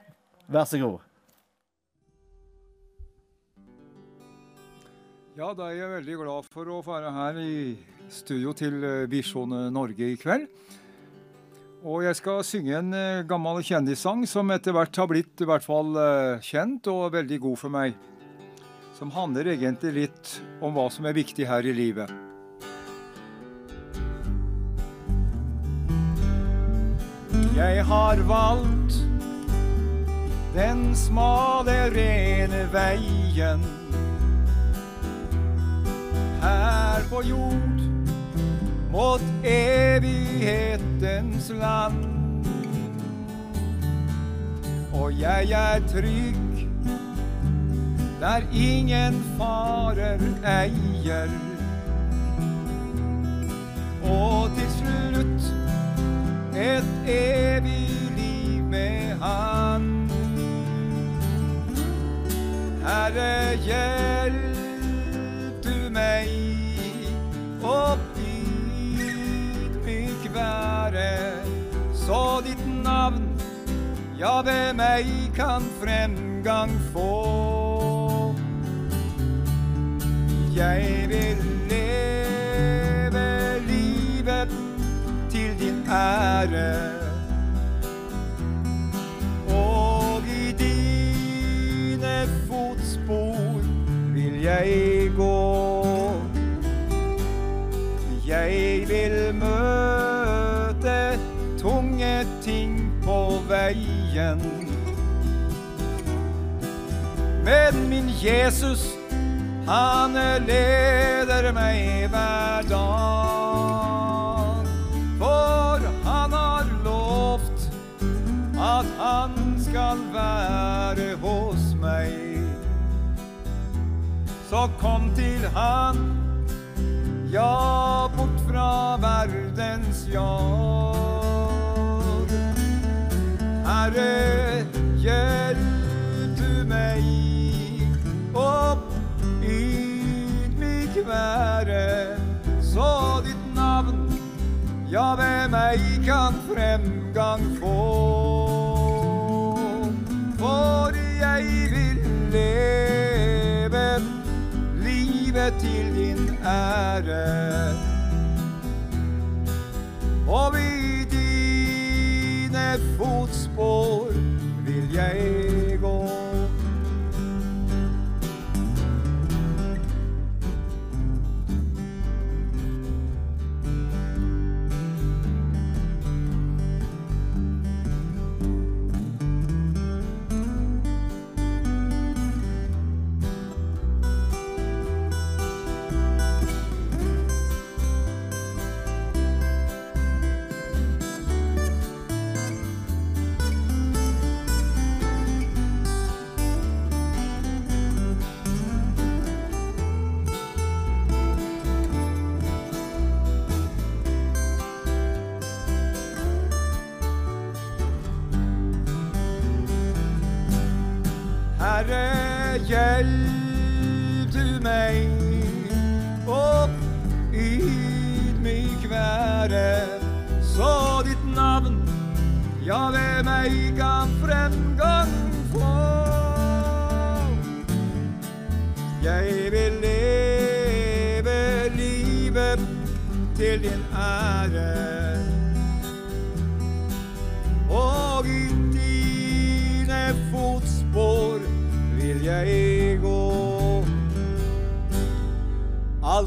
Vær så god. Ja, da er jeg veldig glad for å være her i studio til eh, Visjon Norge i kveld. Og jeg skal synge en eh, gammel kjendissang som etter hvert har blitt i hvert fall eh, kjent og veldig god for meg. Som handler egentlig litt om hva som er viktig her i livet. Jeg har valgt den smale, rene veien her på jord mot evighetens land. Og jeg er trygg der ingen farer eier. Og til slutt et evig liv med Han. Herre, hjelp du meg opp være. Så ditt navn, ja, ved meg kan fremgang få. Jeg vil leve livet til din ære. Og i dine fotspor vil jeg gå. Veien. Men min Jesus, han leder meg hver dag. For han har lovt at han skal være hos meg. Så kom til han, ja, bort fra verdens jag. Herre, hjelp du meg opp ydmyk være, så ditt navn, ja, ved meg kan fremgang få. For jeg vil leve livet til din ære. Og i dine fotspor vil jeg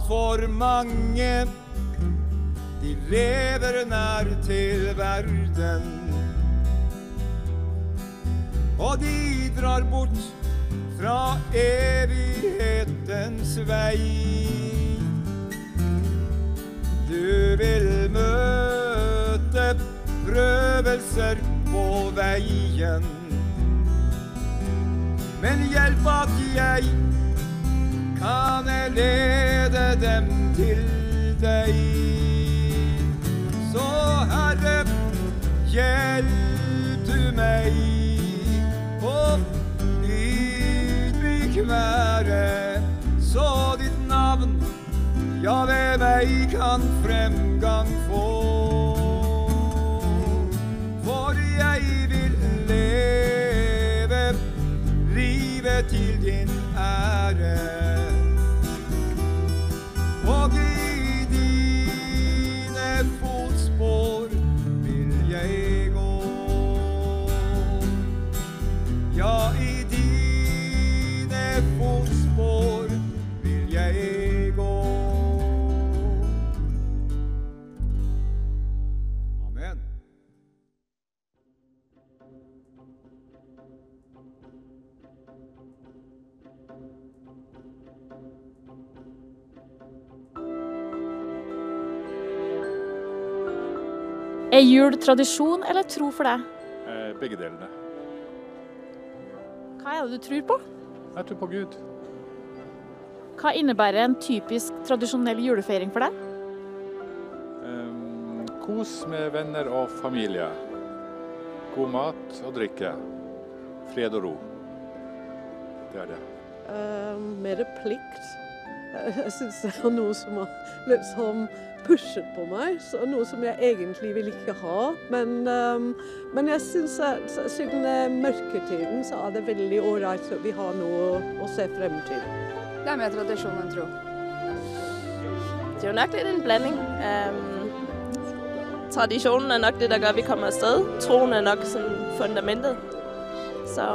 Altfor mange, de lever nær til verden. Og de drar bort fra evighetens vei. Du vil møte prøvelser på veien. Men hjelp at jeg kan lede dem til deg. Så Herre, hjelp du meg og ydmyk være, så ditt navn, ja, ved meg kan fremgang få. Er jul tradisjon eller tro for deg? Eh, begge delene. Hva er det du tror på? Jeg tror på Gud. Hva innebærer en typisk tradisjonell julefeiring for deg? Um, kos med venner og familie. God mat og drikke. Fred og ro. Det er det. Uh, mer plikt. Jeg syns det er noe som har liksom pushet på meg. Så noe som jeg egentlig vil ikke ha. Men, um, men jeg syns at siden det er mørketiden, så er det veldig ålreit at vi har noe å se frem til. Det er mer tradisjon enn tro. Det er jo nok litt en blanding. Um, tradisjonen er nok det der gjør vi kommer av sted. Troen er nok fundamentet. Så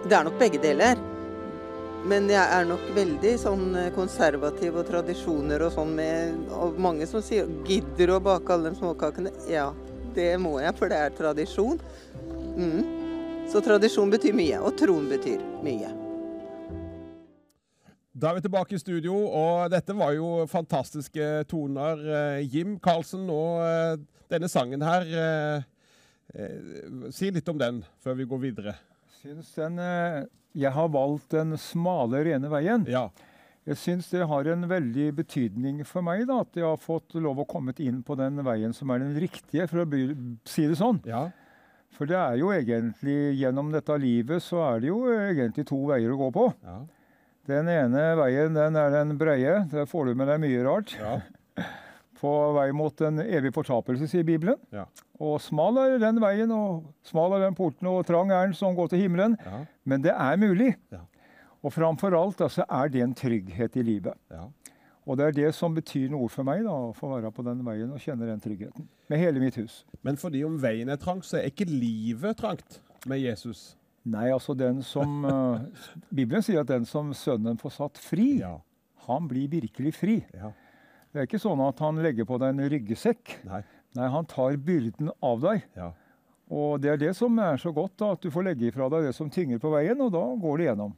Det er nok begge deler. Men jeg er nok veldig sånn eh, konservativ og tradisjoner og sånn med Og mange som sier 'gidder å bake alle de småkakene'. Ja, det må jeg, for det er tradisjon. Mm. Så tradisjon betyr mye, og troen betyr mye. Da er vi tilbake i studio, og dette var jo fantastiske toner. Eh, Jim Karlsen og eh, denne sangen her. Si litt om den før vi går videre. Syns den eh, Jeg har valgt den smale, rene veien. Jeg syns det har en veldig betydning for meg da, at jeg har fått lov å komme inn på den veien som er den riktige, for å by- si det sånn. For det er jo egentlig Gjennom dette livet så er det jo egentlig to veier å gå på. Den ene veien den er den breie. Der får du med deg mye rart. På vei mot en evig fortapelse, sier Bibelen. Og smal er den veien, og smal er den porten, og trang er den som går til himmelen. Men det er mulig. Og framfor alt altså, er det en trygghet i livet. Og det er det som betyr noe for meg, da, å få være på den veien og kjenne den tryggheten. Med hele mitt hus. Men fordi om veien er trang, så er ikke livet trangt med Jesus. Nei, altså den som eh, Bibelen sier at den som Sønnen får satt fri, han blir virkelig fri. Det er ikke sånn at han legger på deg en ryggsekk. Nei. han tar byrden av deg. Og det er det som er så godt, da, at du får legge ifra deg det som tynger på veien, og da går det gjennom.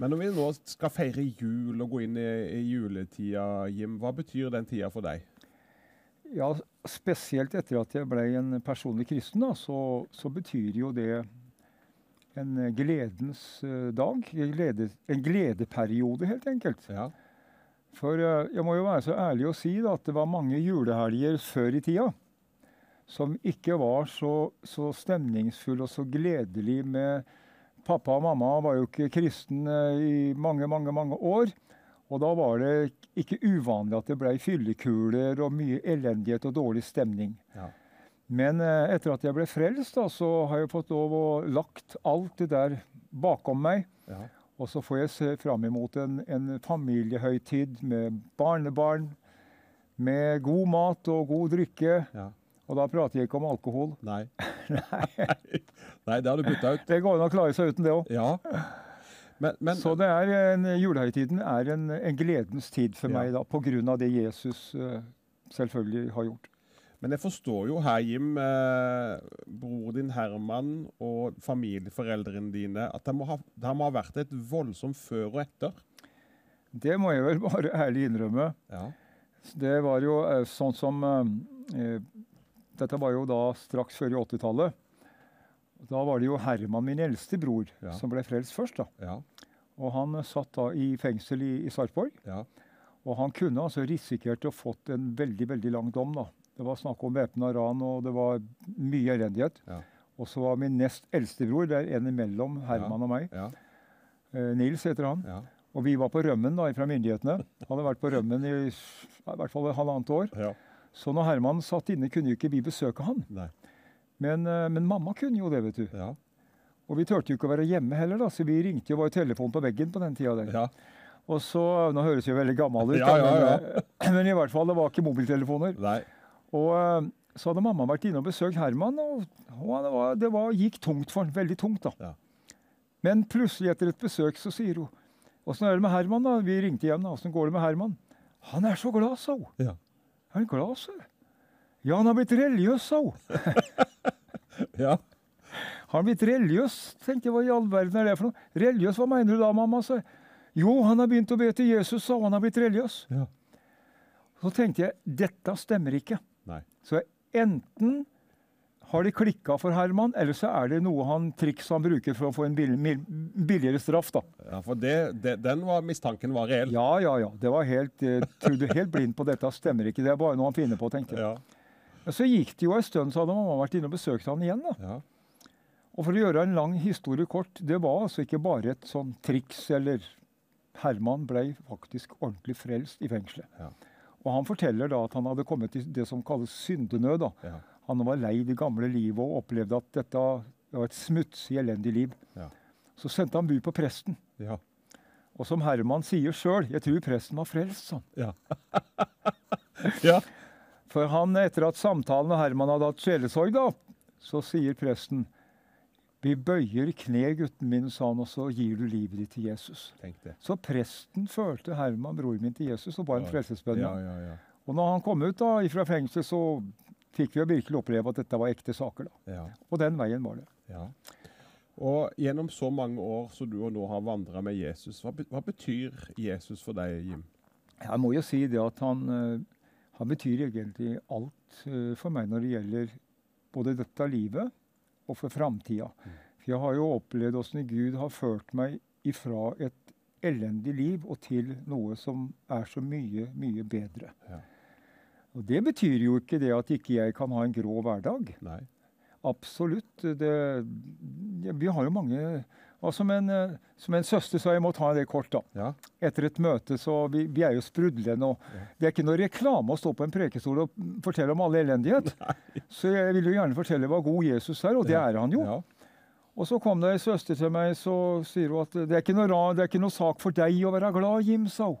Men når vi nå skal feire jul og gå inn i, i juletida, Jim, hva betyr den tida for deg? Ja, spesielt etter at jeg ble en personlig kristen, da, så, så betyr jo det en gledens eh, dag. En, glede, en gledeperiode, helt enkelt. For eh, jeg må jo være så ærlig å si da, at det var mange julehelger før i tida som ikke var så, så stemningsfull og så gledelig med Pappa og mamma var jo ikke kristen eh, i mange, mange, mange år. Og da var det ikke uvanlig at det ble fyllekuler og mye elendighet og dårlig stemning. Men eh, etter at jeg ble frelst, da, så har jeg fått lov å lagt alt det der bakom meg. Og så får jeg se fram imot en, en familiehøytid med barnebarn, med god mat og god drikke. Og da prater jeg ikke om alkohol. Nei. Nei. Det har du bytta ut. Det går an å klare seg uten det òg. Ja. Så det er en, julehøytiden er en, en gledens tid for meg, da, pga. det Jesus eh, selvfølgelig har gjort. Men jeg forstår jo her, Jim, eh, bror din Herman og familieforeldrene dine, at det må, ha, det må ha vært et voldsomt før og etter. Det må jeg vel bare ærlig innrømme. Det var jo eh, sånn som eh, Dette var jo da straks før i 80-tallet. Da var det jo Herman, min eldste bror, som ble frelst først. da. Og han eh, satt da i fengsel i, i Sarpsborg. Og han kunne altså risikert å fått en veldig veldig lang dom. da. Det var snakk om væpna ran, og det var mye elendighet. Og så var min nest eldste bror, det er en imellom Herman og meg. Eh, Nils heter han. Og vi var på rømmen da, fra myndighetene. Hadde vært på rømmen i, i hvert fall et halvannet år. Så når Herman satt inne, kunne ikke vi besøke han. Men, eh, men mamma kunne jo det, vet du. Og vi turte jo ikke å være hjemme heller, da, så vi ringte jo var jo telefon på veggen på den tida. Der. Og så, Nå høres jo veldig gammel ut, Ja, ja, men, eh, men i hvert fall, det var ikke mobiltelefoner. Og eh, så hadde mamma vært inne og besøkt Herman, og, og det, var, det var, gikk tungt for han. Veldig tungt, da. Men plutselig etter et besøk så sier hun Åssen er det med Herman, da? Vi ringte igjen. da. Åssen går det med Herman? Han er så glad, sa hun. Ja. Er han glad, sa? Ja, han har blitt religiøs, sa hun. ja. Har blitt religiøs? Tenkte jeg, Hva i all verden er det for noe? Religiøs, hva mener du da, mamma? sa. Jo, han har begynt å be til Jesus, sa hun. Han har blitt religiøs. Så tenkte jeg dette stemmer ikke. Nei. Så enten har de klikka for Herman, eller så er det noe han, triks han bruker for å få en bill, billigere straff. da. Ja, For det, det, den var, mistanken var reell? Ja, ja, ja. Det var helt, trodde helt blind på dette. Stemmer ikke. Det er bare noe han finner på, tenkte jeg. Men så gikk det jo en stund, så hadde mamma vært inne og besøkt han igjen. da. Og for å gjøre en lang historie kort, det var altså ikke bare et sånn triks eller Herman ble faktisk ordentlig frelst i fengselet. Og han forteller da at han hadde kommet til det som kalles syndenød. da. Han var lei det gamle livet og opplevde at dette var et smutsig, elendig liv. Så sendte han bud på presten. Ja. Og som Herman sier sjøl, jeg tror presten var frelst, sånn. Ja. For han, etter at samtalen med Herman hadde hatt sjelesorg, da, så sier presten Vi bøyer kne, gutten min, sa han, og så gir du livet ditt til Jesus. Så presten følte Herman, broren min, til Jesus og ba en Ja. Ja, ja, ja. Og når han kom ut da, fra fengsel, så fikk vi virkelig oppleve at dette var ekte saker. da. Ja. Og den veien var det. Ja. Og gjennom så mange år som du og nå har vandra med Jesus, hva, hva betyr Jesus for deg, Jim? Jeg må jo si det at han, eh, han betyr egentlig alt eh, for meg når det gjelder både dette livet og for framtida. For jeg har jo opplevd åssen Gud har ført meg ifra et elendig liv og til noe som er så mye, mye bedre. Og det betyr jo ikke det at ikke jeg kan ha en grå hverdag. Nei. Absolutt. Det, ja, vi har jo mange og som en, eh, som en søster så jeg må ta det kort, da. Etter et møte, så vi, vi er jo sprudlende. Det er ikke noe reklame å stå på en prekestol og fortelle om all elendighet. Så jeg vil jo gjerne fortelle hva god Jesus er, og det er han jo. Og så kom det ei søster til meg så sier hun at det er ikke noe, ra- det er ikke noe sak for deg å være glad, Jim, sa hun.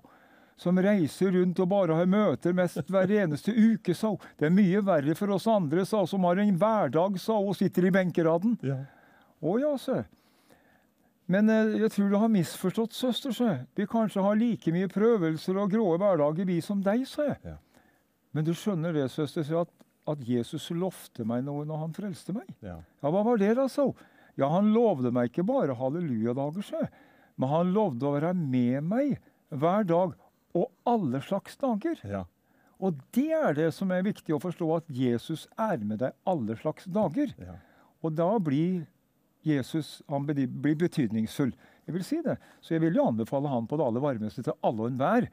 Som reiser rundt og bare har møter mest hver eneste uke, sa hun. Det er mye verre for oss andre, sa hun, som har en hverdag, sa hun, og sitter i benkeraden. Å ja, sa jeg. Men eh, jeg tror du har misforstått, søster, sa. Vi kanskje har like mye prøvelser og grå hverdager, vi som deg, sa jeg. Men du skjønner det, søster, at, at Jesus lovte meg noe når han frelste meg. Ja. Ja, hva var det da, sa hun. Ja, han lovde meg ikke bare hallelujadager, sa jeg. Men han lovde å være med meg hver dag og alle slags dager. Og det er det som er viktig å forstå, at Jesus er med deg alle slags dager. Og da blir Jesus blir betydningsfull. Jeg vil si det. Så jeg vil jo anbefale han på det aller varmeste til alle og enhver.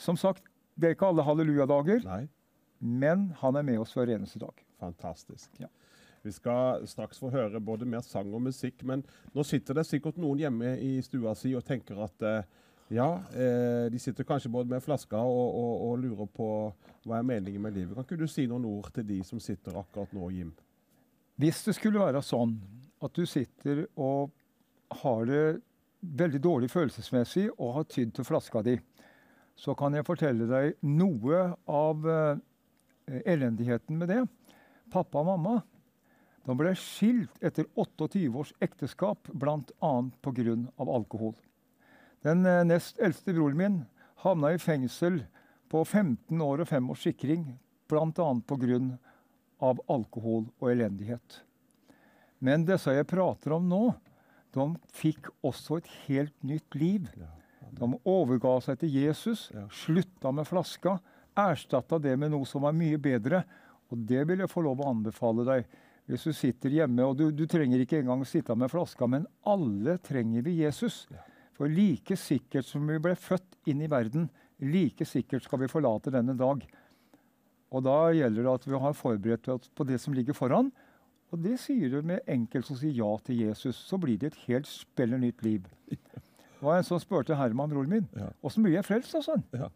Som sagt, det er ikke alle hallelujadager, men han er med oss hver eneste dag. Fantastisk. Ja. Vi skal straks få høre både mer sang og musikk, men nå sitter det sikkert noen hjemme i stua si og tenker at eh, ja, eh, de sitter kanskje både med flaska og, og, og lurer på hva er meningen med livet. Kan ikke du si noen ord til de som sitter akkurat nå, Jim? Hvis det skulle være sånn at du sitter og har det veldig dårlig følelsesmessig og har tydd til flaska di, så kan jeg fortelle deg noe av eh, elendigheten med det. Pappa og mamma de ble skilt etter 28 års ekteskap, bl.a. pga. alkohol. Den eh, nest eldste broren min havna i fengsel på 15 år og 5 års sikring, bl.a. pga. alkohol og elendighet. Men disse jeg prater om nå, de fikk også et helt nytt liv. De overga seg til Jesus, slutta med flaska, erstatta det med noe som var mye bedre. Og det vil jeg få lov å anbefale deg. Hvis du sitter hjemme, og du, du trenger ikke engang sitte med flaska, men alle trenger vi Jesus. For like sikkert som vi ble født inn i verden, like sikkert skal vi forlate denne dag. Og da gjelder det at vi har forberedt oss på det som ligger foran. Og det sier du med enkelt som sier ja til Jesus. Så blir det et helt spiller nytt liv. Det var en som spurte Herman, broren min, åssen blir jeg frelst? Og sånn. Ja.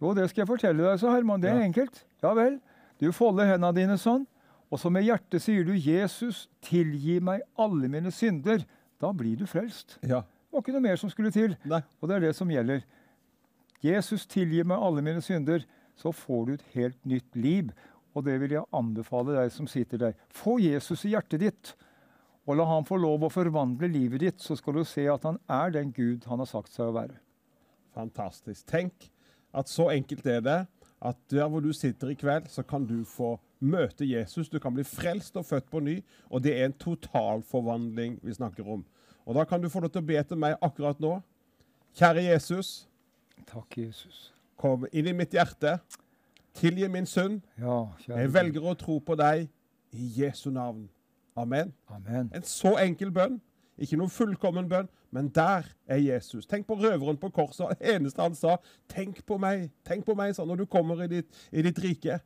Jo, det skal jeg fortelle deg, sa Herman. Det er enkelt. Ja vel. Du folder hendene dine sånn, og så med hjertet sier du 'Jesus, tilgi meg alle mine synder'. Da blir du frelst. Det var ikke noe mer som skulle til. Og det er det som gjelder. Jesus, tilgi meg alle mine synder. Så får du et helt nytt liv. Og det vil jeg anbefale deg som sitter der. Få Jesus i hjertet ditt. Og la han få lov å forvandle livet ditt, så skal du se at han er den Gud han har sagt seg å være. Fantastisk. Tenk at så enkelt er det at der hvor du sitter i kveld, så kan du få møte Jesus. Du kan bli frelst og født på ny, og det er en totalforvandling vi snakker om. Og da kan du få lov til å be til meg akkurat nå. Kjære Jesus. Takk, Jesus. Kom inn i mitt hjerte. Tilgi min synd. Ja, Jeg velger å tro på deg i Jesu navn. Amen. Amen. En så enkel bønn. Ikke noen fullkommen bønn, men der er Jesus. Tenk på røveren på korset. Det eneste han sa, 'Tenk på meg', tenk på meg, sa når du kommer i ditt, i ditt rike.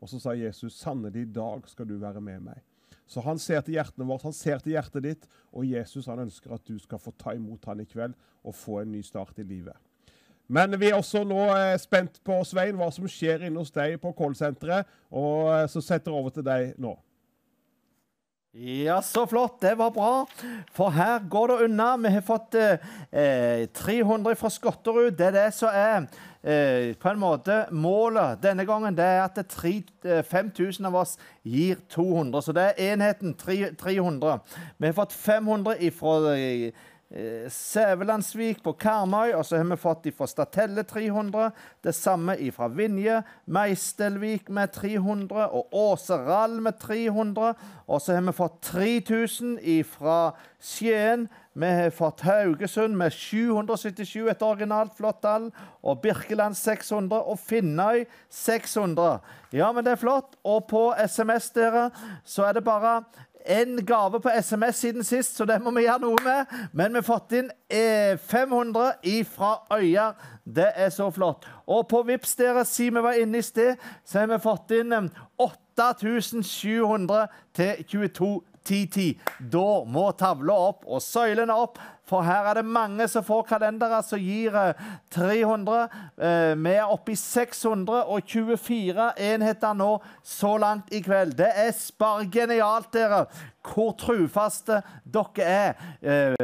Og så sa Jesus, 'Sannelig, i dag skal du være med meg'. Så han ser til hjertene vårt, han ser til hjertet ditt, og Jesus han ønsker at du skal få ta imot han i kveld og få en ny start i livet. Men vi er også nå eh, spent på, Svein, hva som skjer inne hos deg på callsenteret, og eh, så setter jeg over til deg nå. Ja, så flott. Det var bra. For her går det unna. Vi har fått eh, 300 fra Skotterud. Det er det som er eh, på en måte målet denne gangen. Det er at det tre, eh, 5000 av oss gir 200. Så det er enheten 300. Vi har fått 500 ifra eh, eh, Sævelandsvik på Karmøy, og så har vi fått fra Statelle 300. Det samme fra Vinje. Meistelvik med 300, og Åserall med 300. Og så har vi fått 3000 fra Skien. Vi har fått Haugesund med 777, et originalt flott tall. Og Birkeland 600, og Finnøy 600. Ja, men det er flott. Og på SMS dere, så er det bare en gave på SMS siden sist, så det må vi gjøre noe med. Men vi har fått inn eh, 500 ifra Øyer. Det er så flott. Og på Vips dere, siden vi var inne i sted, så har vi fått inn eh, 8700 til 2210. Da må tavla opp og søylene opp, for her er det mange som får kalendere som gir eh, 300. Eh, vi er oppe i 624 enheter nå så langt i kveld. Det er bare genialt, dere, hvor trufaste dere er eh,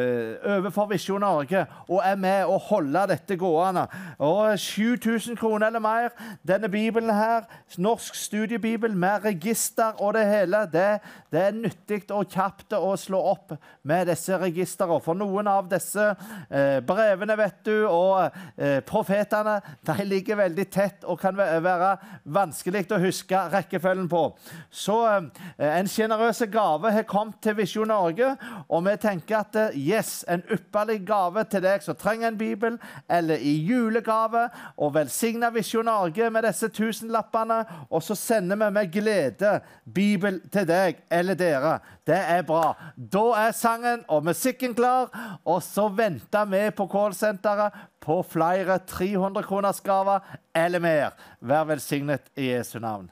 overfor Visjon Norge og er med å holde dette gående. Og 7000 kroner eller mer. Denne bibelen her, norsk studiebibel med register og det hele, det, det er nyttig og kjapt å slå opp med disse registrene. For noen av disse eh, brevene vet du, og eh, profetene de ligger veldig tett og kan være vanskelig å huske rekkefølgen på. Så eh, en sjenerøs gave har kommet til Visjon Norge, og vi tenker at yes, en ypperlig gave til deg som trenger en bibel, eller i julegave, og velsigne Visjon Norge med disse tusenlappene, og så sender vi med glede Bibel til deg eller dere. Det er bra. Da er sangen og musikken klar, og så venter vi på callsenteret på flere 300-kronersgaver eller mer. Vær velsignet i Jesu navn.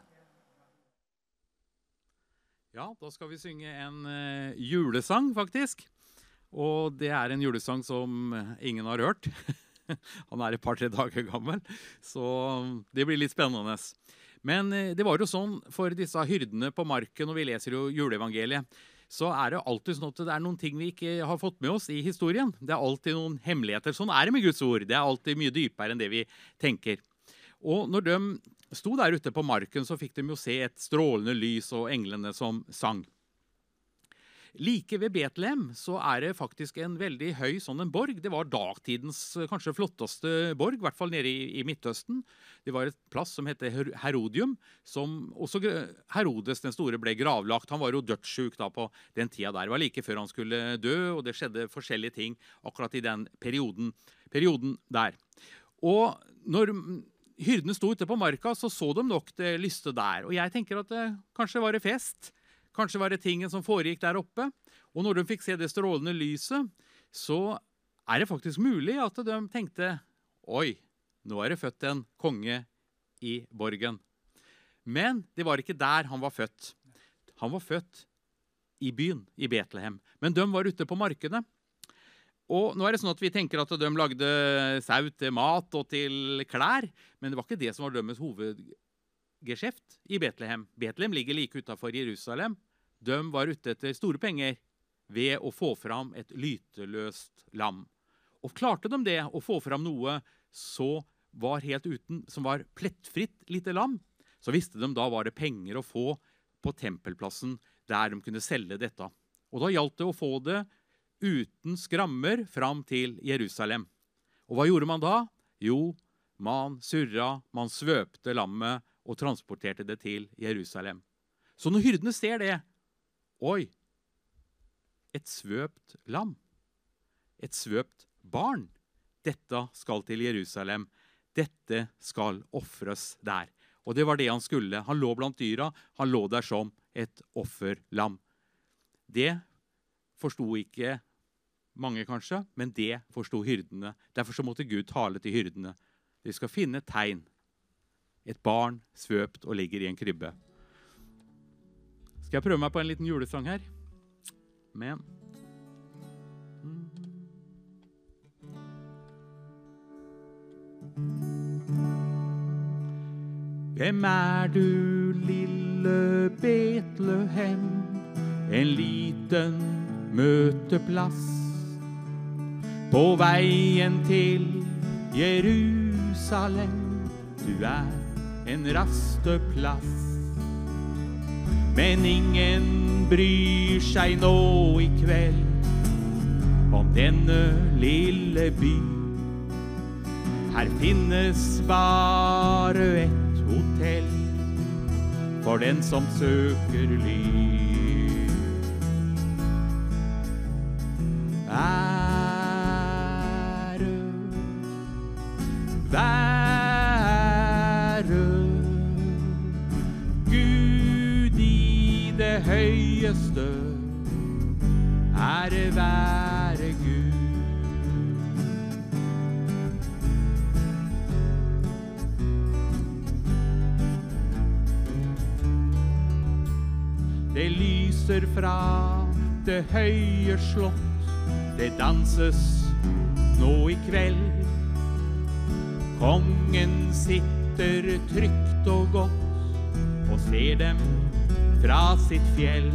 Ja, da skal vi synge en uh, julesang, faktisk. Og det er en julesang som ingen har hørt. Han er et par-tre dager gammel, så det blir litt spennende. Men eh, det var jo sånn for disse hyrdene på marken, og vi leser jo juleevangeliet, så er det alltid sånn at det er noen ting vi ikke har fått med oss i historien. Det er alltid noen hemmeligheter. Sånn er det med Guds ord. Det er alltid mye dypere enn det vi tenker. Og når de sto der ute på marken, så fikk de jo se et strålende lys og englene som sang. Like ved Betlehem så er det faktisk en veldig høy sånn en borg. Det var dagtidens eh, kanskje flotteste borg, i hvert fall nede i, i Midtøsten. Det var et plass som heter Herodium, som også Herodes den store ble gravlagt. Han var jo dødssjuk på den tida der. Det var like før han skulle dø, og det skjedde forskjellige ting akkurat i den perioden, perioden der. Og når hyrdene sto ute på marka, så så de nok det lyste der. Og jeg tenker at det, kanskje var det fest. Kanskje var det tingen som foregikk der oppe. Og når de fikk se det strålende lyset, så er det faktisk mulig at de tenkte Oi, nå er det født en konge i borgen. Men det var ikke der han var født. Han var født i byen, i Betlehem. Men de var ute på markedet. Og nå er det sånn at Vi tenker at de lagde sau til mat og til klær, men det var ikke det som var deres hovedgeskjeft i Betlehem. Betlehem ligger like utafor Jerusalem. De var ute etter store penger ved å få fram et lyteløst lam. Og klarte de det, å få fram noe så var helt uten, som var plettfritt lite lam, så visste de da var det penger å få på tempelplassen der de kunne selge dette. Og da gjaldt det å få det uten skrammer fram til Jerusalem. Og hva gjorde man da? Jo, man surra, man svøpte lammet og transporterte det til Jerusalem. Så når hyrdene ser det Oi, et svøpt lam. Et svøpt barn. Dette skal til Jerusalem. Dette skal ofres der. Og det var det han skulle. Han lå blant dyra. Han lå der som et offerlam. Det forsto ikke mange, kanskje, men det forsto hyrdene. Derfor så måtte Gud tale til hyrdene. De skal finne tegn. Et barn svøpt og ligger i en krybbe. Skal jeg prøve meg på en liten julesang her? Med Hvem er du, lille Betlehem? En liten møteplass på veien til Jerusalem. Du er en rasteplass. Men ingen bryr seg nå i kveld om denne lille by. Her finnes bare et hotell for den som søker lyd. Høyeste. Ære være Gud. Det lyser fra det høye slott. Det danses nå i kveld. Kongen sitter trygt og godt og ser dem fra sitt fjell.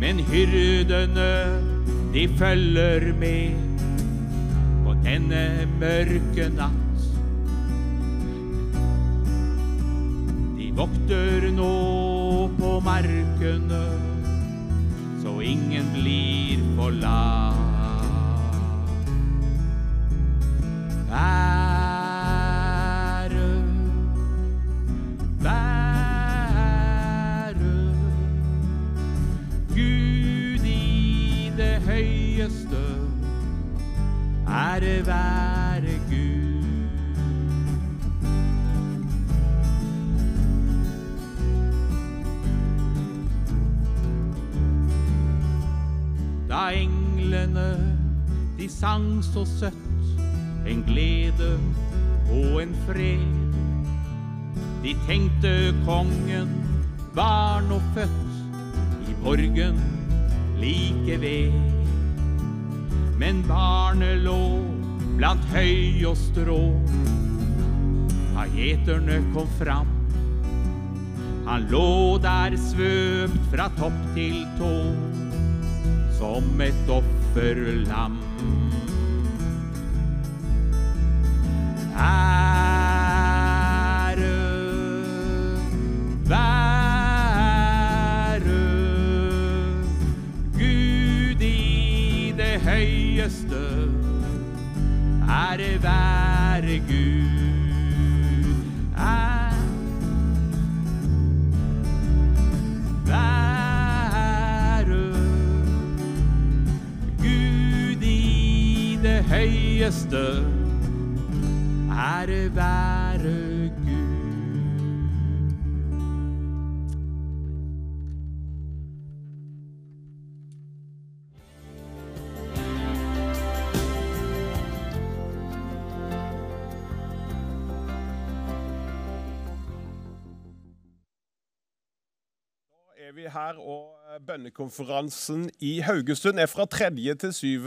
Men hyrdene, de følger med på denne mørke natt. De vokter nå på markene, så ingen blir forlatt. Ære være Gud. Da englene de sang så søtt, en glede og en fred. De tenkte kongen var nå født i borgen like ved. Men barnet lå blant høy og strå da gjeterne kom fram. Han lå der svøpt fra topp til tå som et offerlam. Ære Ære være Gud. Ære være Gud i det høyeste. Ære være og eh, bønnekonferansen i Haugesund er fra 3. til 7.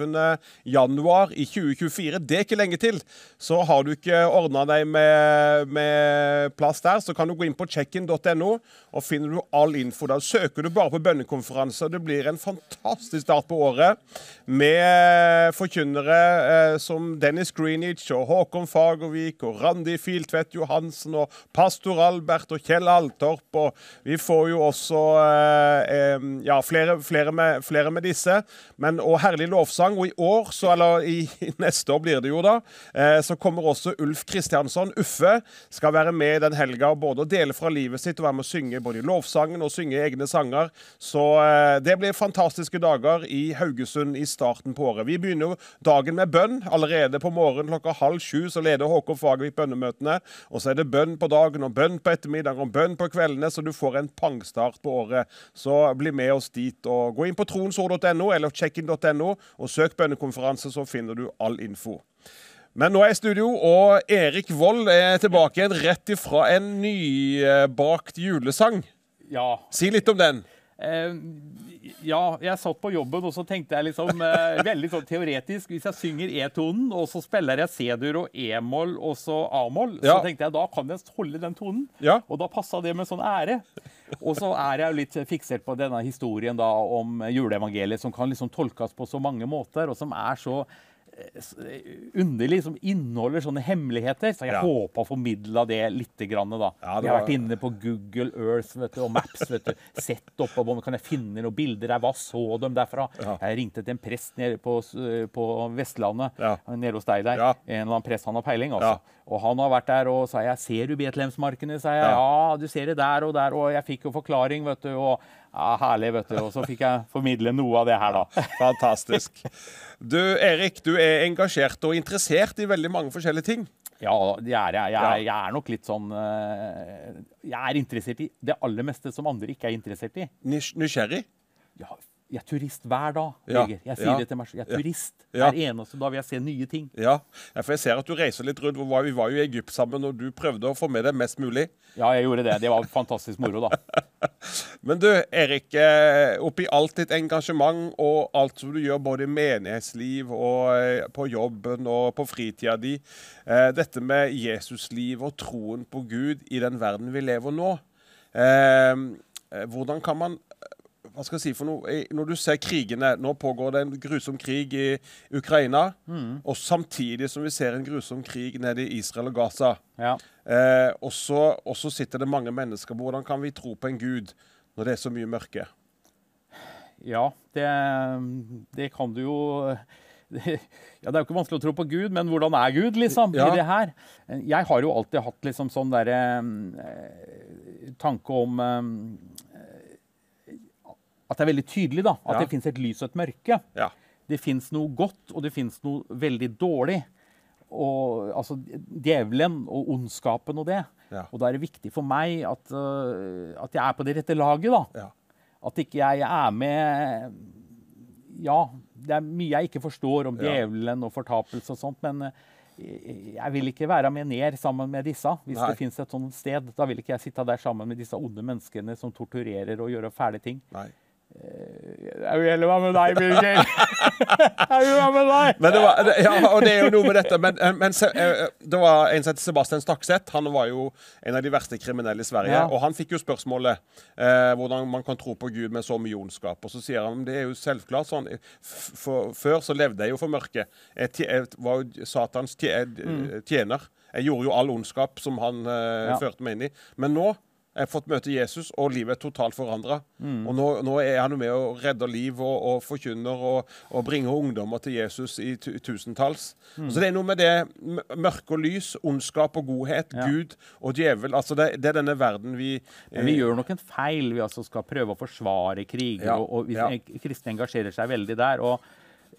januar i 2024. Det er ikke lenge til. Så har du ikke ordna deg med, med plass der, så kan du gå inn på check-in.no, og finner du all info der. Søker du bare på bønnekonferanse, det blir en fantastisk start på året med forkynnere eh, som Dennis Greenwich og Håkon Fagervik og Randi Filtvedt Johansen og pastor Albert og Kjell Altorp, og vi får jo også eh, eh, ja, flere, flere, med, flere med disse. Men, og herlig lovsang. Og i år, så, eller i, neste år blir det jo da, eh, så kommer også Ulf Kristiansson, Uffe, skal være med den helga både å dele fra livet sitt og være med å synge både i lovsangen og synge egne sanger. Så eh, det blir fantastiske dager i Haugesund i starten på året. Vi begynner jo dagen med bønn. Allerede på morgenen klokka halv sju så leder Håkon Fagervik bønnemøtene. Og så er det bønn på dagen og bønn på ettermiddagen og bønn på kveldene, så du får en pangstart på året. Så bli med oss dit. og Gå inn på troensord.no eller check-in.no og søk bønnekonferanse, så finner du all info. Men nå er jeg i studio, og Erik Vold er tilbake igjen rett ifra en nybakt julesang. Ja. Si litt om den. Eh, ja, jeg satt på jobben og så tenkte jeg liksom eh, veldig sånn teoretisk Hvis jeg synger E-tonen, og så spiller jeg C-dur og E-moll og så A-moll, Ja. så tenkte jeg da kan jeg holde den tonen. Ja. Og da passa det med sånn ære. Og så er jeg jo litt fiksert på denne historien da om juleevangeliet, som kan liksom tolkes på så mange måter, og som er så underlig, som inneholder sånne hemmeligheter. Så jeg Ja. håper å formidle det litt. Grann, da. Ja, det jeg har vært inne på Google Earth vet du, og Maps. vet du, Sett oppover, kan jeg finne noen bilder der. Hva så de derfra? Jeg ringte til en prest nede på, på Vestlandet, nede hos deg der. En eller annen prest, han har peiling, altså. Og han har vært der og sa jeg, ser du Betlehemsmarkene? sa jeg. Ja. Ja, du ser det der og der. Og jeg fikk jo forklaring, vet du. Og ja, herlig, vet du. Og så fikk jeg formidle noe av det her, da. Fantastisk. Du, Erik, du er engasjert og interessert i veldig mange forskjellige ting. Ja, det er jeg. Jeg, jeg er nok litt sånn eh, Jeg er interessert i det aller meste som andre ikke er interessert i. Nys- Nysgjerrig? Ja, jeg er turist hver dag. Ja, Jeg sier ja, det til meg selv. Jeg er turist. ja. Hver eneste dag vil jeg se nye ting. Ja, for jeg ser at du reiser litt rundt. Vi var jo i Egypt sammen, og du prøvde å få med deg mest mulig. Ja, jeg gjorde det. Det var fantastisk moro, da. Men du, Erik. eh, Oppi alt ditt engasjement og alt som du gjør både i menighetsliv og eh, på jobben og på fritida di, eh, dette med Jesusliv og troen på Gud i den verden vi lever nå, hvordan kan man hva skal jeg si for noe? Når du ser krigene Nå pågår det en grusom krig i Ukraina. Mm. Og samtidig som vi ser en grusom krig nede i Israel og Gaza. Ja. Eh, og, så, og så sitter det mange mennesker. Hvordan kan vi tro på en gud når det er så mye mørke? Ja, det, det kan du jo det, ja, Det er jo ikke vanskelig å tro på Gud, men hvordan er Gud, liksom? Ja. i det her? Jeg har jo alltid hatt liksom sånn derre eh, tanke om eh, At det er veldig tydelig, da. At Ja. det fins et lys og et mørke. Ja. Det fins noe godt, og det fins noe veldig dårlig. Og altså djevelen og ondskapen og det. Ja. Og da er det viktig for meg at, uh, at jeg er på det rette laget, da. At ikke jeg er med Ja, det er mye jeg ikke forstår om djevelen og fortapelse og sånt, men øh, jeg vil ikke være med ned sammen med disse. Hvis Nei. det fins et sånt sted, da vil ikke jeg sitte der sammen med disse onde menneskene som torturerer og gjør fæle ting. Nei. Jeg vil heller være med deg, Birger. jeg vil være med deg. Men det, var, ja, og det er jo noe med dette. Men, eh, men eh, det var en som het Sebastian Stakseth. Han var jo en av de verste kriminelle i Sverige. Ja. Og han fikk jo spørsmålet eh, hvordan man kan tro på Gud med så mye ondskap. Og så sier han det er jo selvklart sånn for, Før så levde jeg jo for mørket. Jeg, var jo Satans eh, Mm. tjener. Jeg gjorde jo all ondskap som han eh, Ja. førte meg inn i. Men nå fått møte Jesus, og livet er totalt forandra. Mm. Og nå, nå er han med og redder liv og, og forkynner og, og bringer ungdommer til Jesus i tu tusentalls. Mm. Så det er noe med det mørke og lys, ondskap og godhet, Ja. Gud og djevel. Altså det, det er denne verden vi Men vi eh, gjør nok en feil. Vi altså skal prøve å forsvare kriger. Ja, Og, og ja. kristne engasjerer seg veldig der. og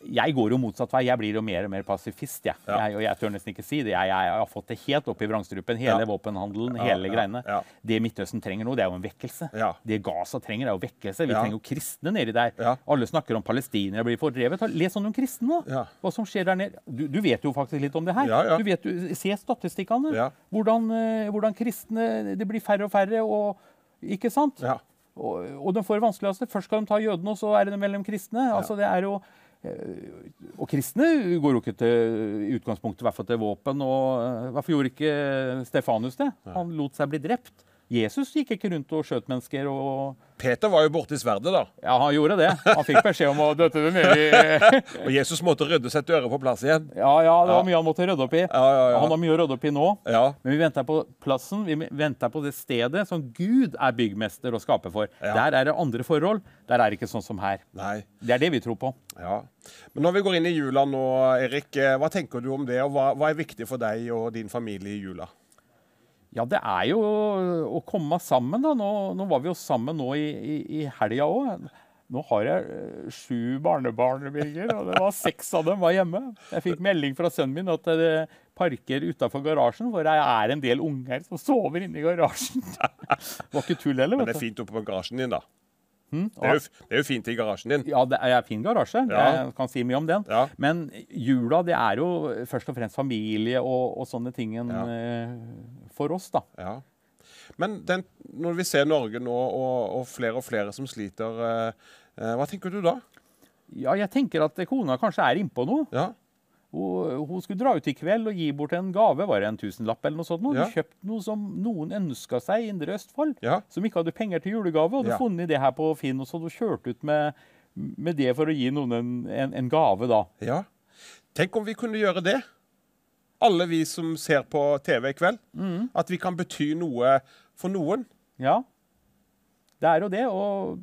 jeg går jo motsatt vei. Jeg blir jo mer og mer pasifist. ja. Jeg, og jeg tør nesten ikke si det. Jeg, jeg, har fått det helt opp i vrangstrupen. Hele Ja. våpenhandelen, Ja, hele ja, greiene. ja. Det Midtøsten trenger nå, det er jo en vekkelse. Det Gaza trenger, er jo vekkelse. Vi Ja. trenger jo kristne nedi der. Alle snakker om palestinere blir fordrevet. Les om noen kristne, da. Hva som skjer der nede. Du, du vet jo faktisk litt om det her. Ja, ja. Du vet, du, se statistikkene. Ja. Hvordan, eh, hvordan kristne Det blir færre og færre. og ikke sant? Og, og de får det vanskeligste. Først skal de ta jødene, og så er det mellom kristne. Altså, det er jo og kristne går jo ikke til i utgangspunktet hvert fall til våpen. og eh, Hvorfor gjorde ikke Stefanus det? Han lot seg bli drept. Jesus gikk ikke rundt og skjøt mennesker. og... Peter var jo borte i sverdet, da. Ja, han gjorde det. Han fikk beskjed om å døtte det ned i Og Jesus måtte rydde sitt øret på plass igjen. Ja, ja, det var Ja. mye han måtte rydde opp i. ja. Han har mye å rydde opp i nå. Ja. Men vi venter på plassen, vi venter på det stedet som Gud er byggmester og skaper for. Ja. Der er det andre forhold. Der er det ikke sånn som her. Nei. Det er det vi tror på. Ja. Men når vi går inn i jula nå, Erik, eh, hva tenker du om det? Og hva, hva er viktig for deg og din familie i jula? Ja, det er jo å komme sammen, da. Nå, nå var vi jo sammen nå i, i, i helga òg. Nå har jeg eh, sju barnebarn, Birger, og det var seks av dem var hjemme. Jeg fikk melding fra sønnen min at det parker utafor garasjen, for det er en del unger som sover inne i garasjen. Det var ikke tull heller. Men det er fint oppe på garasjen din, da. Hmm? Det er, jo, det er jo fint i garasjen din. Ja, det er fin garasje. Ja. Jeg kan si mye om den. Men jula, det er jo først og fremst familie og, og sånne ting eh, for oss, da. Ja. Men den, når vi ser Norge nå, og, og flere og flere som sliter, eh, eh, hva tenker du da? Ja, jeg tenker at kona kanskje er innpå noe. Ja. Hun, hun skulle dra ut i kveld og gi bort en gave. Var det en tusenlapp eller noe sånt? Hun Ja. kjøpte noe som noen ønska seg i Indre Østfold, Ja. som ikke hadde penger til julegave. Og hadde Ja. funnet det her på Finn, og så hadde hun kjørt ut med, med det for å gi noen en, en, en gave, da. Ja. Tenk om vi kunne gjøre det. Alle vi som ser på TV i kveld. At vi kan bety noe for noen. Ja, det er jo det. Og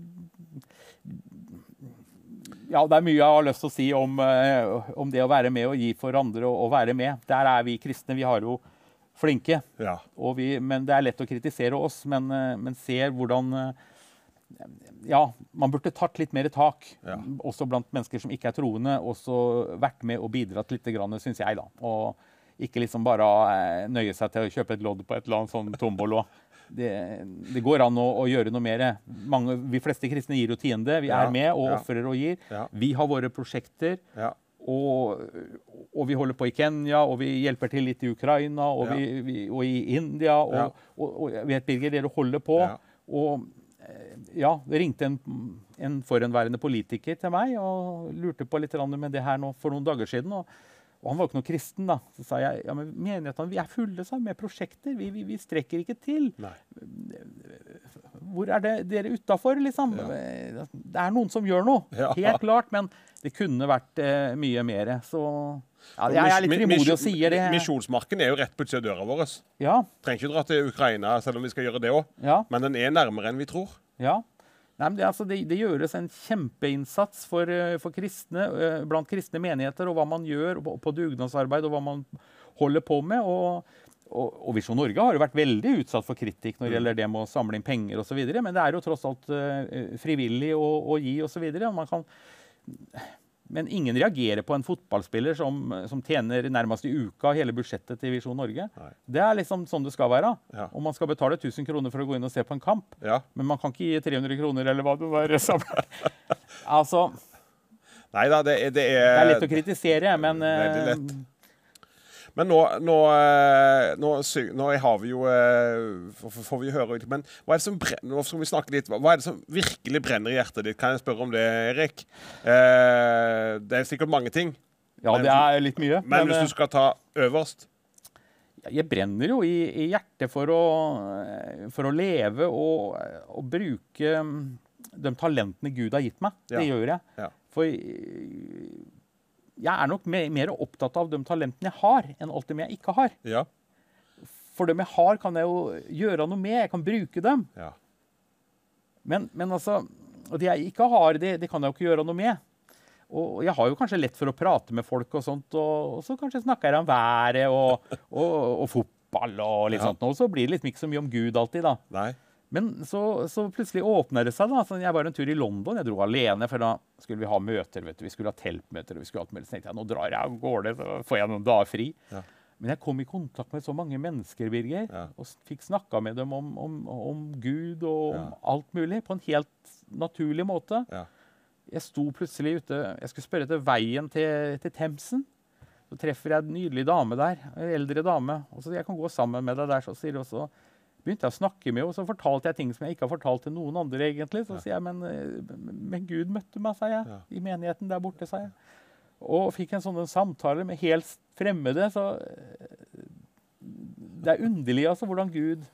ja, det er mye jeg har lyst til å si om, eh, om det å være med og gi for andre og, og være med. Der er vi kristne. Vi har jo flinke. Ja. Og vi, men det er lett å kritisere oss, men, eh, men ser hvordan eh, Ja, man burde tatt litt mer tak, også blant mennesker som ikke er troende. Også vært med og bidratt litt, syns jeg, da. Og ikke liksom bare eh, nøye seg til å kjøpe et lodd på et eller annet sånn tombolo. Det, det går an å, å gjøre noe mer. Mange, vi fleste kristne gir jo tiende. Vi Ja, er med og ja. ofrer og gir. Ja. Vi har våre prosjekter. Og, og vi holder på i Kenya, og vi hjelper til litt i Ukraina og, vi, vi, og i India. Og, og, jeg vet, Birger, dere holder på. Og eh, ja, det ringte en, en forhenværende politiker til meg og lurte på litt med det her nå for noen dager siden. og og han var ikke noe kristen, da. Så sa jeg ja, men menighetene vi er fulle sa, med prosjekter. Vi, vi, vi strekker ikke til. Hvor er det dere utafor, liksom? Det er noen som gjør noe. Ja. Helt klart. Men det kunne vært eh, mye mer. Så ja, jeg er litt frimodig og sier det. Misjonsmarken er jo rett på utsida av døra vår. Ja. Trenger ikke dra til Ukraina selv om vi skal gjøre det òg. Ja. Men den er nærmere enn vi tror. Ja. Nei, det, altså, det, det gjøres en kjempeinnsats for, eh, for kristne, eh, blant kristne menigheter, og hva man gjør på, på dugnadsarbeid, og hva man holder på med. Og, og, og Visjon Norge har jo vært veldig utsatt for kritikk når det Mm. gjelder det med å samle inn penger osv., men det er jo tross alt eh, frivillig å, å gi osv. Man kan men ingen reagerer på en fotballspiller som, som tjener nærmest i uka hele budsjettet til Visjon Norge. Det er liksom sånn det skal være. Og man skal betale 1000 kroner for å gå inn og se på en kamp. Men man kan ikke gi 300 kroner eller hva det var. samlet. altså, Nei da, det, det er det er lett å kritisere, men det er lett. Men nå, nå, eh, nå, nå har vi jo eh, Får vi høre Men hva er det som brenner, skal vi snakke litt, hva er det som virkelig brenner i hjertet ditt? Kan jeg spørre om det, Erik? Eh, det er sikkert mange ting. Ja, Men- det er litt mye. Men, men, hvis du skal ta øverst Jeg brenner jo i, i hjertet for å, for å leve og, og bruke mm, de talentene Gud har gitt meg. Ja. Det gjør jeg. Ja. For jeg er nok mer, opptatt av de talentene jeg har, enn alt dem jeg ikke har. Ja. For dem jeg har, kan jeg jo gjøre noe med. Jeg kan bruke dem. Ja. Men, men altså det jeg ikke har, det, det kan jeg jo ikke gjøre noe med. Og jeg har jo kanskje lett for å prate med folk, og sånt, og, og så kanskje snakker jeg om været og, og, og fotball og litt Ja. sånt. Og så blir det liksom ikke så mye om Gud alltid, da. Nei. Men så, så plutselig åpner det seg. da, sånn, Jeg var en tur i London. Jeg dro alene, for da skulle vi ha møter. vet du, Vi skulle ha teltmøter. og vi skulle ha alt mulig. Så tenkte jeg nå drar jeg av gårde, så får jeg noen dager fri. Ja. Men jeg kom i kontakt med så mange mennesker, Birger, og fikk snakka med dem om, om, om Gud og om alt mulig på en helt naturlig måte. Jeg sto plutselig ute Jeg skulle spørre etter veien til, til Themsen. Så treffer jeg en nydelig dame der. En eldre dame. Og så jeg, kan gå sammen med deg der. Så sier også begynte jeg å snakke med henne, og så fortalte jeg ting som jeg ikke har fortalt til noen andre. egentlig. Så sier jeg, men, eh, men Gud møtte meg, sa jeg, i menigheten der borte. sa jeg. Og fikk en sånn samtale med helt fremmede. Så eh, det er underlig altså hvordan Gud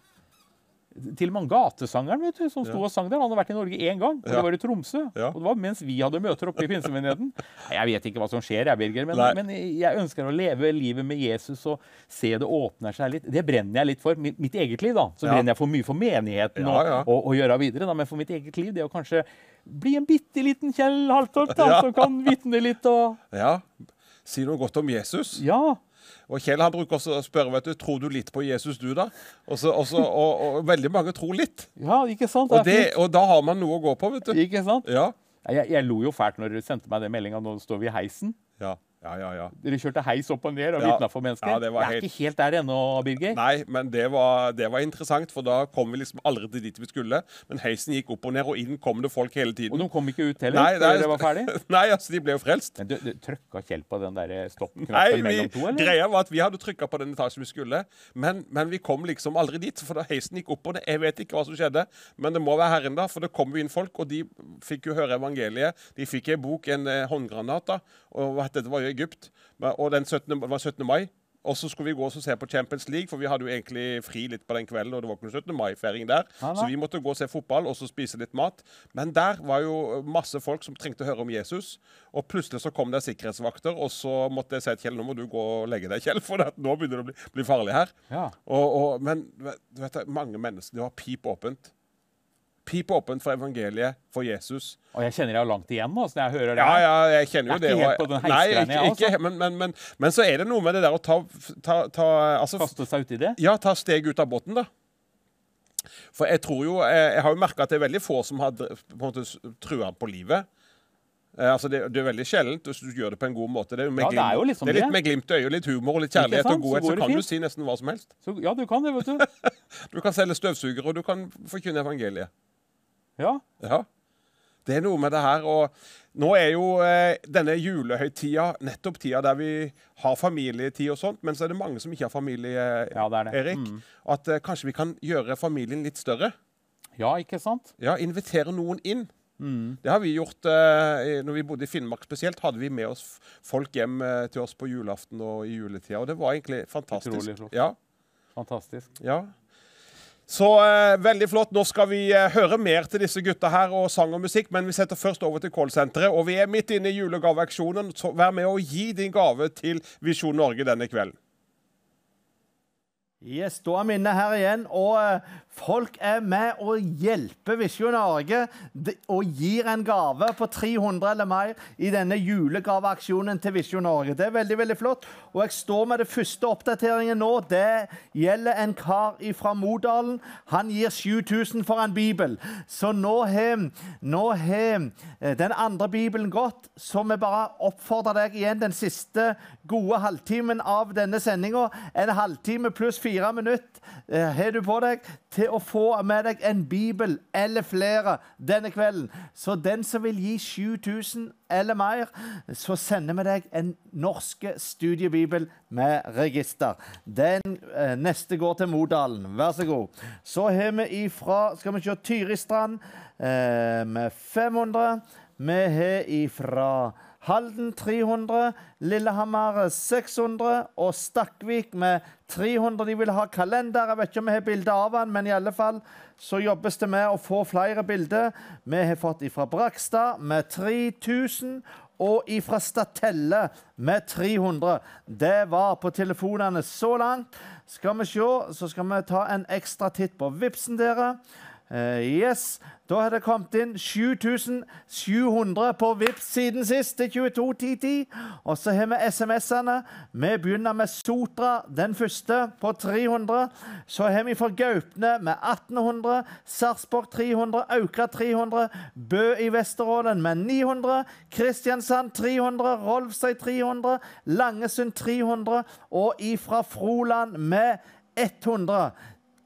til og med han gatesangeren vet du, som sto Ja. og sang der, han hadde vært i Norge én gang. og Ja. Det var i Tromsø. Ja. Og det var mens vi hadde møter oppe i pinsemenigheten. Jeg vet ikke hva som skjer, jeg, Birger, men, men jeg ønsker å leve livet med Jesus og se det åpner seg litt. Det brenner jeg litt for. Mitt, mitt eget liv, da. Så brenner jeg for mye for menigheten og, og, og gjøre videre. Da. Men for mitt eget liv, det å kanskje bli en bitte liten Kjell Haltorp da, som kan vitne litt og Ja. Si noe godt om Jesus. Ja. Og Kjell han bruker også å spørre vet du, tror du litt på Jesus, du, da? Og, så, og, og, veldig mange tror litt. Ja, ikke sant? Og, Det det, og da har man noe å gå på, vet du. Ikke sant? Ja. Jeg, jeg lo jo fælt når dere sendte meg den meldinga. Nå står vi i heisen. Ja, ja, ja. ja. Dere kjørte heis opp og ned og Ja. for mennesker. Ja, det var jeg er helt- ikke helt der ennå, Birger. Nei, men det var, det var interessant, for da kom vi liksom aldri til dit vi skulle. Men heisen gikk opp og ned, og inn kom det folk hele tiden. Og de kom ikke ut heller Nei, før det var ferdig? Nei, altså, de ble jo frelst. Men du, du trykka Kjell på den der Nei, vi, mellom to, eller? greia var at vi hadde trykka på den etasjen vi skulle, men, men vi kom liksom aldri dit. For da heisen gikk opp og ned. Jeg vet ikke hva som skjedde, men det må være Herren, da. For det kom jo inn folk, og de fikk jo høre evangeliet. De fikk ei bok, en eh, håndgranat, da. Og Dette det, det var jo Egypt. Og den 17. det var 17. mai. Og så skulle vi gå og se på Champions League, for vi hadde jo egentlig fri litt på den kvelden. og det var ikke 17. mai-feiring der, nei. Så vi måtte gå og se fotball og så spise litt mat. Men der var jo masse folk som trengte å høre om Jesus. Og plutselig så kom det sikkerhetsvakter, og så måtte jeg si til Kjell nå må du gå og legge deg, Kjell, for det, nå begynner det å bli, bli farlig her. Ja. Og, og, men du vet, det, mange mennesker Det var pip åpent. Pip åpent for evangeliet, for Jesus. Og jeg kjenner jeg har langt igjen nå, når jeg hører det Ja, ja, jeg kjenner jo Det er det. ikke helt på den Nei, ikke, ikke, men, men, men, men så er det noe med det der å ta, ta, ta altså, Kaste seg uti det? Ja, ta steg ut av båten, da. For jeg tror jo Jeg, jeg har jo merka at det er veldig få som har på en måte trua på livet. Eh, altså det, det er veldig sjeldent hvis du gjør det på en god måte. Det er, jo med Ja, det er jo liksom det er litt med glimt i øyet, litt humor litt kjærlighet og godhet. Så Så, kan fint. du si nesten hva som helst. Så, ja, du kan det, vet du. Du kan selge støvsugere, og du kan forkynne evangeliet. Ja. Ja. Det er noe med det her. Og nå er jo eh, denne julehøytida nettopp tida der vi har familietid og sånt, men så er det mange som ikke har familie, Erik. Mm. At eh, kanskje vi kan gjøre familien litt større. Ja, ikke sant? Ja, Invitere noen inn. Mm. Det har vi gjort eh, når vi bodde i Finnmark spesielt. Hadde vi med oss folk hjem eh, til oss på julaften og i juletida. Og det var egentlig fantastisk. Utrolig flott. Ja. Fantastisk. Ja. Så eh, veldig flott. Nå skal vi eh, høre mer til disse gutta her og sang og musikk, men vi setter først over til callsenteret. Og vi er midt inne i julegaveaksjonen, så vær med å gi din gave til Visjon Norge denne kvelden. Yes, Da er vi inne her igjen, og eh, folk er med og hjelper Visjon Norge og gir en gave på 300 eller mer i denne julegaveaksjonen til Visjon Norge. Det er veldig veldig flott. Og jeg står med det første oppdateringen nå. Det gjelder en kar fra Modalen. Han gir 7000 for en bibel. Så nå har eh, den andre bibelen gått, så vi bare oppfordrer deg igjen den siste gode halvtimen av denne sendinga. En halvtime pluss fire minutter eh, har du på deg til å få med deg en bibel eller flere denne kvelden. Så den som vil gi 7000 eller mer, så sender vi deg en norske studiebibel med register. Den eh, neste går til Modalen. Vær så god. Så har vi ifra skal vi se, Tyristrand eh, med 500. Vi har ifra Halden 300, Lillehammer 600 og Stakkvik med 300. De vil ha kalender. Jeg vet ikke om vi har bilde av den, men i alle fall så jobbes det med å få flere bilder. Vi har fått ifra Brakstad med 3000 og ifra Statelle med 300. Det var på telefonene så langt. Skal vi se, så skal vi ta en ekstra titt på Vipsen dere. Eh, yes, da har det kommet inn 7700 på Vips siden sist til 221010. Og så har vi SMS-ene. Vi begynner med Sotra, den første, på 300. Så har vi fra Gaupne med 1800, Sarpsborg 300, Aukra 300, Bø i Vesterålen med 900, Kristiansand 300, Rolvsøy 300, Langesund 300 og ifra Froland med 100.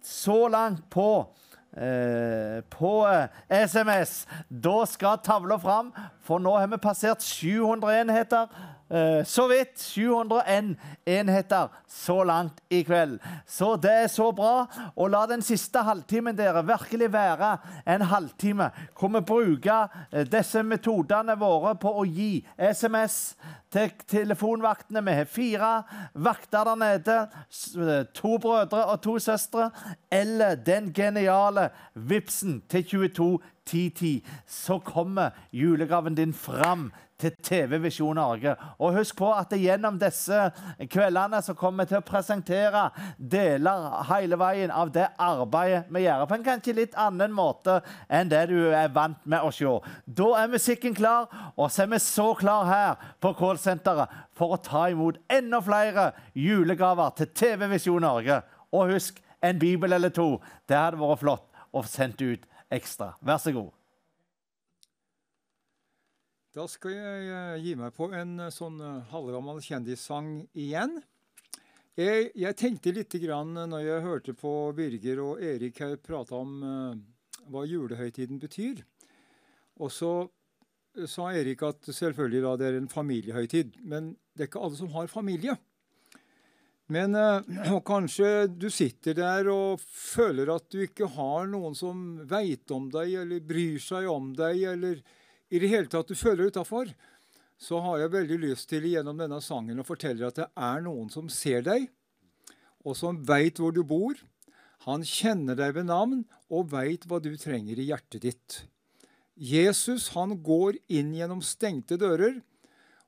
Så langt på eh, på eh, SMS. Da skal tavla fram, for nå har vi passert 700 enheter. Eh, så vidt 701 enheter så langt i kveld. Så det er så bra. Og la den siste halvtimen dere virkelig være en halvtime hvor vi bruker eh, disse metodene våre på å gi SMS til telefonvaktene. Vi har fire vakter der nede. eh, To brødre og to søstre. Eller den geniale Vipsen til 221010. Så kommer julegaven din fram til TV Visjon Norge. Og husk på at gjennom disse kveldene så kommer vi til å presentere deler hele veien av det arbeidet vi gjør. På en kanskje litt annen måte enn det du er vant med å se. Da er musikken klar, og så er vi så klar her på Kålsenteret for å ta imot enda flere julegaver til TV Visjon Norge. Og husk, en bibel eller to. Det hadde vært flott å få sendt ut ekstra. Vær så god. Da skal jeg eh, gi meg på en eh, sånn eh, halvgammel kjendissang igjen. Jeg, jeg tenkte litt grann når jeg hørte på Birger og Erik her prate om uh, hva julehøytiden betyr. Og så sa Erik at selvfølgelig da det er en familiehøytid, men det er ikke alle som har familie. Men uh, og kanskje du sitter der og føler at du ikke har noen som veit om deg, eller bryr seg om deg, eller i det hele tatt du føler utafor. så har jeg veldig lyst til gjennom denne sangen å fortelle at det er noen som ser deg, og som veit hvor du bor. Han kjenner deg ved navn og veit hva du trenger i hjertet ditt. Jesus han går inn gjennom stengte dører,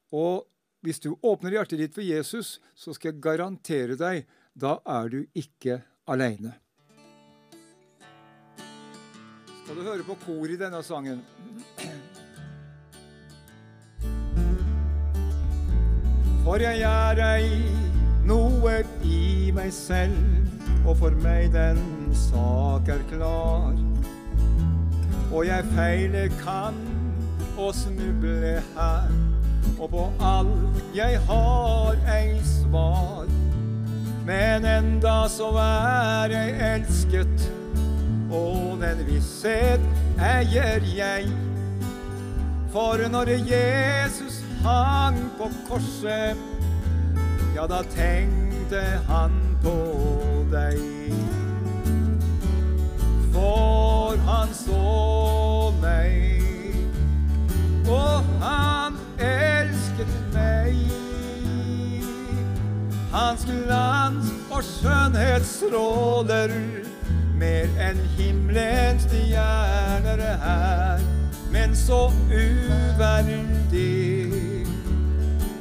og hvis du åpner hjertet ditt for Jesus, så skal jeg garantere deg, da er du ikke aleine. Skal du høre på kor i denne sangen? For jeg er ei noe i meg selv, og for meg den sak er klar. Og jeg feiler kan og snuble her, og på alt jeg har ei svar. Men enda så er jeg elsket, og den visshet eier jeg. For når Jesus hang på korset, ja, da tenkte han på deg. For han så meg, og han elsket meg. Hans glans og skjønnhet stråler mer enn himmelens stjerner her, men så uverdig.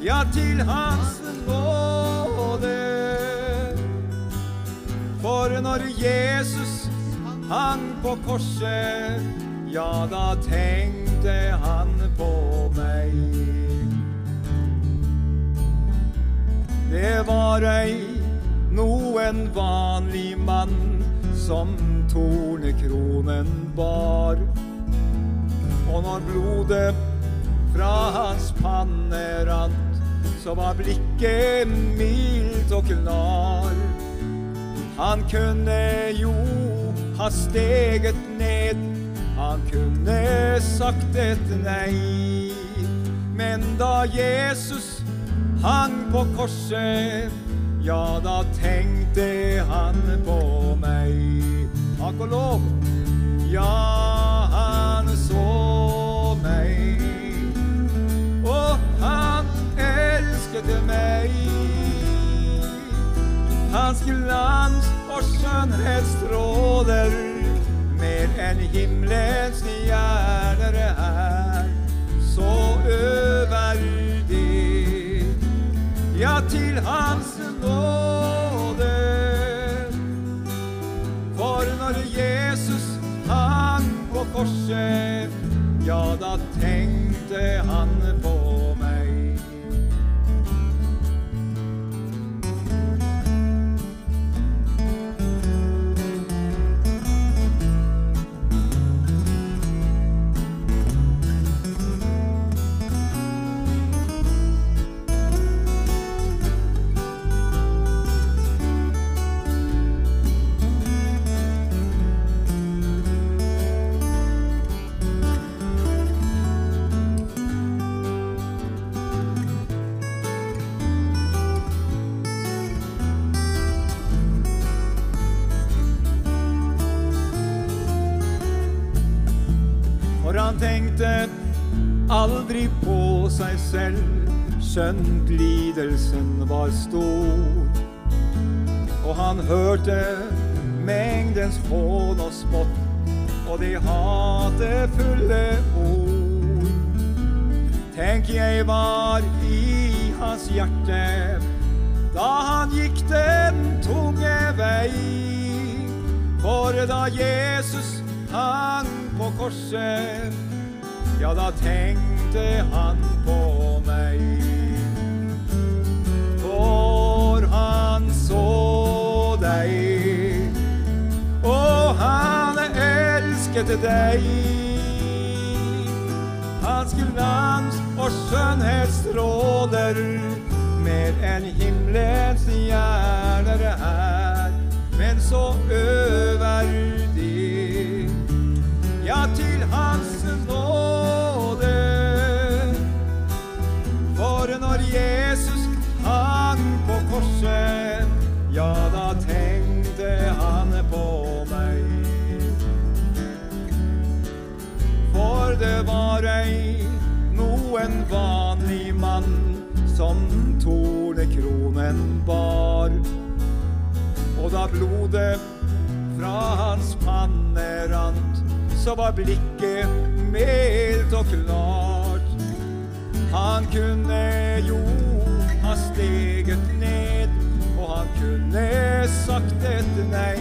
Ja, til hans nåde. For når Jesus hang på korset, ja, da tenkte han på meg. Det var ei noen vanlig mann som tornekronen bar. Og når blodet fra hans panne rant, så var blikket mildt og klar. Han kunne jo ha steget ned, han kunne sagt et nei. Men da Jesus hang på korset, ja, da tenkte han på meg. Takk og lov. Ja, han så han elsket meg. Hans glans og skjønnhet stråler mer enn himmelens stjerner er. Så øverdig ja, til hans nåde. For når Jesus hang på korset, ja, da tenkte han på han tenkte aldri på seg selv, skjønt lidelsen var stor. Og han hørte mengdens hån og spott, og de hatefulle ord. Tenk jeg var i hans hjerte da han gikk den tunge vei. For da Jesus hang på korset, ja, da tenkte han på meg. For han så deg, og han elsket deg. Hans glans og skjønnhet stråler mer enn himmelens stjerner er, men så øverdig ja, til Hans nåde. For når Jesus hang på korset, ja, da tenkte han på meg. For det var ei noen vanlig mann som tornekronen bar. Og da blodet fra hans panne rant så var blikket mildt og klart. Han kunne jo ha steget ned, og han kunne sagt et nei.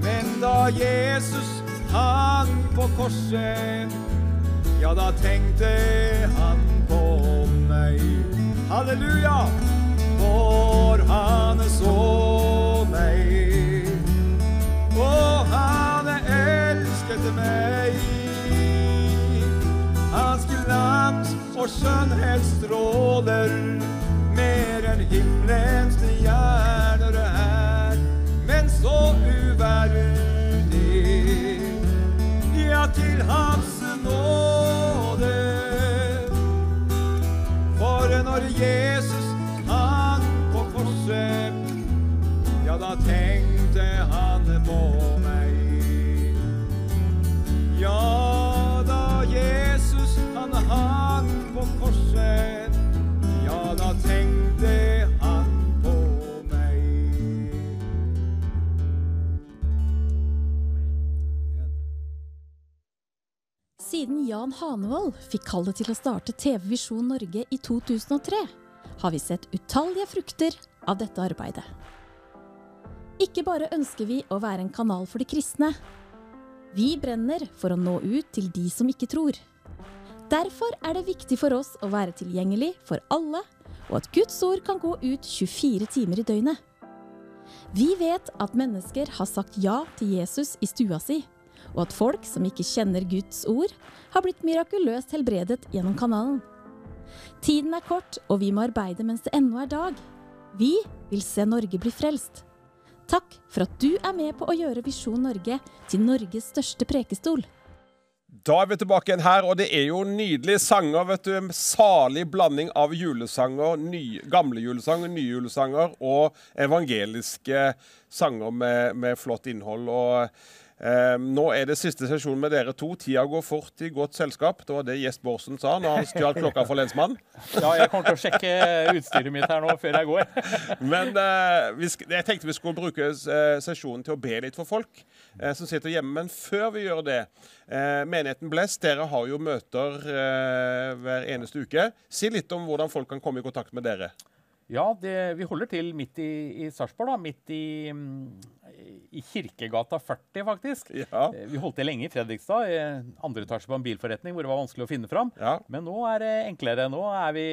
Men da Jesus hang på korset, ja, da tenkte han på meg. Halleluja! For han så meg, meg. Hans glans og skjønnhet stråler mer enn himmelens stjerner er. Men så uverdig, ja, til hans nåde. For når Jesus hang på korset, ja, da tenkte han på. Ja, da Jesus han hang på korset, ja, da tenkte han på meg. Siden Jan Hanevold fikk kallet til å starte TV Visjon Norge i 2003, har vi sett utallige frukter av dette arbeidet. Ikke bare ønsker vi å være en kanal for de kristne. Vi brenner for å nå ut til de som ikke tror. Derfor er det viktig for oss å være tilgjengelig for alle, og at Guds ord kan gå ut 24 timer i døgnet. Vi vet at mennesker har sagt ja til Jesus i stua si, og at folk som ikke kjenner Guds ord, har blitt mirakuløst helbredet gjennom kanalen. Tiden er kort, og vi må arbeide mens det ennå er dag. Vi vil se Norge bli frelst. Takk for at du er med på å gjøre Visjon Norge til Norges største prekestol. Da er vi tilbake igjen her, og det er jo nydelige sanger. vet du, en Salig blanding av julesanger, ny, gamle julesanger, nye julesanger og evangeliske sanger med, med flott innhold. og Nå er det siste sesjon med dere to. Tida går fort i godt selskap. Det var det Gjest Borsen sa når han stjal klokka for lensmannen. Ja, jeg kommer til å sjekke utstyret mitt her nå før jeg går. Men eh, vi jeg tenkte vi skulle bruke eh, sesjonen til å be litt for folk eh, som sitter hjemme. Men før vi gjør det eh, Menigheten Bless, dere har jo møter hver eneste uke. Si litt om hvordan folk kan komme i kontakt med dere. Ja, det, vi holder til midt i, i Sarpsborg, da. Midt i, mm, i Kirkegata 40, faktisk. Ja. Eh, Vi holdt til lenge i Fredrikstad, i andre etasje på en bilforretning hvor det var vanskelig å finne fram. Men nå er det enklere. Nå er vi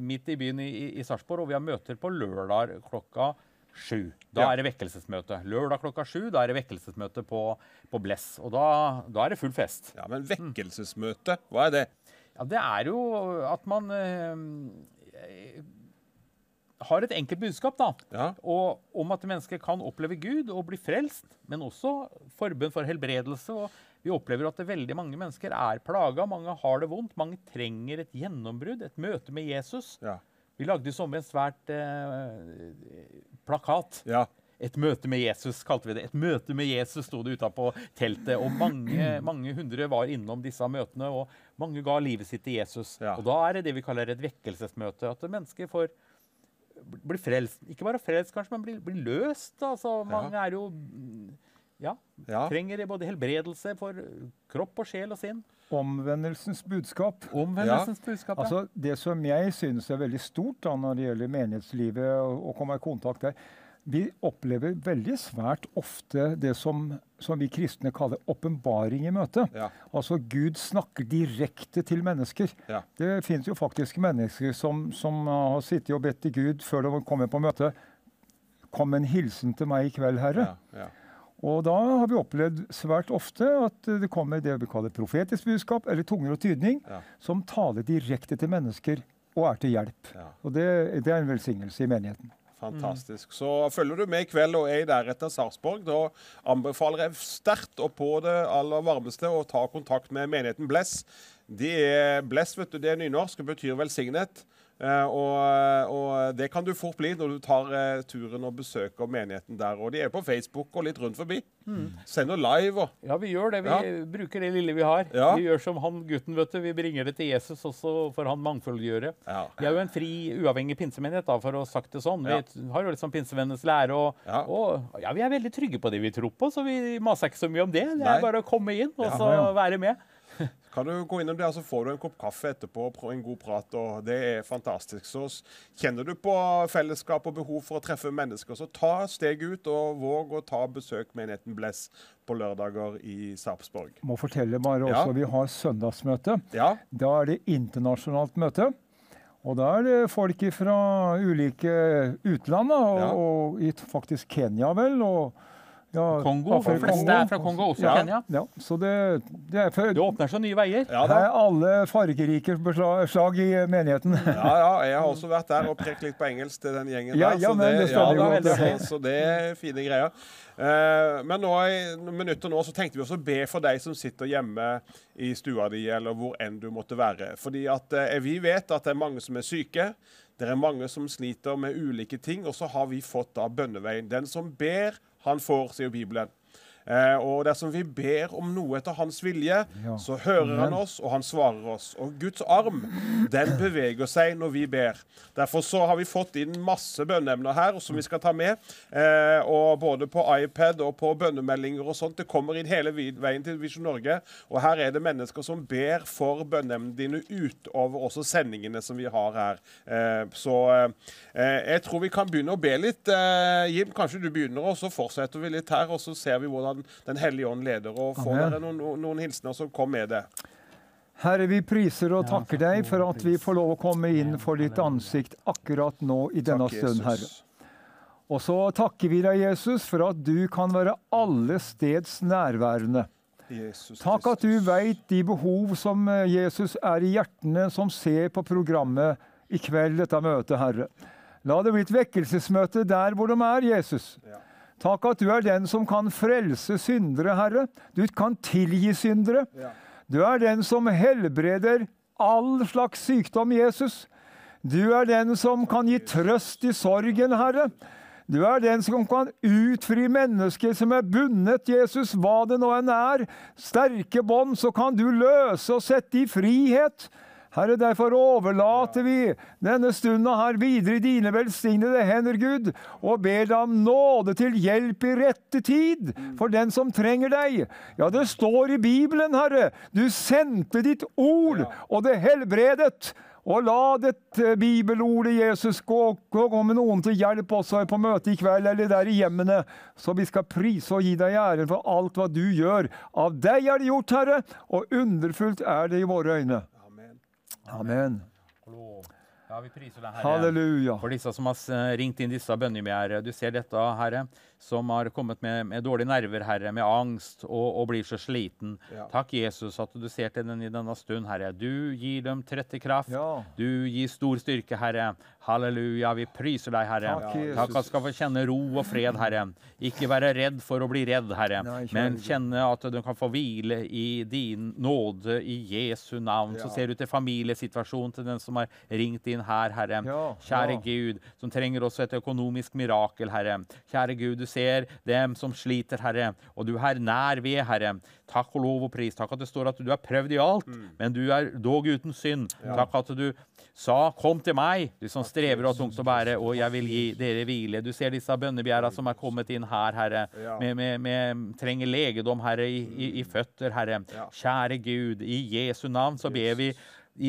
midt i byen i, i, Sarpsborg, og vi har møter på lørdag klokka sju. Da Ja. er det vekkelsesmøte. Lørdag klokka sju, da er det vekkelsesmøte på, på Bless. Og da, da er det full fest. Ja, Men vekkelsesmøte, hva er det? Ja, Det er jo at man eh, har et enkelt budskap da, og, om at mennesker kan oppleve Gud og bli frelst, men også forbønn for helbredelse. og Vi opplever at veldig mange mennesker er plaga, mange har det vondt. Mange trenger et gjennombrudd, et møte med Jesus. Vi lagde i sommer en svært eh, plakat. Et møte med Jesus, kalte vi det. Et møte med Jesus sto det utapå teltet. Og mange, mange hundre var innom disse møtene, og mange ga livet sitt til Jesus. Og da er det det vi kaller et vekkelsesmøte. At mennesker får bli frelst. Ikke bare frelst, kanskje, men blir, blir løst. Altså, mange er jo ja, ja, trenger både helbredelse for kropp og sjel og sinn. Omvendelsens budskap. Omvendelsens budskap, ja. Altså, det som jeg synes er veldig stort da, når det gjelder menighetslivet å komme i kontakt der, vi opplever veldig svært ofte det som, som vi kristne kaller åpenbaring i møtet. Altså Gud snakker direkte til mennesker. Det finnes jo faktisk mennesker som, som har sittet og bedt til Gud før de kommer på møte. Kom en hilsen til meg i kveld, Herre. Og da har vi opplevd svært ofte at det kommer det vi kaller profetisk budskap, eller tunger og tydning, som taler direkte til mennesker og er til hjelp. Og det, det er en velsignelse i menigheten. Fantastisk. Så følger du med i kveld og er i deretter Sarpsborg, da anbefaler jeg sterkt og på det aller varmeste å ta kontakt med menigheten Bless. De er Bless, vet du, det er nynorsk og betyr velsignet. Eh, og, og det kan du fort bli når du tar eh, turen og besøker menigheten der. Og de er på Facebook og litt rundt forbi. Mm. Sender live og Ja, vi gjør det. Vi Ja. bruker det lille vi har. Ja. Vi gjør som han gutten, vet du. Vi bringer det til Jesus, og så får han mangfoldiggjøre. Vi er jo en fri, uavhengig pinsemenighet, da, for å ha sagt det sånn. Ja. Vi har jo liksom pinsevennenes lære, og Ja. og ja, vi er veldig trygge på det vi tror på, så vi maser ikke så mye om det. Det Nei. er bare å komme inn og Ja. så Ja. være med. Kan du gå innom der, så får du en kopp kaffe etterpå og en god prat. og Det er fantastisk. Så kjenner du på fellesskap og behov for å treffe mennesker, så ta steget ut og våg å ta besøk menigheten Bless på lørdager i Sarpsborg. Må fortelle bare Ja. også, Vi har søndagsmøte. Ja. Da er det internasjonalt møte. Og da er det folk fra ulike utland, og, Ja. og faktisk Kenya, vel. og ja, Kongo. For De fleste er fra Kongo, også ja, Kenya. Ja, så det, det er for, Det åpner så nye veier. Ja, det er alle fargerike beslag slag i menigheten. Ja, ja, jeg har også vært der og prekt litt på engelsk til den gjengen Ja, der. ja, så men det det da, så, så det er fine greier. Uh, men nå i noen minutter nå så tenkte vi også å be for deg som sitter hjemme i stua di, eller hvor enn du måtte være. Fordi at uh, vi vet at det er mange som er syke. Det er mange som sliter med ulike ting, og så har vi fått da bønneveien. Den som ber, han får, sier Bibelen. Eh, og dersom vi ber om noe etter hans vilje, Ja. så hører han oss, og han svarer oss. Og Guds arm, den beveger seg når vi ber. Derfor så har vi fått inn masse bønneemner her som vi skal ta med. Eh, og både på iPad og på bønnemeldinger og sånt. Det kommer inn hele veien til Visjon Norge. Og her er det mennesker som ber for bønneemnene dine utover også sendingene som vi har her. Eh, så eh, jeg tror vi kan begynne å be litt. Jim, kanskje du begynner, og så fortsetter vi litt her. Og så ser vi hvordan Den hellige ånd leder. Og får dere noen, noen, hilsener, så kom med det. Herre, vi priser og takker deg for at vi får lov å komme inn for ditt ansikt akkurat nå i denne stund, Herre. Og så takker vi deg, Jesus, for at du kan være alle steds nærværende. Jesus Takk at du veit de behov som eh, Jesus er i hjertene som ser på programmet i kveld, dette møtet, Herre. La det bli et vekkelsesmøte der hvor de er, Jesus. Takk at du er den som kan frelse syndere, Herre. Du kan tilgi syndere. Du er den som helbreder all slags sykdom, Jesus. Du er den som kan gi trøst i sorgen, Herre. Du er den som kan utfri mennesker som er bundet, Jesus, hva det nå enn er. Sterke bånd, så kan du løse og sette i frihet. Herre, derfor overlater vi denne stunda her videre i dine velsignede hender, Gud, og ber deg om nåde til hjelp i rette tid for den som trenger deg. Ja, det står i Bibelen, Herre, du sendte ditt ord, og det helbredet. Og la dette bibelordet, Jesus, gå, gå, gå med noen til hjelp også på møtet i kveld eller der i hjemmene, så vi skal prise og gi deg æren for alt hva du gjør. Av deg er det gjort, Herre, og underfullt er det i våre øyne. Amen. Ja, vi priser deg, Herre. Halleluja. For disse som har ringt inn disse bønnebegjærene. Du ser dette, Herre, som har kommet med, med dårlige nerver, Herre, med angst og, og blir så sliten. Ja. Takk, Jesus, at du ser til den i denne stund, Herre. Du gir dem trette kraft. Du gir stor styrke, Herre. Halleluja. Vi priser deg, Herre. Takk, Jesus. Takk at skal få kjenne ro og fred, Herre. Ikke være redd for å bli redd, Herre, Nei, men kjenne at du kan få hvile i din nåde i Jesu navn. Så ser du til familiesituasjonen til den som har ringt inn her, Herre. Kjære ja. Gud, som trenger også et økonomisk mirakel, Herre. Kjære Gud, du ser dem som sliter, Herre, og du er nær ved, Herre. Takk og lov og pris. Takk at det står at du er prøvd i alt, men du er dog uten synd. Mm. Ja. Takk at du sa 'kom til meg', du som strever og har tungt å bære, og jeg vil gi dere hvile. Du ser disse bønnebegjæra som er kommet inn her, Herre, Ja. med, med, med trenger legedom, Herre, i, i, i føtter, Herre. Kjære Gud, i Jesu navn så ber vi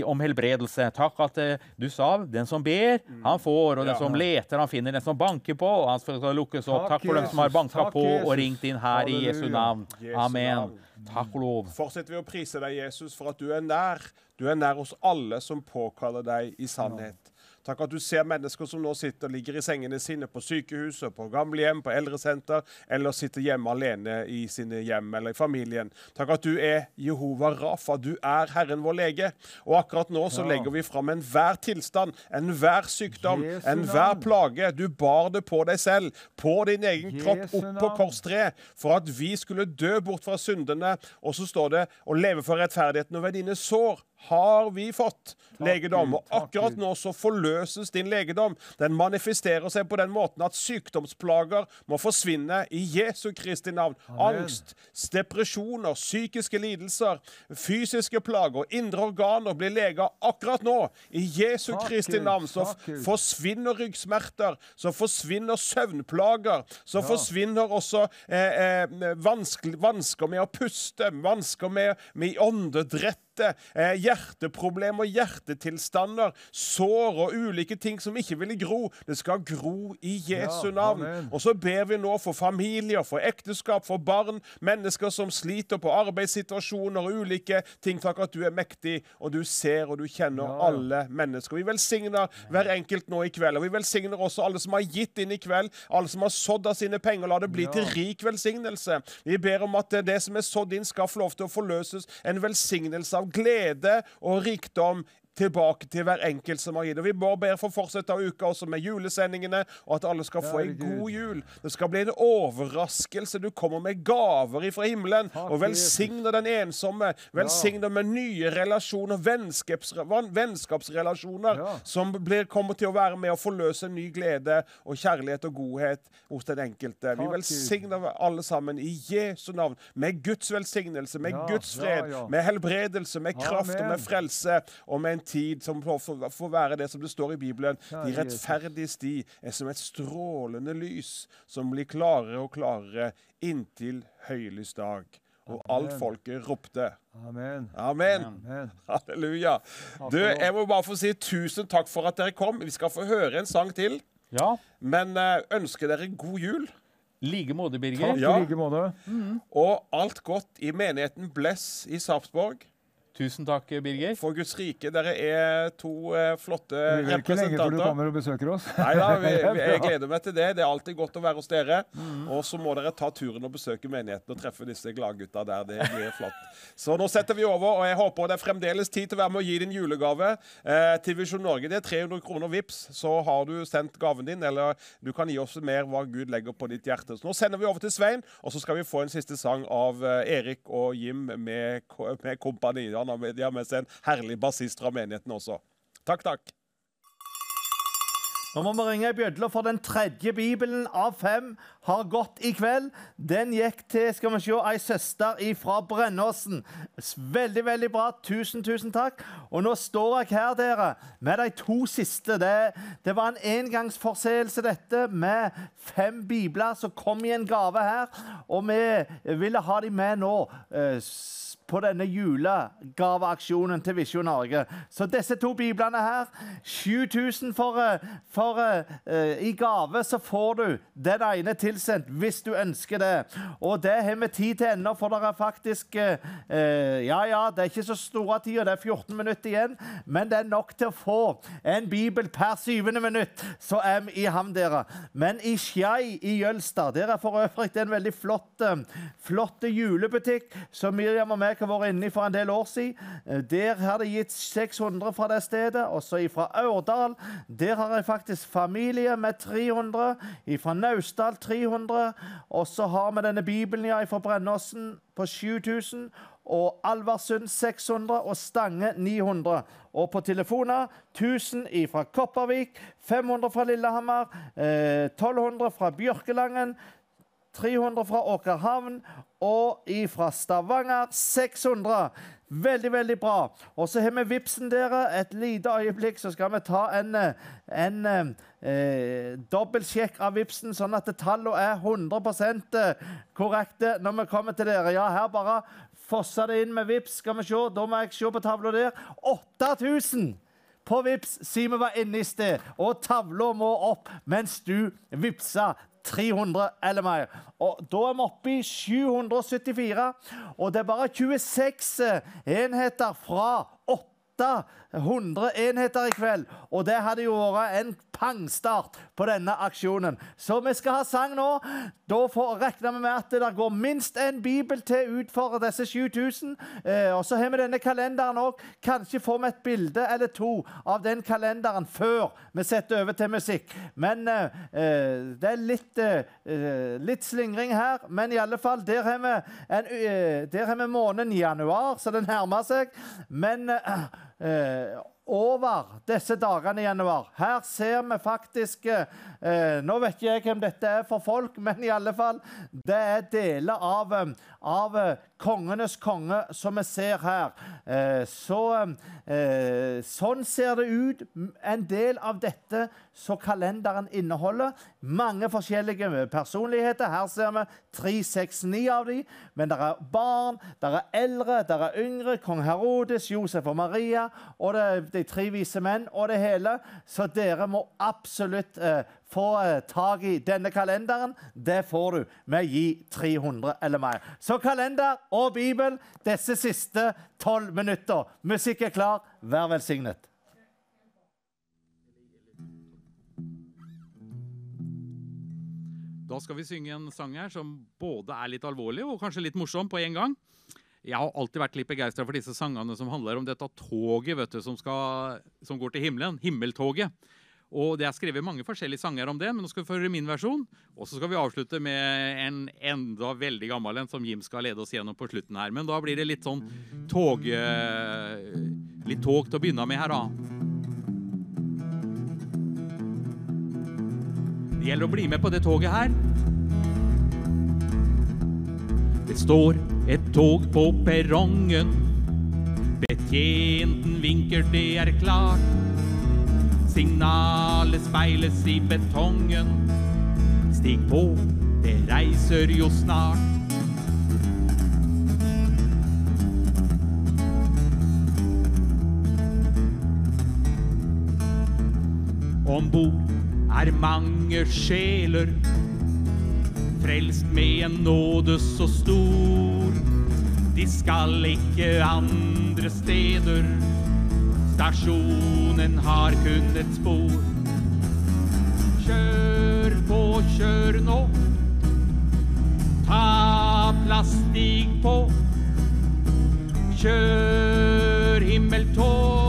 om helbredelse. Takk at eh, du sa den som ber, han får, og den som leter, han finner. Den som banker på, og han skal lukkes opp. Takk, for dem som har banka på og ringt inn her i Jesu navn. Amen. Takk og lov. Fortsetter vi å prise deg, Jesus, for at du er nær. Du er nær hos alle som påkaller deg i sannhet. Takk at du ser mennesker som nå sitter og ligger i sengene sine på sykehuset, på gamlehjem, på eldresenter, eller sitter hjemme alene i sine hjem eller i familien. Takk at du er Jehova Rafa. Du er Herren vår lege. Og akkurat nå så legger vi fram enhver tilstand, enhver sykdom, enhver plage. Du bar det på deg selv, på din egen kropp, opp på korstreet, for at vi skulle dø bort fra syndene. Og så står det å leve for rettferdigheten, og ved dine sår har vi fått legedom. Og akkurat nå så forløses din legedom. Den manifesterer seg på den måten at sykdomsplager må forsvinne i Jesu Kristi navn. Amen. Angst, depresjoner, psykiske lidelser, fysiske plager, indre organer blir lega akkurat nå. I Jesu Takk, Kristi navn så Takk, forsvinner ryggsmerter, så forsvinner søvnplager, så Ja. forsvinner også eh, eh, vansker med å puste, vansker med, med åndedrett. Eh, hjerteproblemer, hjertetilstander, sår og ulike ting som ikke ville gro. Det skal gro i Jesu navn. amen. Og så ber vi nå for familier, for ekteskap, for barn, mennesker som sliter på arbeidssituasjoner og ulike ting. Takk at du er mektig, og du ser og du kjenner ja. alle mennesker. Vi velsigner hver enkelt nå i kveld. Og vi velsigner også alle som har gitt inn i kveld, alle som har sådd av sine penger. La det bli Ja. til rik velsignelse. Vi ber om at det som er sådd inn, skal få lov til å forløses. En velsignelse av glede og rikdom tilbake til hver enkelt som har gitt. Og Vi bare ber for å fortsette av uka også med julesendingene, og at alle skal få en god jul. Det skal bli en overraskelse. Du kommer med gaver ifra himmelen og velsigner den ensomme. Velsigner med nye relasjoner, vennskaps, vennskapsrelasjoner, som blir, kommer til å være med å forløse ny glede og kjærlighet og godhet hos den enkelte. Vi velsigner alle sammen i Jesu navn, med Guds velsignelse, med Guds fred, med helbredelse, med kraft og med frelse, og med en tid som får, være det som det står i Bibelen. De rettferdige sti er som et strålende lys som blir klarere og klarere inntil høylys dag. Og alt folket ropte. Amen. Amen. Amen. Halleluja. Du, jeg må bare få si tusen takk for at dere kom. Vi skal få høre en sang til. Ja. Men eh, ønsker dere god jul. Like måte, Birger. Takk Ja. like måte. Og alt godt i menigheten Bless i Sarpsborg. Tusen takk, Birger. For Guds rike. Dere er to eh, flotte Vi blir ikke lenge før du kommer og besøker oss. Nei da, vi, vi, jeg er gleder meg til det. Det er alltid godt å være hos dere. Og så må dere ta turen og besøke menigheten og treffe disse gladgutta der. Det blir flott. Så nå setter vi over, og jeg håper det er fremdeles tid til å være med og gi din julegave eh, til Visjon Norge. Det er 300 kroner vips, så har du sendt gaven din, eller du kan gi oss mer hva Gud legger på ditt hjerte. Så nå sender vi over til Svein, og så skal vi få en siste sang av eh, Erik og Jim med, med kompani. Han har med, med seg en herlig bassist fra menigheten også. Takk, takk. Nå må vi ringe i bjødla, for den tredje bibelen av fem har gått i kveld. Den gikk til skal vi se, ei søster fra Brennåsen. Veldig, veldig bra. Tusen, tusen takk. Og nå står jeg her, dere, med de to siste. Det, det var en engangsforseelse, dette, med fem bibler som kom i en gave her. Og vi ville ha de med nå. eh, på denne julegaveaksjonen til Visjon Norge. Så disse to biblene her 7000 for, eh, for eh, I gave så får du den ene tilsendt hvis du ønsker det. Og det har vi tid til ennå, for det er faktisk eh, Ja, ja, det er ikke så store tida, det er 14 minutter igjen, men det er nok til å få en bibel per syvende minutt. Så er vi i havn, dere. Men i Skei i Jølstad, der er for øvrig en veldig flott, flott julebutikk som Miriam og meg har vært inne i for en del år siden. Eh, Der har de gitt 600 fra det stedet. Også fra Ørdal. Der har jeg faktisk familie med 300. Fra Naustdal 300. Og så har vi denne bibelen ja, fra Brennåsen på 7000. Og Alversund 600 og Stange 900. Og på telefoner 1000 fra Kopervik, 500 fra Lillehammer, eh, 1200 fra Bjørkelangen, 300 fra Åkerhavn og fra Stavanger 600. Veldig, veldig bra. Og så har vi Vipsen dere. Et lite øyeblikk, så skal vi ta en, eh, en eh, dobbeltsjekk av Vipsen, sånn at tallene er 100% korrekte når vi kommer til dere. Ja, her bare fosser det inn med Vips. Skal vi se, da må jeg se på tavla der. 8000! på Vips, sier vi var inne i sted. Og tavla må opp mens du vipser 300 eller mer. Og da er vi oppe i 774. Og det er bare 26 enheter fra 800 enheter i kveld. Og det hadde jo vært en pangstart på denne aksjonen. Så vi skal ha sang nå. Da får, regner vi med at det går minst en bibel til ut for disse 7000. Eh, og så har vi denne kalenderen òg. Kanskje får vi et bilde eller to av den kalenderen før vi setter over til musikk. Men eh, eh det er litt, eh, litt slingring her. Men i alle fall, der har vi, en, eh, der har vi måneden januar, så det nærmer seg. Men eh, eh, over disse dagene i januar. Her ser vi faktisk eh, Nå vet ikke jeg hvem dette er for folk, men i alle fall, det er deler av, eh, av eh, kongenes konge som vi ser her. Eh, så, eh, sånn ser det ut. En del av dette som kalenderen inneholder. Mange forskjellige personligheter. Her ser vi tre, seks, ni av dem. Men det er barn, det er eldre, det er yngre. Kong Herodes, Josef og Maria og det, de tre vise menn og det hele. Så dere må absolutt eh, få eh, tak i denne kalenderen. Det får du med gi 300 eller mer. Så kalender og Bibel disse siste tolv minutter. Musikk er klar. Vær velsignet. Da skal vi synge en sang her som både er litt alvorlig og kanskje litt morsom på en gang. Jeg har alltid vært litt begeistra for disse sangene som handler om dette toget vet du, som, skal, som går til himmelen. Himmeltoget. Og Det er skrevet mange forskjellige sanger om det, men nå skal vi få høre min versjon. Og så skal vi avslutte med en enda veldig gammel en som Jim skal lede oss gjennom på slutten her. Men da blir det litt sånn tog eh, Litt tog til å begynne med her, da. Det gjelder å bli med på det toget her. Det står et tog på perrongen. Betjenten vinker, det er klart. Signalet speiles i betongen. Stig på, det reiser jo snart. Om bord er mange sjeler, frelst med en nåde så stor. De skal ikke andre steder Stasjonen har kun et spor. Kjør på, kjør nå. Ta plass, stig på. Kjør himmeltog,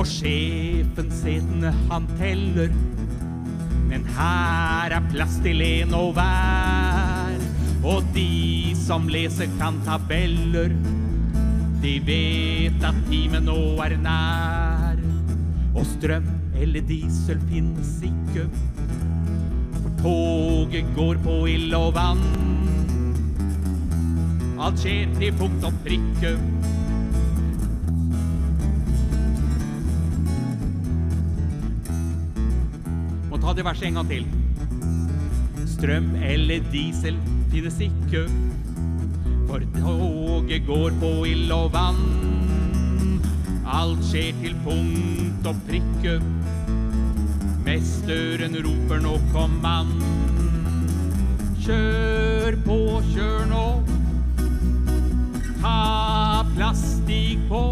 Og sjefen setene han teller men her er plass til en og hver. Og de som leser kan tabeller, de vet at timen nå er nær. Og strøm eller diesel finnes ikke, for toget går på ild og vann. Alt skjer til punkt og prikke. Det verset en gang til. Strøm eller diesel finnes ikke, for toget går på ild og vann. Alt skjer til punkt og prikke. Mesteren roper nå kom mann. Kjør på, kjør nå. Ta plass, på.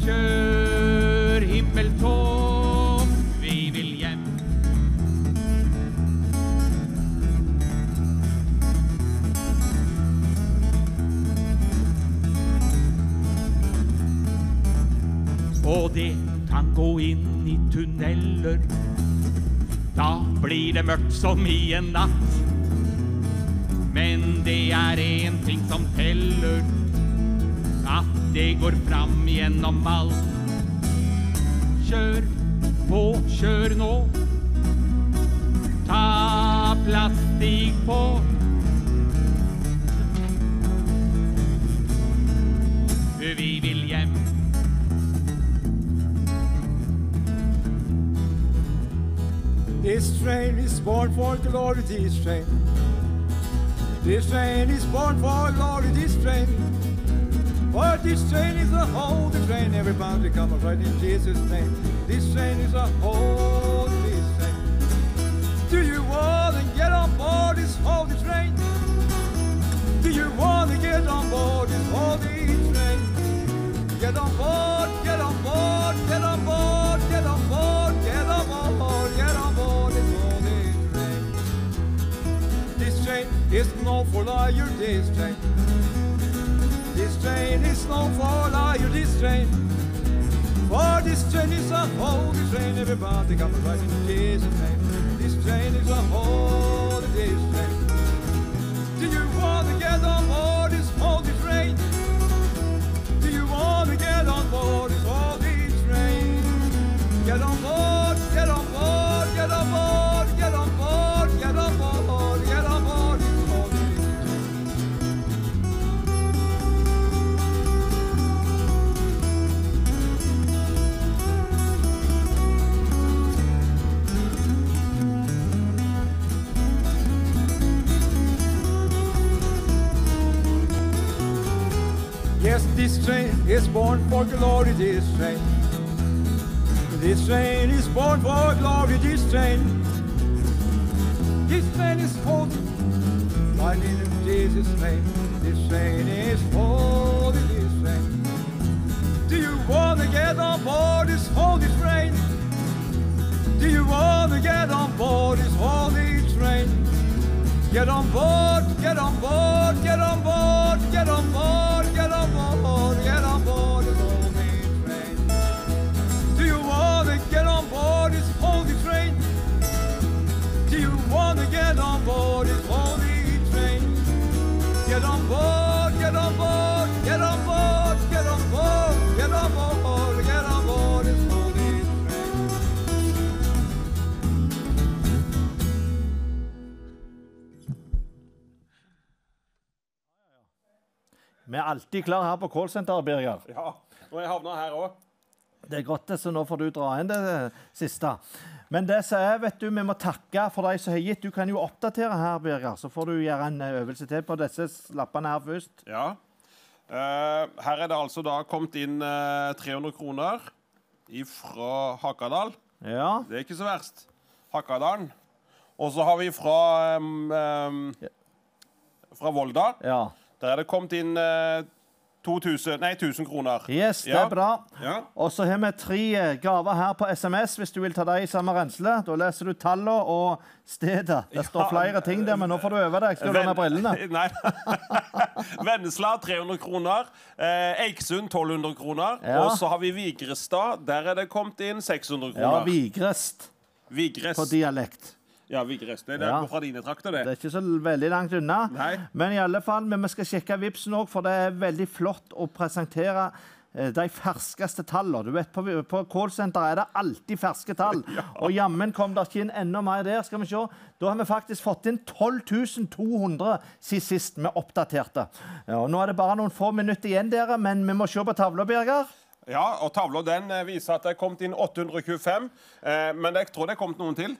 Kjør himmeltog. Og det kan gå inn i tunneler. Da blir det mørkt som i en natt. Men det er én ting som teller. At det går fram gjennom alt. Kjør på, kjør nå. Ta plass, på. Vi vil hjem. This train is born for glory, this train. This train is born for glory, this train. For this train is a holy train, everybody come right in Jesus' name. This train is a holy train. Do you want to get on board this holy train? Do you want to get on board this holy train? Get on board, get on board, get on board, get on board, Is no for liar, this train. This train is no for liar, this train. For this train is a holy train, everybody come right in Jesus' name. This train is a holy this train. Do you want to get on board this holy train? Do you want to get on board this holy train? Get on board, this train is born for glory, this train. This train is born for glory, this train. This train is holy, right in Jesus' name. This train is holy, this train. Do you want to get on board this holy train? Do you want to get on board this holy train? Get on board, get on board, get on board, get on board, To get on board it's only train? Get on board, get on board, get on board, get on board, get on board, get on board this holy train. Vi er alltid klar her på callsenteret, Birger. Ja, og jeg havna her òg. Det er godt, så nå får du dra inn det siste. Men det som er, vet du, vi må takke for de som har gitt. Du kan jo oppdatere her, Birger, så får du gjøre en eh, øvelse til på disse lappene her først. Ja. Uh, her er det altså da kommet inn uh, 300 kroner fra Hakadal. Ja. Det er ikke så verst. Hakadalen. Og så har vi fra um, um, fra Volda. Ja. Der er det kommet inn eh, 2000, nei, 1000 kroner. Yes, det er bra. Ja. Og så har vi tre eh, gaver her på SMS, hvis du vil ta dem i samme rensle. Da leser du tallene og stedet. Det står Ja. flere ting der, men nå får du øve deg. Skal du låne brillene? Nei. Vennesla 300 kroner. Eh, Eiksund 1200 kroner. Ja. Og så har vi Vigrestad. Der er det kommet inn 600 Ja, kroner. Vigrest Vigrest. på dialekt. Ja, Vigres. Det er Ja. fra dine trakter, det. Det er ikke så veldig langt unna. Nei. Men i alle fall, men vi skal sjekke Vipsen òg, for det er veldig flott å presentere eh, de ferskeste tallene. Du vet, På, på callsenteret er det alltid ferske tall. Og jammen kom det ikke inn enda mer der. skal vi se. Da har vi faktisk fått inn 12 200 siden sist vi oppdaterte. Ja, og nå er det bare noen få minutter igjen, dere, men vi må se på tavla, Birger. Ja, og tavla den eh, viser at det er kommet inn 825. Eh, men jeg tror det er kommet noen til.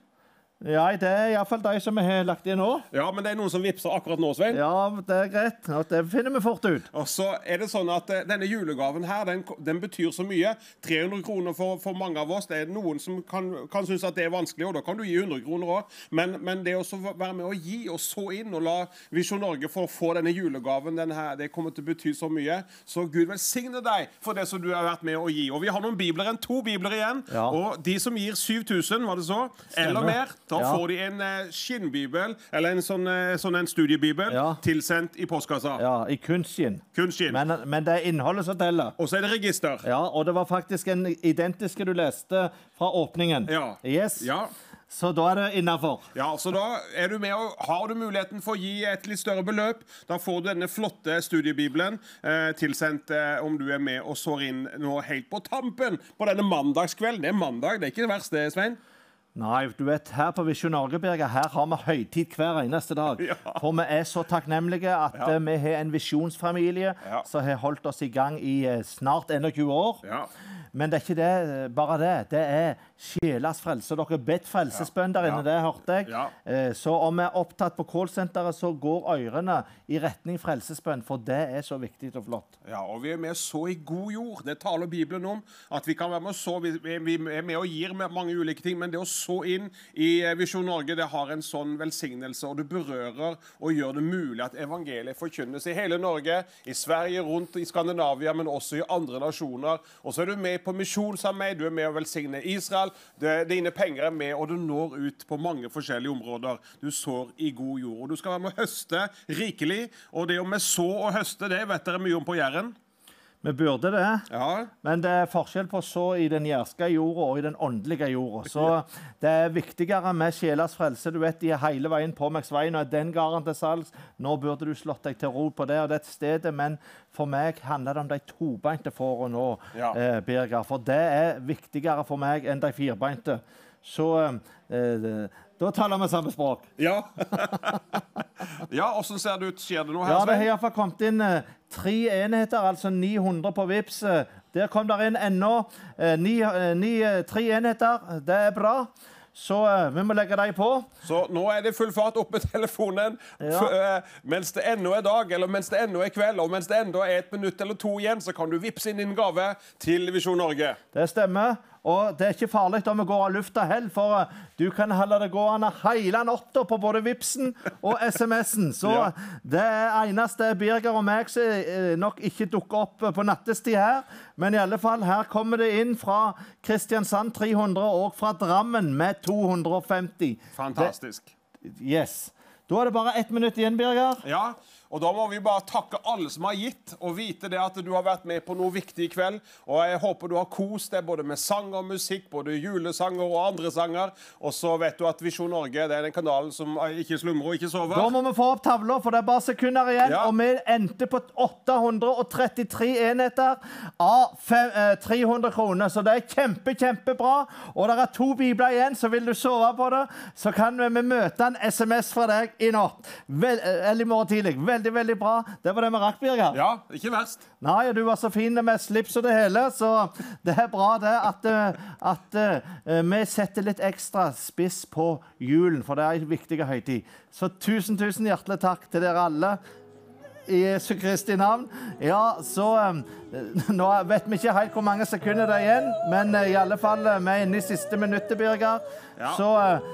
Ja, det er iallfall de som vi har lagt inn nå. Ja, men det er noen som vippser akkurat nå, Svein. Ja, det er greit. Det finner vi fort ut. Og så er det sånn at eh, Denne julegaven her, den, den betyr så mye. 300 kroner for, for mange av oss. Det er noen som kan, kan synes at det er vanskelig, og da kan du gi 100 kroner òg. Men, men det å være med å gi og så inn og la Visjon Norge få, få denne julegaven, den her, det kommer til å bety så mye. Så Gud velsigne deg for det som du har vært med å gi. Og vi har noen bibler igjen, to bibler igjen. Ja. Og de som gir 7000, var det så, eller mer, da Ja. får de en eh, skinnbibel, eller en sånn, eh, sånn en studiebibel, Ja. tilsendt i postkassa. Ja, I kunstskinn. Kunstskinn. Men, men det er innholdet som teller. Og så er det register. Ja, Og det var faktisk en identiske du leste fra åpningen. Ja. Yes. Ja. Så da er det innafor. Ja, så da er du med og Har du muligheten for å gi et litt større beløp, da får du denne flotte studiebibelen eh, tilsendt eh, om du er med og sår inn nå helt på tampen på denne mandagskvelden. Det er mandag, det er ikke det verste, Svein? Nei, du vet, her på Visjon Norge, Birger, her har vi høytid hver eneste dag. For vi er så takknemlige at Ja. eh, vi har en visjonsfamilie Ja. som har holdt oss i gang i eh, snart 21 år. Men det er ikke det, bare det. Det er sjelas frelse. Dere har bedt frelsesbønn der inne, det hørte jeg. Eh, Så om vi er opptatt på callsenteret, så går ørene i retning frelsesbønn, for det er så viktig og flott. Ja, og vi er med så i god jord. Det taler Bibelen om. At vi kan være med og så. Vi er med og gir med mange ulike ting, men det å så inn i eh, Visjon Norge, det har en sånn velsignelse, og det berører og gjør det mulig at evangeliet forkynnes i hele Norge, i Sverige, rundt i Skandinavia, men også i andre nasjoner. Og så er du med på misjonsarbeid, du er med å velsigne Israel. Det, dine penger er med, og du når ut på mange forskjellige områder. Du sår i god jord. Og du skal være med å høste rikelig. Og det om vi så og høste, det vet dere mye om på Jæren. Vi burde det, Ja. men det er forskjell på å så i den jærske jorda og i den åndelige jorda. Så det er viktigere med sjelas frelse. Du vet, De er hele veien på Påmeksveien, og er den gården til salgs. Nå burde du slått deg til ro på det og det stedet, men for meg handler det om de tobeinte fårene nå, Ja. eh, Birger. For det er viktigere for meg enn de firbeinte. Så eh, da taler vi samme språk. Ja. ja, Åssen ser det ut? Skjer det noe her? Ja, det har iallfall kommet inn eh, tre enheter, altså 900 på VIPS. eh. Der kom det inn ennå eh, tre enheter. Det er bra. Så uh, vi må legge dem på. Så nå er det full fart opp med telefonen Ja. eh, mens det ennå er dag, eller mens det ennå er kveld, og mens det ennå er et minutt eller to igjen, så kan du vippse inn din gave til Visjon Norge. Det stemmer. Og det er ikke farlig om vi går av lufta heller, for eh, du kan holde det gående hele natta på både Vipsen og SMS-en. Så Ja. det eneste er Birger og meg som eh, nok ikke dukker opp eh, på nattestid her. Men i alle fall, her kommer det inn fra Kristiansand 300 og fra Drammen med 250. Fantastisk. Det, yes. Da er det bare ett minutt igjen, Birger. Ja, og da må vi bare takke alle som har gitt, og vite det at du har vært med på noe viktig i kveld. Og jeg håper du har kost deg både med sang og musikk, både julesanger og andre sanger. Og så vet du at Visjon Norge det er den kanalen som ikke slumrer og ikke sover. Da må vi få opp tavla, for det er bare sekunder igjen. Ja. Og vi endte på 833 enheter av eh, 300 kroner. Så det er kjempe, kjempebra. Og det er to bibler igjen, så vil du sove på det, så kan vi møte en SMS fra deg i natt. Vel, eh, eller i morgen tidlig. Veldig, veldig bra. Det var det vi rakk, Birger. Ja, ikke verst. Nei, du var så fin med slips og det hele, så det er bra det at, eh, at eh, vi setter litt ekstra spiss på julen, for det er en viktig høytid. Så tusen, tusen hjertelig takk til dere alle i Jesu Kristi navn. Ja, så eh, Nå vet vi ikke helt hvor mange sekunder det er igjen, men eh, i alle fall, eh, vi er inne i siste minuttet, Birger. Ja. Så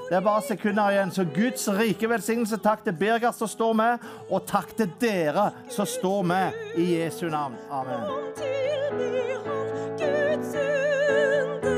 det er bare sekunder igjen. Så Guds rike velsignelse. Takk til Birger som står med, og takk til dere som står med, i Jesu navn. Amen. Guds under.